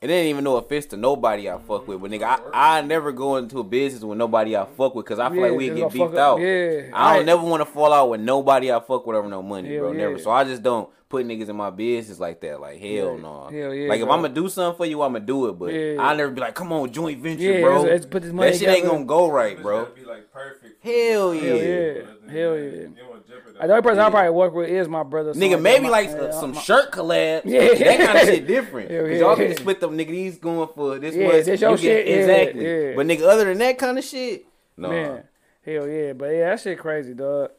It ain't even no offense to nobody I fuck with, but nigga, I, I never go into a business with nobody I fuck with because I feel Yeah, like we get beefed out. Yeah. I don't I- never want to fall out with nobody I fuck with over no money, Hell bro. Never. So I just don't put niggas in my business like that. Like hell Yeah. no. Hell yeah, like if bro. I'm gonna do something for you, I'm gonna do it. But Yeah. I never be like, come on, joint venture, Yeah, bro. let's- let's put this money that shit ain't gonna go right, bro. Be like perfect. Hell yeah. Hell yeah, hell yeah. don't wanna jeopardize The only person I probably work with is my brother. so Nigga, like, maybe my- like yeah, some my- shirt collabs. Yeah. That kind of shit (laughs) different. Yeah, Cause yeah, y'all can yeah. split them, nigga. These going for this Yeah, much. this your you shit, yeah, exactly. yeah. But nigga, other than that kind of shit, no. Man, hell yeah, but yeah, that shit crazy, dog.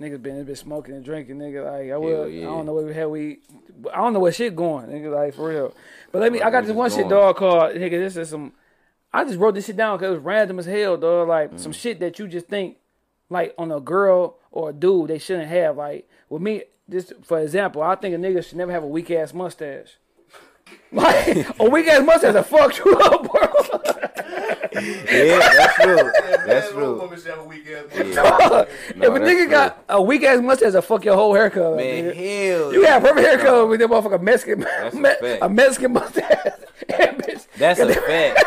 Niggas been been smoking and drinking, nigga. Like I will, yeah. I don't know where the hell we, I don't know where shit going, nigga. Like for real. But let me, I got this niggas one shit, dog. Called nigga. This is some. I just wrote this shit down because it was random as hell, dog. Like Mm. some shit that you just think, like on a girl or a dude, they shouldn't have. Like with me, this for example, I think a nigga should never have a weak ass mustache. (laughs) Like a weak ass mustache will fuck you up, bro. (laughs) Yeah, that's true. (laughs) That's man, true. woman should have a weak ass Yeah. mustache. (laughs) No, if a nigga true. got a weak ass mustache, will fuck your whole haircut. up, Man, nigga. hell. You yeah. got a perfect haircut with that motherfucker Mexican, (laughs) a Me- fact. a Mexican mustache. That's a fact.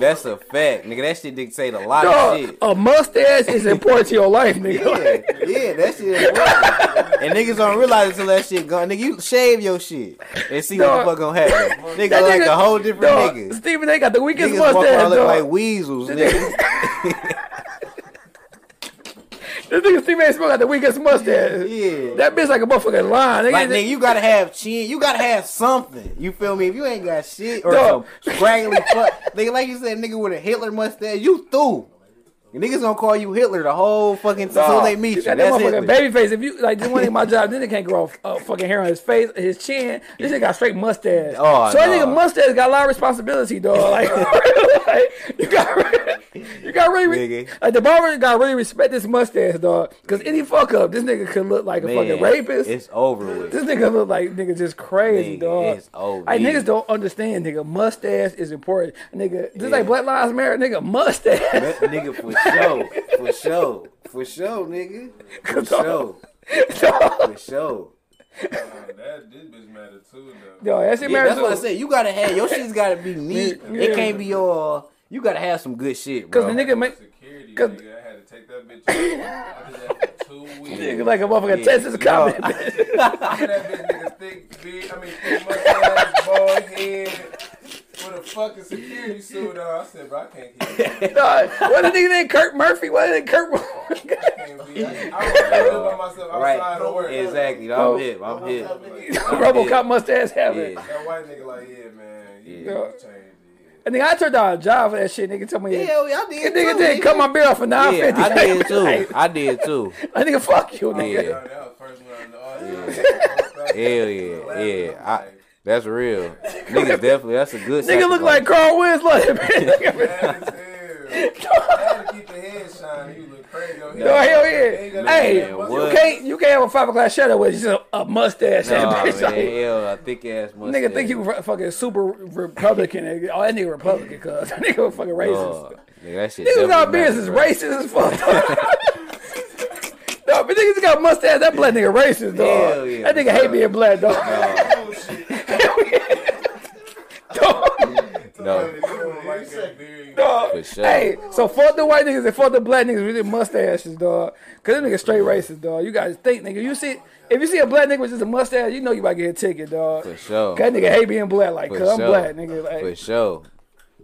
That's a fact, nigga. That shit dictate a lot of shit. a mustache is important to your life, nigga. Yeah, yeah, that shit is important. And niggas don't realize until that shit gone. Nigga, you shave your shit and see what the fuck gonna happen. Nigga That like nigga- a whole different dog, nigga. Stephen they got the weakest Niggas mustache, around look dog. Like weasels, nigga. this nigga (laughs) Stephen A Smith got the weakest mustache. Yeah. That bitch like a motherfucking line. Nigga, Like nigga, you gotta have chin. You gotta have something. You feel me? If you ain't got shit or Dog. some scraggly fuck, nigga, like you said, nigga with a Hitler mustache, you through. Niggas gonna call you Hitler the whole fucking time until they meet you. that motherfucking baby face. If you like, just one thing my job, then they can't grow uh, fucking hair on his face, his chin. This nigga got straight mustache. Oh, so that nigga mustache got a lot of responsibility, dog. (laughs) Like, like, (laughs) you got, you got really, Nigga. like the barber got really respect this mustache, dog. Because any fuck up, this nigga could look like a Man, fucking rapist. It's over with. This nigga look like nigga just crazy, Nigga, dog. it's over. Like niggas don't understand, nigga. Mustache is important, nigga. Just like Black Lives Matter, nigga. Mustache. Nigga for (laughs) sure, for sure, for sure, nigga, for (laughs) sure, for sure. That this bitch matter too though. Yo, that shit Yeah, matters that's what I said. You gotta have your shit's gotta be (laughs) neat. Yeah. It can't be your. You gotta have some good shit, bro. Cause the nigga make Security, 'Cause- nigga. I had to take that bitch. I did that for two (laughs) weeks. nigga like a motherfucker Yeah. Texas No. comment. that bitch nigga thick, big, I mean thick mustache, bald head, with a fucking security suit on. I said, bro, I can't keep it. Dog, what the nigga named Kurt Murphy? What did Kurt? I can't be. I, I live by myself outside Right, of work. exactly. Oh. I'm hip. I'm hip. (laughs) RoboCop mustache having. Yeah. That white nigga like, yeah, man, you Yeah. yeah. change it. I I turned down a job for that shit. Nigga told me, Yeah, yeah, I did. nigga too, did cut my bill for nine Yeah. I did too. (laughs) I did too. (laughs) I think fuck you, nigga. Yeah. Yeah. That was the first one I know. Hell yeah, yeah. I, that's real. (laughs) Niggas definitely. That's a good. Nigga look like Carl Winslow. Bad as hell. I had to keep the head shining. You look crazy. No, hell yeah. Hey, Man, you can't you can't have a five o'clock shadow with just a, a mustache. Nah, that bitch. man, Like, hell, a thick ass mustache. (laughs) nigga think you re- fucking super Republican. nigga. Oh, that nigga Republican, cuz (laughs) that nigga fucking racist. Dog, nigga, that shit. Niggas got beards is racist as fuck. no, but niggas got mustache. That black nigga racist, dog. Hell yeah. that nigga hate being black, dog. Oh, shit. Dog. No, You don't like that beard. Dog. For sure. Hey, so fuck the white niggas and fuck the black niggas with their mustaches, dog. Cause them niggas straight racist, dog. You guys think, nigga. You see, if you see a black nigga with just a mustache, you know you about to get a ticket, dog. for sure. Cause that nigga hate being black, like, For cause I'm sure. black, nigga. Like, For sure.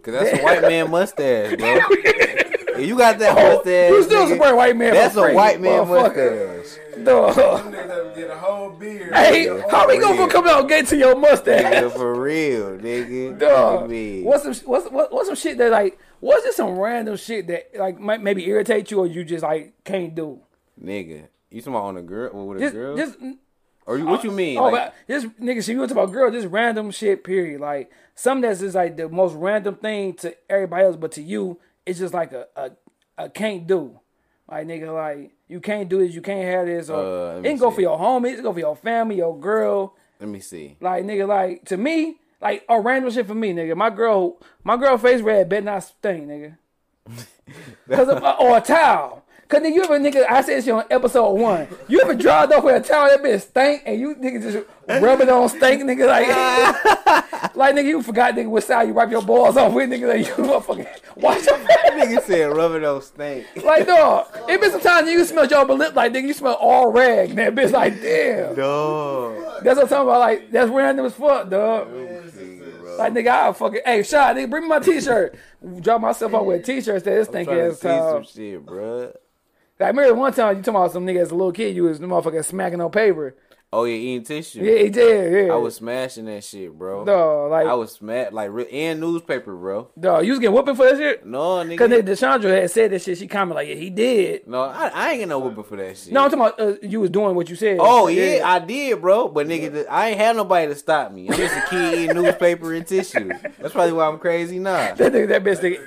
Cause that's a (laughs) white man mustache, bro. (laughs) If you got that Oh, mustache, you still nigga, support white man? that's for a free, white man motherfucker. mustache. Dog. Them niggas have to get a whole beard. Hey, how we gonna come out and get to your mustache? Nigga, for real, nigga. Dog, Look what's some what's what, what's some shit that like what's just some random shit that like might maybe irritate you or you just like can't do? Nigga, you talking about on a girl or with a Just girl? just or you, what you uh, mean? oh, like, but this nigga, see you talk about girl, just random shit. Period. Like something that's just like the most random thing to everybody else, but to you, it's just like a a, a can't do. Like nigga, like you can't do this, you can't have this, or Uh, it can go see. for your homies, it can go for your family, your girl. let me see. Like nigga, like to me, like a random shit for me, nigga. My girl, my girl face red better not stink, nigga. (laughs) Cause of, or a towel. Cause nigga, you ever nigga, I said this on episode one. You ever drive off with a towel that bitch stank and you nigga just rub it on stank nigga like, (laughs) like nigga, you forgot nigga what side you wipe your balls off with, nigga. Like you motherfucking (laughs) watch your. Nigga said rubber don't stink. Like dog, it been sometimes you smell your lip like nigga, you smell all rag. And that bitch like damn. Dog. That's what I'm talking about. Like that's random as fuck, dog. Like nigga, I fucking hey shot nigga, bring me my t-shirt. Drop myself out with t-shirts that this I'm thing trying to ass see some shit, bruh. Like, I remember one time you talking about some nigga as a little kid, you was the motherfucker smacking on paper. Oh yeah, eating tissue. Yeah, he did. Yeah, I was smashing that shit, bro. No, like I was smash like in newspaper, bro. dog. You was getting whooping for that shit. No, Cause nigga. nigga, Deshandra had said that shit. She commented like, yeah, he did. No, I, I ain't get no whooping for that shit. No, I'm talking about uh, you was doing what you said. Oh yeah, I did, bro. But nigga, I ain't had nobody to stop me. I'm just a kid eating (laughs) newspaper and tissue. That's probably why I'm crazy now. that nigga, that bitch,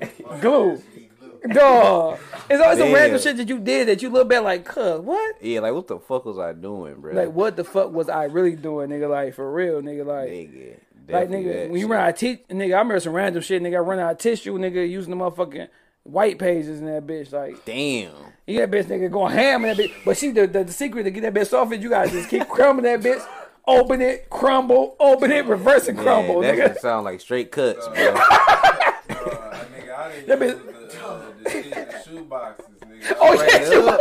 nigga, glue. (laughs) Dog, it's always some random shit that you did that you look back like, cuz what? Yeah, like what the fuck was I doing, bro? Like what the fuck was I really doing, nigga? Like for real, nigga. Like. nigga, Like nigga, when you shit. run out of teeth, nigga, I remember some random shit, nigga. I run out of tissue, nigga, using the motherfucking white pages in that bitch. Like, Damn. you that bitch, nigga, going ham in that bitch. But see, the, the, the secret to get that bitch soft is you gotta just keep (laughs) crumbling that bitch, open it, crumble, open it, reverse and crumble, Man, that nigga. sound like straight cuts, bro. Uh, nigga, I didn't That bitch- the, uh, shit, the shoe boxes, nigga. (laughs) Oh yeah, shoe up.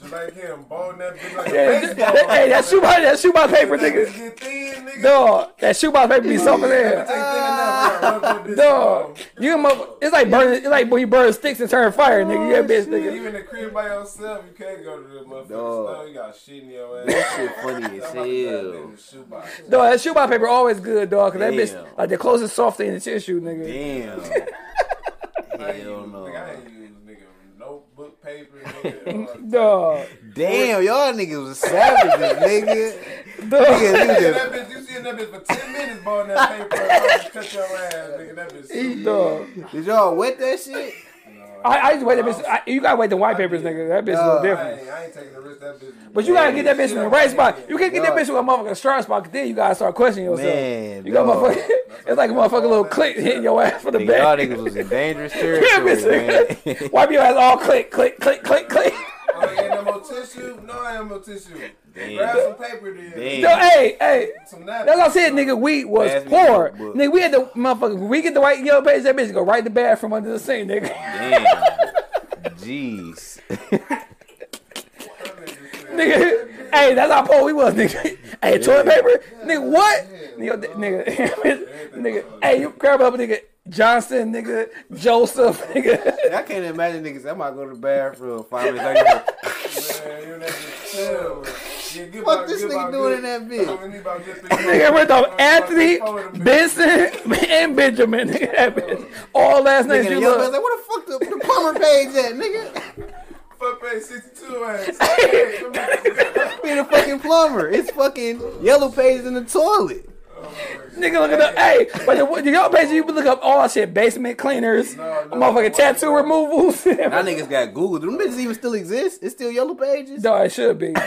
Just like him, bone that bitch like yeah, a that, baseball. that- hey, that shoebox, that shoebox paper, nigga. get thin, nigga. Dog, that shoebox paper be soft in there. thin enough, rub that bitch Dog, you mother- it's like burning, it's like when you burn sticks and turn fire, nigga. Yeah, bitch, nigga. Even the crib by yourself, you can't go to the motherfucking Dog. store. You got shit in your ass. That shit funny (laughs) as I'm about to grab that hell. in. Dog, that shoebox paper always good, dog. Cause that Damn. bitch, like the closest soft thing to tissue, nigga. Damn. (laughs) I ain't Hell use, no. nigga, I ain't use nigga notebook paper, nigga. or- Dog, Damn, y'all niggas was savages, nigga. (laughs) dog. Nigga, Nigga, nigga. that bitch, you seen that bitch for 10 minutes balling that paper cut your ass, nigga. That bitch super. Dog. Did y'all wet that shit? No, I, I used to wait that bitch. I, you gotta wait the white papers, nigga. That bitch is a little I different. ain't, I ain't taking the risk that bitch. But you gotta get that bitch in the right spot. You can't get that bitch with a motherfucking strong spot. 'cause Then you gotta start questioning yourself. Man, you got dog. motherfucking. It's like a motherfucking little click hitting your ass for the Nigga, back. y'all niggas was in dangerous (laughs) Yeah, territory, bitch, man. nigga. Wipe your ass all click, click, click, click, click. Oh, ain't no more tissue? No, I ain't no more tissue. Damn. Grab some paper then. Yo, hey, hey. Some napkins. That's what I said, nigga. We was Pass me poor. the book. Nigga, we had the motherfucker. We get the white yellow page. That bitch go right in the bathroom under the sink, nigga. Damn. (laughs) Jeez. (laughs) nigga. Hey, that's how poor we was, nigga. (laughs) Hey, toilet paper, nigga. What? Nigga, nigga, (laughs) nigga. Hey, you grab up, nigga. Johnson, nigga. Joseph, (laughs) nigga. I can't imagine niggas. I might go to the bathroom five minutes later. Man, you that just chill. Yeah, get Fuck about- this nigga doing good- in that bitch? How many about good things? Nigga ripped off About Anthony, four of them bitches. Benson, and Benjamin. Nigga, that bitch. All last names Nigga, you the young look. man's like, what the fuck the, the plumber page at, nigga? Fuck page 62 ass. Hey, them Being a fucking plumber. It's fucking yellow pages in the toilet. Nigga, look at the hey, but the, the yellow page you can look up all shit, basement cleaners, motherfucking tattoo removals. (laughs) Now niggas got Google. Do them bitches even still exist? It's still yellow pages? no, it should be. (laughs)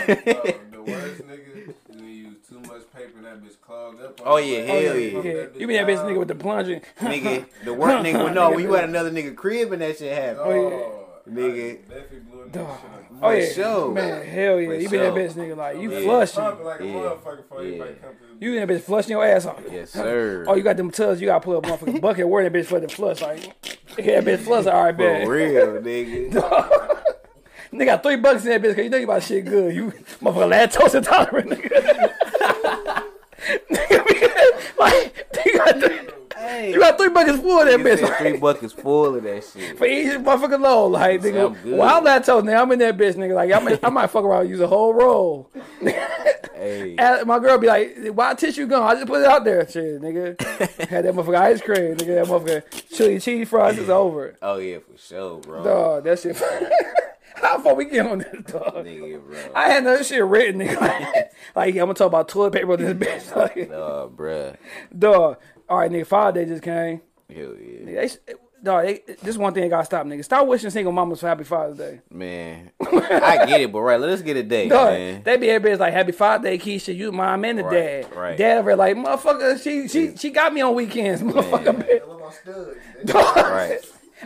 Oh, the worst nigga is when you use too much paper and that bitch clogged up. Oh, oh, yeah, hell you yeah. Yeah, you be that bitch nigga with the plunger. nigga, the (laughs) work nigga would know when you had another nigga crib and that shit happened. Oh, oh Nigga. I definitely blew a nigga shit. Oh yeah, sure. man, hell yeah, For you be that bitch nigga like you Yeah. flushing, like Yeah. Yeah. everybody come to the you in that bitch flushing your ass off. Yes, sir. (laughs) Oh, you got them tubs, you gotta pull up a motherfucking bucket, wear that bitch for the flush, like (laughs) yeah, that bitch flush, all right, man. For real, (laughs) nigga. Nigga got three bucks in that bitch, cause you know you about shit good. You motherfucker lactose intolerant, nigga. nigga, like you got three, Hey. you got three buckets full of that Nigga bitch. said like, three buckets full of that shit. for each motherfucking load. Like, nigga, Sound good. well, I'm lactose, nigga. I'm in that bitch, nigga. Like, I might, I might fuck around and use a whole roll. Hey. (laughs) And my girl be like, why tissue gone? I just put it out there. Shit, nigga. (laughs) Had that motherfucker ice cream. Nigga, that motherfucker chili cheese fries is over. Oh yeah, for sure, bro. Dog, that shit. (laughs) How far we get on this, dog? Nigga, bro. I had that shit written, nigga. Like, I'm gonna talk about toilet paper on this bitch. Like, Oh, bruh. dog. All right, nigga, Father Day just came. Hell yeah. They, dog, they, this one thing gotta stop, nigga. Stop wishing single mamas for Happy Father's Day. Man. I get it, but right, let's get a date, (laughs) Dog, man. they be everybody's like Happy Father's Day, Keisha. You mom and the Right, dad. right. Dad over like motherfucker. She she she got me on weekends, motherfucker. bitch. What about studs? (laughs) Dog. Right.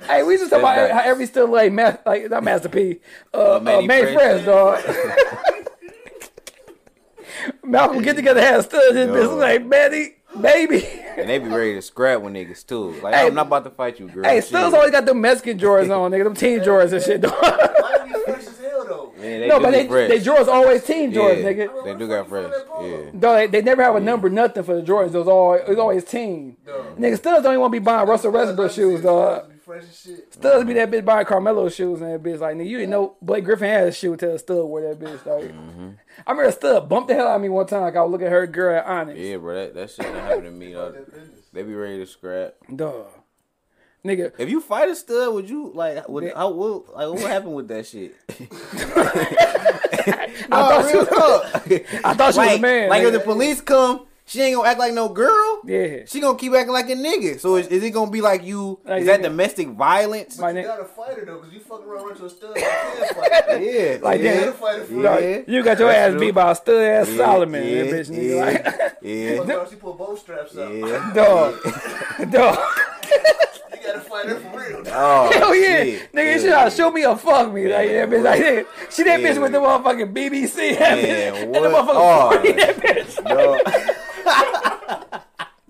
Hey, we just talk about Step how every still like ma- like not Master P, uh, uh, Mannie Mannie Fresh. Fresh, dog. (laughs) Malcolm get together had studs. His Yo. bitch like Manny, baby. And they be ready to scrap with niggas too. Like, Hey. I'm not about to fight you, girl. Hey, Shit. studs always got them Mexican drawers on, nigga. Them teen drawers and shit, dog. Why you be fresh as hell though? (laughs) Man, they no, but they fresh. they drawers always team drawers, yeah, nigga. They do got fresh. Yeah. Dog, they, they never have a number, nothing for the drawers. It was always, it was always teen. Nigga, studs don't even want to be buying Russell Westbrook shoes, dog. Be fresh as shit. Studs be that bitch buying Carmelo shoes and that bitch like, nigga, you didn't know Blake Griffin had a shoe till a stud wore that bitch, dog. Mm-hmm. I remember a stud bumped the hell out of me one time. Like I was looking at her girl at Onyx. Yeah, bro, that, that shit that happened to me. Dog. They be ready to scrap. Duh. Nigga, If you fight a stud, would you like? Would, how, what, like what happened with that shit? (laughs) I (laughs) thought she was, I thought she was a man. like if the police come, she ain't gonna act like no girl. yeah. She gonna keep acting like a nigga. So is, is it gonna be like you? Like, is that nigga. domestic violence? My You nigga. gotta fight her though, cause you fucking around with a stud. You can't fight her. (laughs) Yeah, Like yeah, that. You gotta fight her Yeah. real. You got your That's ass true. beat by a stud ass Yeah, Solomon, yeah, that bitch nigga. yeah. Like, yeah, Fuck She put bow straps up. yeah. (laughs) dog. (laughs) dog. You gotta fight her for real. Oh, Hell oh, yeah. shit. Nigga, you should Yeah. show me or fuck me. Like that bitch like that. She that bitch with the motherfucking BBC that Man, bitch. And the what? motherfucking Oh. 40 that bitch. No.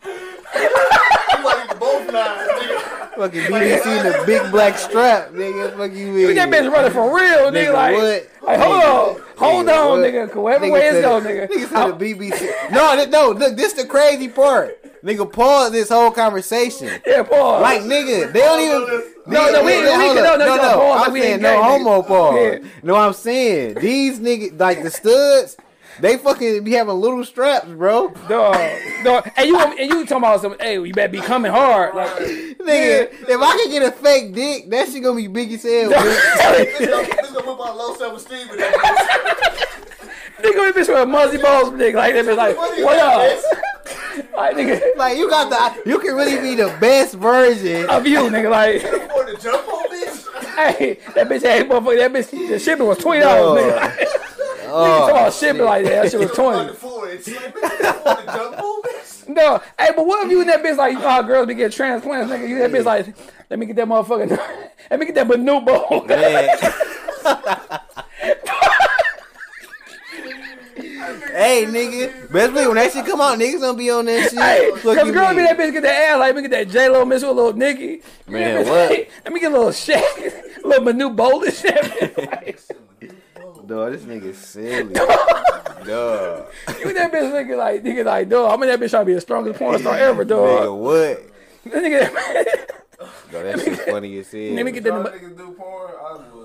You might even both knives, nigga. Fucking BBC in the big black strap, nigga. Fuck you, You mean? that bitch running for real, nigga. Nigga, like, what? like, hold on. Hold Nigga, on, what? nigga. Whoever Nigga way it's said (laughs) nigga. Nigga said the BBC. No, th- no. Look, this the crazy part. Nigga, pause this whole conversation. Yeah, pause. Like, nigga, they don't even. No, no, we- Nigga, we hold can- up. no, no, you pause I'm we saying no homo pause. Yeah. No, I'm saying these niggas, like the studs, they fucking be having little straps, bro. Dog, dog. And you, and you talking about some? Hey, you better be coming hard. Like, Nigga, if I can get a fake dick, that shit gonna be big as hell. bitch. This gonna, this gonna put my low self-esteem in that nigga, this bitch with a muzzy balls, nigga. Like that bitch, like, what up? Like, nigga, like you got the, you can really be the best version. of you, nigga. Like, For the jump on bitch? hey, that bitch had motherfucker. That bitch, the shipping was twenty dollars, nigga. (laughs) Nigga oh, talking about shipping like that. That shit was (laughs) twenty. the floor, it's like, bitch, jump. (laughs) No, hey, but what if you in that bitch like you know how girls be getting transplants, nigga? You that bitch like, let me get that motherfucker, (laughs) let me get that bonobo. Man. hey, nigga. Best believe when that shit come out, niggas gonna be on that shit. Hey, Fuck cause you girl be mean? that bitch get that ass like, let me get that J Lo miss with a little Nicki. Man, Let me- what? Let me get a little shake, a little Manu bowl and shit. Dog, this nigga silly. (laughs) Dog. You that bitch nigga like, nigga like, dog. I'm in that bitch trying to be the strongest porn star ever, Nigga, what? That nigga, Dog, that shit funny as hell. let me get Y'all that. niggas do porn, I would.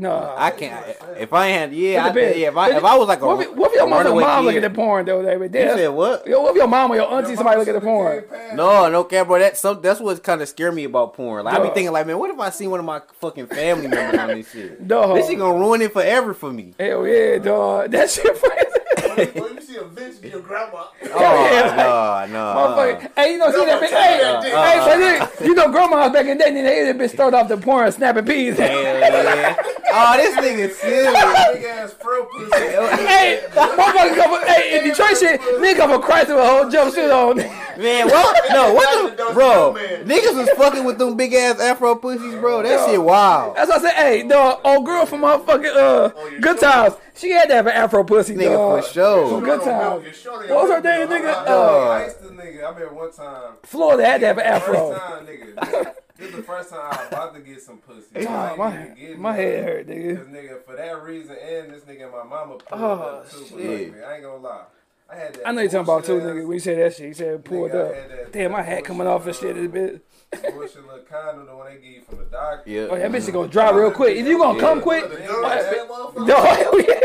No, I can't. If I ain't had, yeah, I, It depends. yeah. If I, if I was like a, what if, what if your a mom, mom kid- look at the porn though? That You that's, said what? Yo, what if your mom or your auntie somebody look at the porn? No, no, cap, bro. That's some. That's what's kind of scare me about porn. Like I be thinking, like, man, what if I see one of my fucking family members on this shit? (laughs) Dog. This shit gonna ruin it forever for me. Hell yeah, dog. (laughs) That shit crazy. When you see a bitch be your grandma. (laughs) Oh no, no. Motherfucker. Hey, you know, see that bitch? Hey, Uh, hey, but then, you know, grandmas back in the day, they that bitch started off the porn snapping peas. Hell yeah. Oh, this nigga silly. Big ass fro pussy. hey, motherfucker, come, hey, in Detroit shit, nigga come from Christ with a whole jumpsuit on. Man, what? No, what the, bro? Niggas was fucking with them big ass afro pussies, bro. That shit wild. That's what I said. Hey, the old girl from motherfucking uh, Good Times, she had to have an afro pussy, Nigga dog. for sure. Good times. What was her name, nigga? I Uh, I used to nigga. I remember one time. Florida had to have an First afro. time, nigga. (laughs) This is the first time I was about to get some pussy. I my, my none. head hurt, nigga. Cause nigga, for that reason, and this nigga and my mama pulled Oh, up too. But shit. look, man, I ain't gonna lie. I had that. I know you're talking about too, nigga. ass- When you said that shit, you said pulled Nigga, up. that- Damn, my hat coming off and shit. This bitch. Bullshit little condom, the one they give you from the doctor. Yeah. Oh, that bitch is gonna dry real quick. If you gonna come quick, The girl that motherfucker. dog, hell yeah.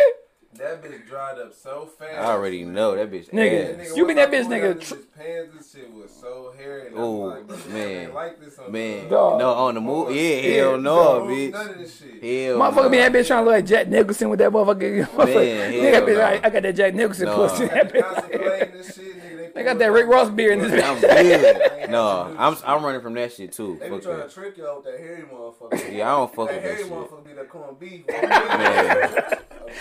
That bitch dried up so fast. I already know that bitch. Nigga, ass. You been that bitch, nigga, pulled tr- this pants, this shit was so hairy. And like, man. like this on Man, the- Dog. no, on the move. Yeah, Yeah, hell no, dog. bitch. None of this shit. Hell Motherfucker no. be that bitch trying to look like Jack Nicholson with that motherfucker. (laughs) motherfucker. Nigga hell be no. like, I got that Jack Nicholson No. pussy. (laughs) That bitch. This shit. They got that Rick Ross beard in this I'm bitch. good. (laughs) No, I'm I'm running from that shit too. They be trying that. to trick you out with that hairy motherfucker. Yeah, I don't fuck That with that hairy motherfucker be that corned beef.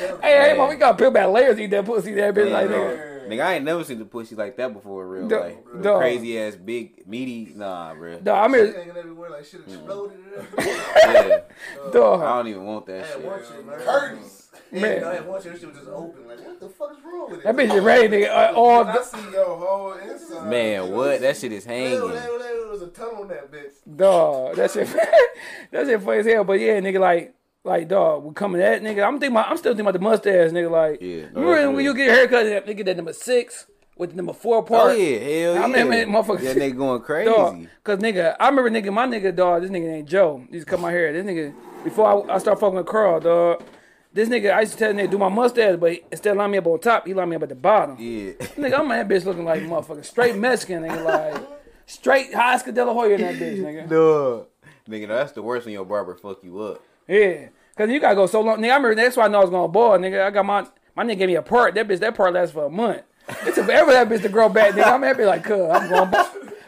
Man, Hey, hey, man, we got peel back layers eat that pussy. That bitch like nigga. nigga, I ain't never seen the pussy like that before in real Dog, life. The dog. Crazy ass, big, meaty. Nah, bro. Dog, I'm here. hanging everywhere like shit Mm. exploded. (laughs) Yeah, I don't even want that had shit. one shit, man. Curtains. Man, Man. I had one shit, that shit was just open. Like, what the fuck is wrong with it? that bitch is ready, nigga. Uh, all I see your whole inside. Man, what? That shit is hanging. there, there was a tunnel on that bitch. dog. That shit, (laughs) that shit funny as hell. But yeah, nigga, like, like, dog, we coming at nigga. I'm thinking, about, I'm still thinking about the mustache, nigga. Like, Yeah, no, remember when you get your haircut, they get that number six with the number four part. Oh yeah, hell yeah. I mean, man, motherfucker- Yeah, they going (laughs) crazy. Dog, cause nigga, I remember nigga, my nigga, dog. This nigga named Joe. He used to cut my hair. This nigga, before I, I start fucking with Carl, dog. This nigga, I used to tell nigga do my mustache, but instead of lining me up on top, he lined me up at the bottom. Yeah. (laughs) Nigga, I'm that bitch looking like motherfucker straight Mexican, nigga, like straight high Oscar De La Hoya in that bitch, nigga. (laughs) Duh. Nigga, no, that's the worst when your barber fuck you up. Yeah, cause you gotta go so long, nigga. I remember that's why I know I was gonna ball, nigga. I got my my nigga gave me a part. That bitch, that part lasts for a month. It took forever that bitch to grow back, nigga. I'm happy like, cuz I'm going.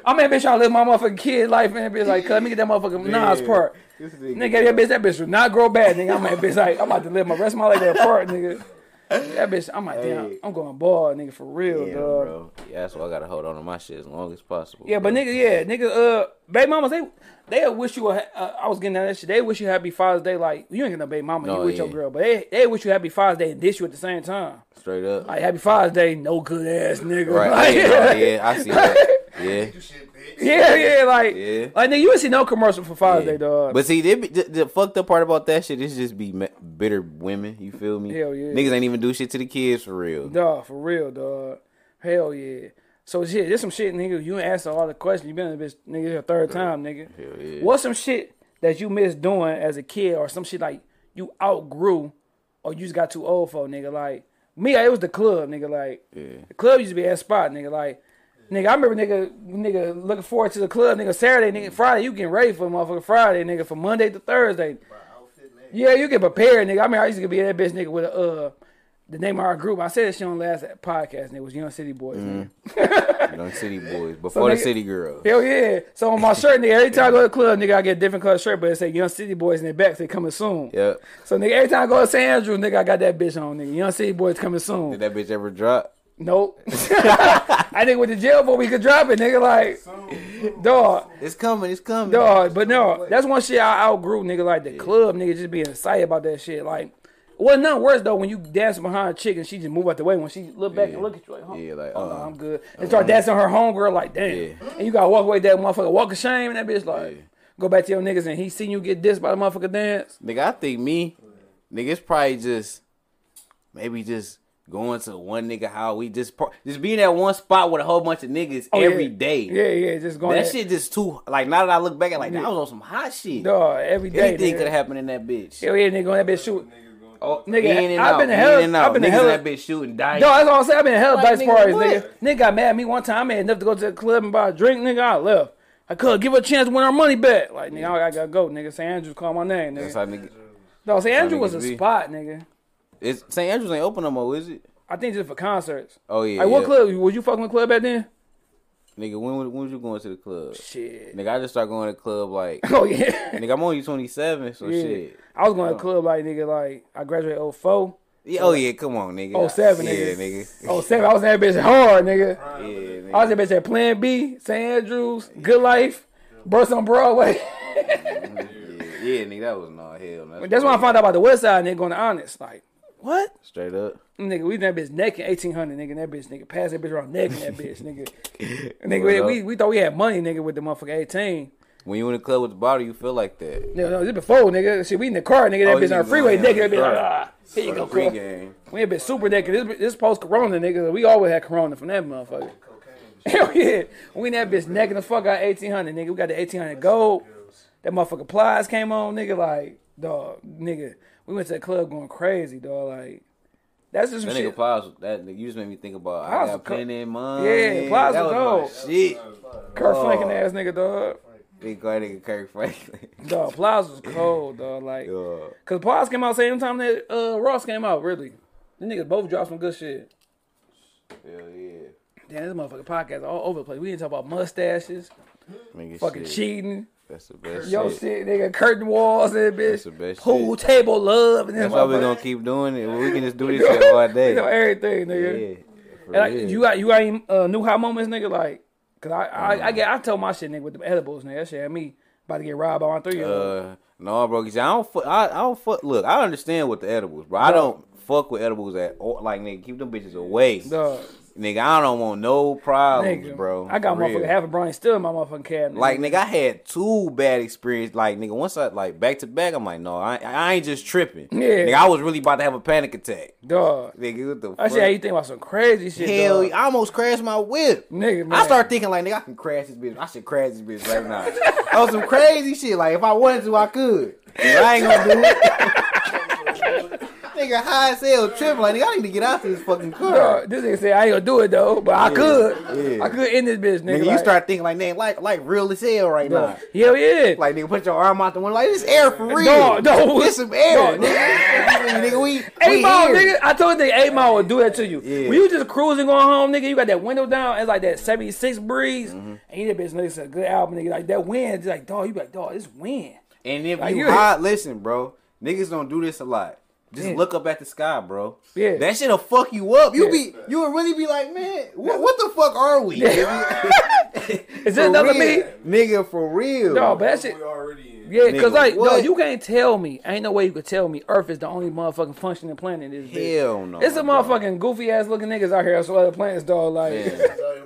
I'm that bitch trying to live my motherfucking kid life, and bitch like, cuz let me get that motherfucking Nas part. This Nigga, that bitch, that bitch will not grow back, nigga. I'm that bitch like, I'm about to live my rest of my life that part, nigga. That bitch, I'm like, damn, Hey. I'm going ball, nigga, for real, Yeah, dog. bro. Yeah, that's why I gotta hold on to my shit as long as possible. Yeah, but nigga, yeah, nigga, uh, baby mamas, they they wish you a, uh, I was getting that shit. They wish you happy Father's Day. Like you ain't get no baby mama, No, you with yeah. your girl, but they they wish you happy Father's Day and dish you at the same time. Straight up. Like happy Father's Day, no good ass nigga. Right. Like, yeah, no, yeah, I see that. (laughs) Yeah. You shit, bitch. yeah, yeah, like, Yeah. like nigga, you ain't see no commercial for Father's Yeah. Day, dog. But see, they be, the, the fucked up part about that shit is just be me- bitter women. You feel me? Hell yeah. Niggas ain't even do shit to the kids for real. Dog, for real, dog. Hell yeah. So shit, there's some shit, nigga. You ain't answer all the questions. You been in this bitch, nigga, your third time, nigga. Hell yeah. What's some shit that you missed doing as a kid, or some shit like you outgrew, or you just got too old for, nigga? Like me, it was the club, nigga. Like Yeah. the club used to be that spot, nigga. Like nigga, I remember nigga, nigga looking forward to the club, nigga. Saturday, nigga, Friday, you getting ready for motherfucking Friday, nigga, from Monday to Thursday. Yeah, you get prepared, nigga. I mean, I used to be in that bitch nigga with a uh the name of our group. I said this shit on last podcast. And it was Young City Boys. man. Mm-hmm. (laughs) Young City boys before the nigga- city girls. Hell yeah! So on my (laughs) shirt, nigga, every time I go to the club, nigga, I get a different color shirt, but it say Young City Boys in the back. Say coming soon. Yeah. So nigga, every time I go to St. Andrew, nigga, I got that bitch on, nigga. Young City Boys coming soon. Did that bitch ever drop? Nope. (laughs) I think with the jail boy we could drop it, nigga. Like, dog, It's coming. It's coming. dog. But no, that's one shit I outgrew, nigga. Like the club, nigga, just being excited about that shit. Like, wasn't nothing worse though when you dance behind a chick and she just move out the way when she look back and look at you like, huh? Yeah, like, oh, uh-uh. I'm good. And start dancing on her homegirl like, damn. Yeah. And you gotta walk away that motherfucker, walk of shame, and that bitch like, Yeah. go back to your niggas and he seen you get dissed by the motherfucker dance. Nigga, I think me, nigga, it's probably just maybe just going to one nigga how we just par- just being at one spot with a whole bunch of niggas Oh, every yeah. day. Yeah, yeah, just going That there. shit just too like now that I look back at like that was on some hot shit. Dog, every day. Anything nigga. could have happened in that bitch. Hell yeah, nigga, on that bitch shoot. Oh, Nigga, in and I've out, been to in hell- and out. I've been to Niggas hell- in that bitch shooting dice. Dog, that's all I'm saying. I've been in hell Like, dice nigga, parties, what? nigga. Nigga got mad at me one time. I had enough to go to the club and buy a drink, nigga. I left. I could give her a chance to win our money back. Like, nigga, I gotta go, nigga. St. Andrews called my name, nigga. That's nigga. how nigga. No, St. Andrews niggas was a be. spot, nigga. It's St. Andrews ain't open no more, is it? I think just for concerts. Oh yeah. Like, what club? Was you fucking with club back then? Nigga, when when was you going to the club? Shit. Nigga, I just started going to the club like (laughs) Oh, yeah. nigga, I'm only 27, so yeah. shit. I was going to the club like, nigga, like, I graduated 04. Yeah, oh yeah, come on, nigga. Oh, seven, yeah, nigga. nigga. Oh, seven. I was in that bitch hard, nigga. Yeah, nigga. I was in that bitch at Plan B, St. Andrews, Good Life, Burst on Broadway. (laughs) yeah, yeah, nigga, that was no hell. no. That's when I found out about the West Side, nigga, going to Honest. Like, what? straight up. Nigga, we in that bitch naked, eighteen hundred, nigga. That bitch, nigga, pass that bitch around naked, that bitch, nigga. (laughs) nigga, we, we, we thought we had money, nigga, with the motherfucker eighteen. When you in the club with the bottle, you feel like that. No, no, this before, nigga. Shit, we in the car, nigga. That Oh, bitch you on the freeway, nigga. That bitch like, ah, here you go, Free cuz. game. We ain't been super naked. This, this post Corona, nigga. We always had Corona from that motherfucker. Hell (laughs) yeah, we in that bitch naked the fuck out eighteen hundred, nigga. We got the eighteen hundred gold. That motherfucker Plies came on, nigga. Like, dog, nigga. We went to the club going crazy, dog. Like, that's just That nigga shit. Plies, that nigga, you just made me think about. Plies I was got co- plenty of money. Yeah, Plies that was was my shit. Kirk Oh. Franklin ass nigga, dog. Big guy nigga Kirk Franklin. (laughs) Dog, Plies was cold, dog. Like, Yeah. cause Plies came out same time that uh, Ross came out. Really, the niggas both dropped some good shit. Hell yeah. Damn, this motherfucking podcast all over the place. We didn't talk about mustaches, Nigga fucking shit. cheating, That's the best yo shit. shit, nigga, curtain walls and That's bitch, the best pool shit. table love, and That's why we gonna keep doing it. We can just do (laughs) this shit all day. you know everything, nigga. Yeah. And like, you got you got any uh, new hot moments, nigga? Like, cause I I, I get I told my shit, nigga, with the edibles, nigga. That shit had me about to get robbed by my three year old. Uh, no, bro. 'cause I don't. Fuck, I, I don't fuck. Look, I understand with the edibles, bro. I don't fuck with edibles at all. Like, nigga, keep them bitches away. Dog, Nigga, I don't want no problems, nigga, bro. I got for real. motherfucking half a brownie still in my motherfucking cabinet. Like, nigga, I had two bad experiences. Like, nigga, once I like back to back, I'm like, no, I, I ain't just tripping. Yeah. Nigga, I was really about to have a panic attack. dog. Nigga, what the I fuck? said, how you think about some crazy shit, Hell, dog. I almost crashed my whip. Nigga, man. I start thinking like, nigga, I can crash this bitch. I should crash this bitch right now. that was some crazy shit. Like, if I wanted to, I could. But I ain't gonna do it. (laughs) nigga, high as hell, tripping. Like, nigga, I need to get out to this fucking car. Dog, this nigga said I ain't gonna do it though, but I could. yeah. I could end this bitch, nigga. Nigga, you like, start thinking like, nigga, like, like real as hell right now. Hell yeah. Like, nigga, put your arm out the window. Like, this air for real. Dog, dog. This some air, (laughs) Dog. nigga. nigga, we, Eight mile, nigga. I told you eight mile would do that to you. Yeah. When you just cruising going home, nigga, you got that window down. It's like that seventy six breeze, Mm-hmm. and you that bitch listen to a good album, nigga. Like that wind, it's like dog, you be like dog, it's wind. And if Like, you you- hot, listen, bro. Niggas don't do this a lot. Just Yeah. look up at the sky, bro. Yeah. That shit'll fuck you up. You Yeah. be you would really be like, man, what, what the fuck are we? (laughs) Is this For another real. me? Nigga, for real. Dog, but that shit. We already in. Yeah, cause like, what? no, you can't tell me. Ain't no way you could tell me Earth is the only motherfucking functioning planet. in This bitch. Hell no. It's a motherfucking goofy ass looking niggas out here on some other planets, dog. Like, Man.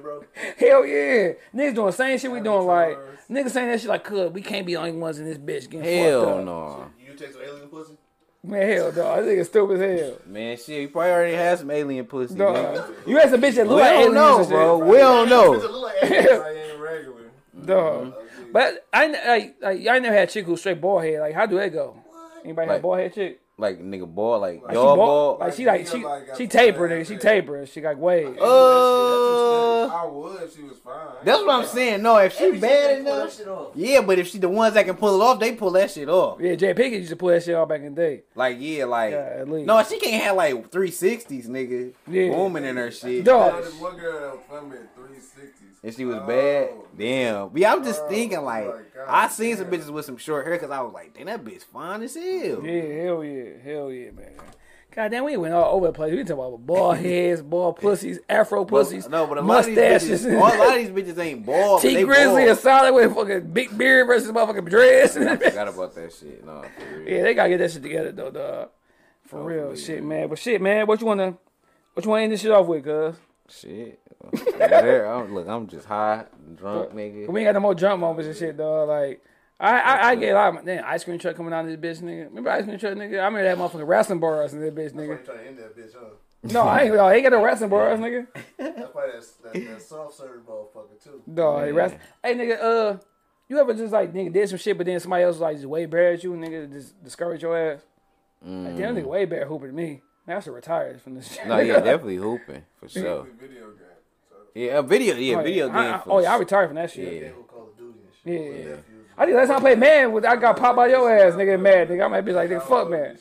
bro. hell yeah, niggas doing the same shit we doing. Like, niggas saying that shit like, could we can't be the only ones in this bitch getting fucked Hell up." no. You take some alien pussy? Man, hell, dog. This nigga stupid as hell. Man, shit, you probably already had some alien pussy. Dog. nigga. You had some bitch that We look like don't aliens know, and shit. bro. We don't Bitch, it know. look like alien. I ain't regular. (laughs) Dog. But I like, like I never had a chick who's straight bald head. Like, how do that go? Anybody Like- had bald head chick? Like nigga ball, like, Like she dog ball, ball. like she like she she taper nigga. She taper. She got waves. Uh, I would if she was fine. that's what I'm saying. No, if she Every bad chick can pull that enough, yeah. But if she the ones that can pull it off, they pull that shit off. Yeah, Jada Pinkett used to pull that shit off back in the day. Like yeah, like Yeah, at least. no, she can't have like three sixties, nigga. Yeah. Booming in her shit. Dog. Now, this one girl that was filming at 360s. And she was Oh, bad. Damn. But yeah, I'm just Oh, thinking like God, I seen some bitches with some short hair because I was like, damn, that bitch fine as hell. Yeah, hell yeah, hell yeah, man. God damn, we went all over the place. We talking about bald (laughs) heads, bald pussies, afro But- pussies, no, but a lot of these bitches, a lot of these (laughs) bitches ain't bald. Tee Grizzley and Solid with fucking big beard versus motherfucking dreads. I (laughs) forgot about that shit. No, for real. yeah, they gotta get that shit together though, dog. For oh, real, Hopefully, shit, man. man. But shit, man, what you wanna, what you wanna end this shit off with, cuz? Shit. There, I'm, look, I'm just high, drunk, nigga. We ain't got no more drunk moments and shit, dog. Like, I, I, I get a lot of damn ice cream truck coming out of this bitch, nigga. Remember ice cream truck, nigga? I remember that motherfucking wrestling bars in this bitch, That's why nigga. you trying to end that bitch, huh? No, I ain't, I ain't got no wrestling bars, nigga. That's why that's that, that soft serve motherfucker too. Dog, hey, rest- hey, nigga, uh, you ever just like nigga did some shit, but then somebody else was like just way better at you, nigga, just discourage your ass? Like, damn, nigga, way better hooper than me. Man, I should retire from this shit. No, yeah, definitely hooping for sure. Video game. So, Yeah, a video, yeah, Oh, video yeah. game. I- I- oh yeah, I retired from that shit. Yeah. They go Call of Duty and shit. Yeah. Yeah. I think last time I played man, with I got popped by your ass, nigga, mad, nigga. I might be like, nigga, fuck man.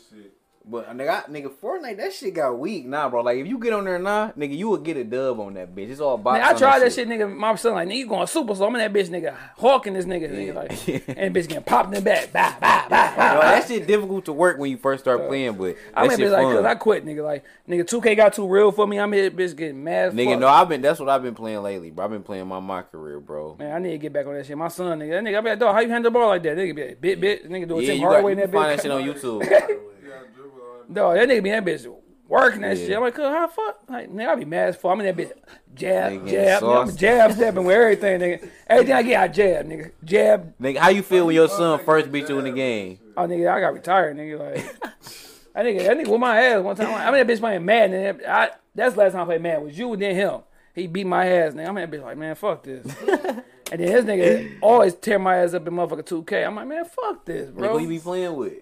Shit. But nigga, I, nigga, Fortnite, that shit got weak, nah, bro. Like if you get on there now, nigga, you would get a dub on that bitch. It's all. Man, I tried that shit, nigga. My son like, nigga, you going super slow. I'm in that bitch, nigga, hawking this nigga, nigga, like, (laughs) and bitch getting popped in the back, bah, bah, bah, bah. Bro, that shit difficult to work when you first start uh, playing, but I mean, shit like, cause I quit, nigga. Like, nigga, 2K got too real for me. I'm here, bitch, getting mad. Nigga, fuck. no, I've been. That's what I've been playing lately, bro. I've been playing my my career, bro. Man, I need to get back on that shit. My son, nigga, that nigga, I be like, dog, how you handle the ball like that? Nigga be like, bit, bit, nigga do a Yeah, Tim Hardaway in that find that bitch. shit on YouTube. (laughs) You gotta dribble on. Dog, that nigga be in that bitch working that Yeah. shit. I'm like, how fuck? Like, nigga, I be mad as fuck. I'm in that bitch jab, Nigga, jab, nigga, I'm jab stepping with everything, nigga. Everything I get, I jab, nigga. Jab. Nigga, how you feel when your son first beat you in the game? Oh, nigga, I got retired, nigga. Like, that nigga, that nigga with my ass one time. I mean, that bitch playing mad, and I, that's the last time I played mad. Was you and then him? He beat my ass, nigga. I'm in that bitch like, man, fuck this. (laughs) and then his nigga always tear my ass up in motherfucker 2K. I'm like, man, fuck this, Nigga, bro. who you be playing with?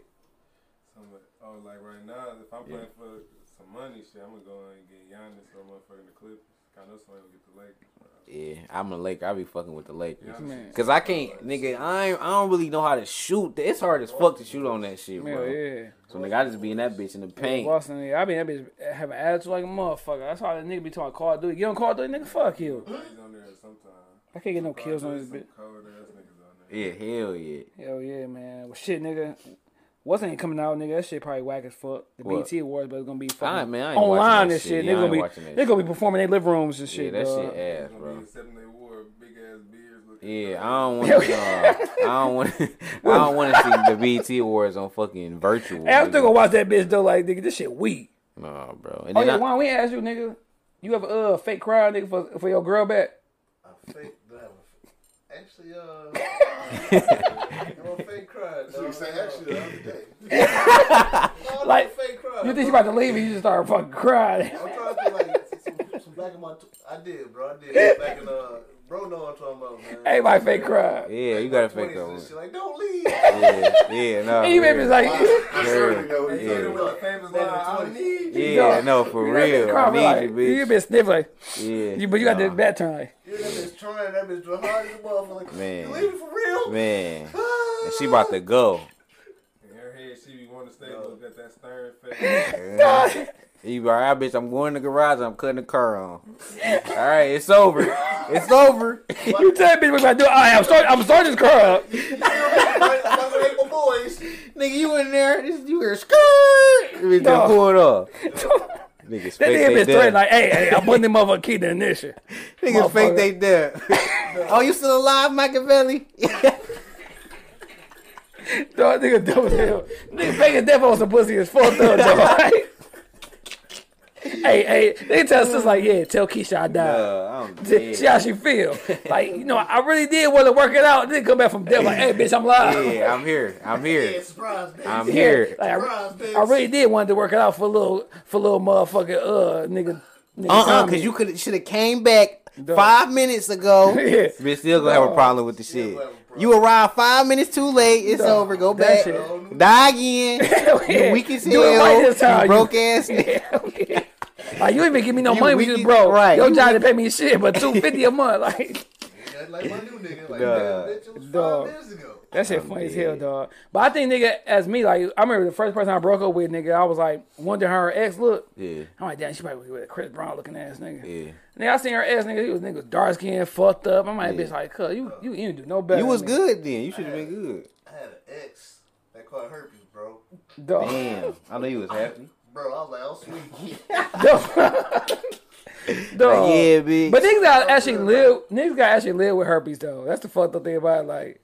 Some, oh, like right now, if I'm playing for some money, shit, I'm gonna go and get Giannis or motherfucking the Clippers. I know somebody will get the Lakers. bro. Yeah, I'm a Laker. I be fucking with the Lakers. Man. Cause I can't, nigga. I ain't, I don't really know how to shoot. It's hard as fuck to shoot on that shit, Yeah, bro. yeah. So nigga, I just be in that bitch in the paint. Boston, nigga. I be in that bitch having attitude like a motherfucker. That's how that nigga be talking Call of Duty. Get on Call of Duty, nigga. Fuck you. He's on there sometimes. I can't get no kills on this bitch. cold ass niggas on. Yeah, hell yeah. Hell yeah, man. Well, shit, nigga. What's ain't coming out, nigga? That shit probably whack as fuck. The What? BET Awards, but it's gonna be fucking I- man, I ain't online that and shit. shit. Yeah, They I gonna be watching that they gonna be performing in their living rooms and Yeah, shit. that dog. shit ass, gonna bro. be accepting they wore big ass beards. Yeah, I don't want. to. Uh, I don't want. I don't want to see the BET awards on fucking virtual. Hey, I'm still gonna watch that bitch though. Like, nigga, this shit weak. Nah, bro. And Oh then yeah, I, Juan, we ask you, nigga. You have a uh, fake cry, nigga, for for your girl back? I fake do I have a Actually, uh, (laughs) I'm a fake cry. So you dog. say actually the other day. No, Like, fake cry. You think she about to leave and you just start fucking crying? I'm trying to put like some, some black in my. T- I did, bro. I did back in uh, bro. Know what I'm talking about, man. Hey, my fake cry. yeah, you gotta fake 20s that one. shit, Like, don't leave. (laughs) Yeah, yeah, no. And (laughs) you made me like, I certainly know Hey, yeah. did. famous line, I need you. Yeah, no, for real. cry, I but like, need you you, been sniffing, like, Yeah. you, but you got Nah, that bad turn, like. You that bitch trying. That bitch doing hard as a motherfucker. Man. You leaving for real? Man, (laughs) and she about to go. In her head, she be wanting to stay, look at that stern face. You alright, bitch. I'm going to the garage. I'm cutting the car on. All right, it's over. It's over. (laughs) You tell me what I do. I am starting. I'm starting this car up. I'm about to hate my boys. Nigga, you in there? This you hear skirt? Bitch, No. no. pull it off. (laughs) Niggas That nigga they been straight death. like, hey, hey, I'm putting them (laughs) motherfucker key to the ignition. Niggas fake they death. oh, you still alive, Makaveli? Dog, nigga dumb as hell. Nigga faking death on some pussy is fucked up, dog. Hey, hey, they tell us just like, yeah, tell Keisha I died. Uh, I'm See see dead. how she feel. (laughs) Like, you know, I really did want to work it out. Then come back from death like, hey, bitch, I'm live. Yeah, I'm here. I'm Yeah, here. surprise, bitch. I'm here. Like, Surprise, I, bitch. I really did want to work it out for a little, for a little motherfucker, uh, nigga. nigga Uh uh Tommy. cause you could should have came back five minutes ago. (laughs) Yeah. Bitch still gonna have a problem with the shit. gonna have a problem. You arrived five minutes too late. It's over. Go back. shit. (laughs) Die again. Yeah. You weak as Do it right hell. You broke ass. Nigga. Yeah, yeah. Like you ain't even give me no You money, we weak just as- right. Your You job to pay me shit, but two fifty a month. Like (laughs) That's like my new nigga. Like, Duh. damn, bitch, it was Dog. five minutes ago. that shit I'm funny as hell, dog. But I think nigga, as me, like I remember the first person I broke up with, nigga, I was like wondering how her ex look. Yeah. I'm like, damn, she probably with a Chris Brown looking ass nigga. Yeah. Nigga, I seen her ass nigga. He was nigga was dark skinned, fucked up. I'm like, Yeah. bitch, like, cuz you you you didn't do no better. You was than me. good then. You should have been good. I had an ex that caught herpes, bro. dog. Damn. I know you was happy. Bro, I was like, oh sweet. (laughs) Dog. Like, yeah, bitch. But niggas got actually live. Niggas got actually live with herpes though. That's the fucked up thing about it. Like,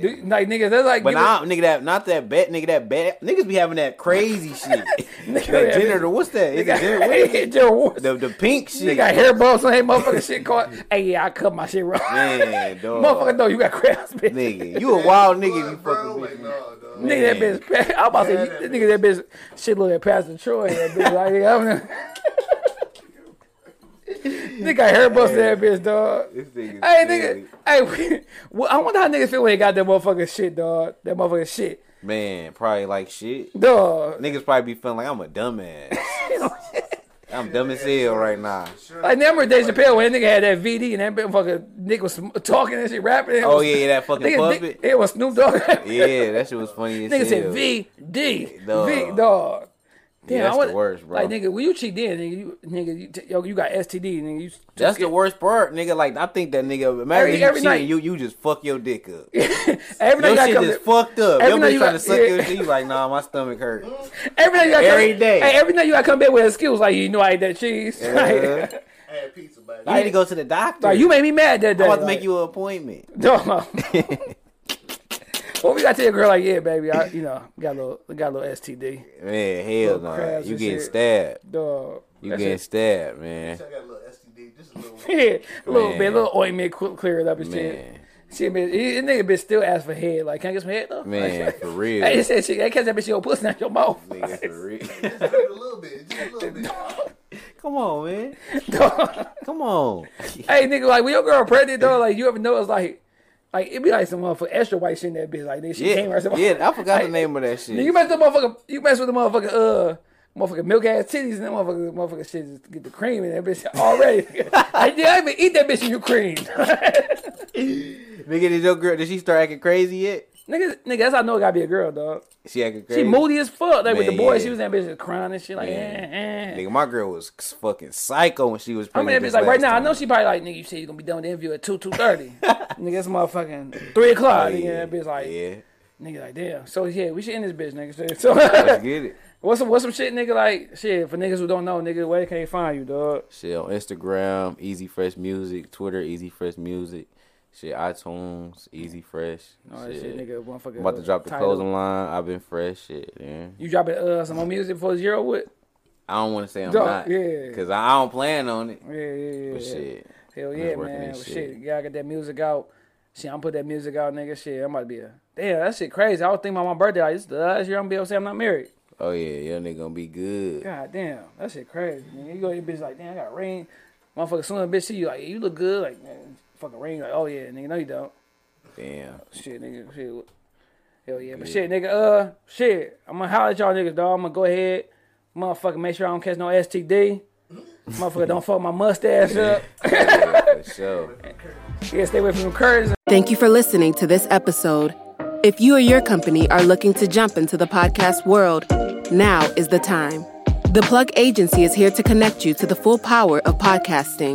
do- like niggas, that's like. But giving- now, nigga, that not that bad, nigga, that bad. Niggas be having that crazy (laughs) shit. Nigga, that genital, what's that? Is it genital- (laughs) what is it? The the pink shit. They got hair bumps on that motherfucking shit caught. (laughs) Hey, yeah, I cut my shit wrong. Man, dog. Motherfucker, no, you got crabs, bitch. Nigga, you a wild nigga if you fucking like, bitch. no, dog. Nigga, that bitch. I'm about to say, Yeah, you- that that nigga, that bitch, shit look at Pastor Troy. That bitch, like, yeah, I'm Nigga got hair bumps on that bitch, dog. This nigga. Hey, nigga. Hey, well, I wonder how niggas feel when they got that motherfucking shit, dog. That motherfucking shit. Man, probably like shit. Dog. Niggas probably be feeling like I'm a dumbass. (laughs) I'm dumb as hell right now. Like, remember Dave Chappelle when that nigga had that VD and that bitch fucking nigga was talking and shit, rapping. and it Oh was- yeah, yeah, that fucking Nigga, puppet. It was Snoop Dogg. Yeah, that shit was funny (laughs) as Nigga hell. said V D Dog. V dog. Yeah, that's I wanna- the worst, bro. Like nigga, when you cheat then, nigga, you nigga, you, t- yo, you got STD, nigga. You That's the worst part, nigga. Like I think that nigga. Imagine Every- you every cheating, night. you you just fuck your dick up. (laughs) every night Your you shit just to- fucked up. every Your night bitch you trying got- to suck yeah. your (laughs) dick. You like, nah, my stomach hurt. Every night you gotta Every come, day. Hey, every night you gotta come back with excuse like you know I ate that cheese. (laughs) Like, I had pizza back you need to go to the doctor. like, you made me mad that day. I'm about to like, make you an appointment. Dog. Well, we gotta tell your girl like, yeah, baby, I, you know, got a little, got a little STD. Man, hell Little no. You and getting shit. stabbed. Dog. You That getting shit- stabbed, man. I got a little STD. Just a little. (laughs) Yeah, a little Man. bit, a little ointment qu- clear it up and shit. Man, Shit, man, this nigga bitch still ask for head. Like, can I get some head though? man, like, (laughs) for real. Hey, it said shit. Hey, catch that bitch in your pussy, not your mouth. Nigga, for real. Just a little bit. Just a little bit. (laughs) Come on, man. Dog. Come on. hey, nigga, like when your girl pregnant, though, like you ever notice, like, like it be like some motherfucker extra white shit in that bitch. Like, she came Yeah, or something. yeah. I forgot the name of that shit. You mess with the motherfucker. You mess with the motherfucker. Uh, motherfucker milk ass titties and that motherfucker, motherfucker shit just get the cream in that bitch already. (laughs) I didn't even eat that bitch in you cream. (laughs) Nigga, did your girl? Did she start acting crazy yet? Nigga, nigga, that's how I know it gotta be a girl, dog. She acting crazy. She moody as fuck. Like with the Man, boys, yeah. she was in that bitch just crying and shit. Like, eh, eh. Nigga, my girl was fucking psycho when she was I mean, pregnant. that bitch like right now. I know she probably like, nigga, you said you gonna be done with the interview at two two thirty. (laughs) nigga, it's motherfucking three o'clock. Oh, nigga, yeah. that bitch like, yeah. nigga, like damn. So yeah, we should end this bitch, nigga. So (laughs) Let's get it. (laughs) what's some what's some shit, nigga? Like shit for niggas who don't know, nigga, where can they find you, dog? Shit on Instagram, Easy Fresh Music, Twitter, Easy Fresh Music. Shit, iTunes, Easy Fresh. No, that shit, nigga, motherfucker. I'm about to drop the title. closing line. I've been fresh. Shit, man. You dropping uh some more music for zero with? I don't want to say I'm Dog, not. yeah. Cause I don't plan on it. Yeah, yeah, yeah. But shit. Hell yeah, man. Well, shit. shit, you gotta get that music out. Shit, I'm put that music out, nigga. Shit, I'm about to be a damn. That shit crazy. I was thinking about my birthday. Like, this the last year I'm gonna be able to say I'm not married. Oh yeah, your nigga gonna be good. God damn, that shit crazy. Man. You go to your bitch like, damn, I got ring. Motherfucker, soon a bitch see you like, you look good. Like, man, fucking ring. Like, oh yeah, nigga, no you don't. Damn. Shit, nigga, shit. Hell yeah, but shit, nigga, uh, shit. I'm gonna holler at y'all niggas, dog. I'm gonna go ahead, motherfucker, make sure I don't catch no STD. Motherfucker, don't fuck my mustache up. (laughs) Yeah, for sure. Yeah, stay away from the curtains. Thank you for listening to this episode. If you or your company are looking to jump into the podcast world, now is the time. The Plug Agency is here to connect you to the full power of podcasting.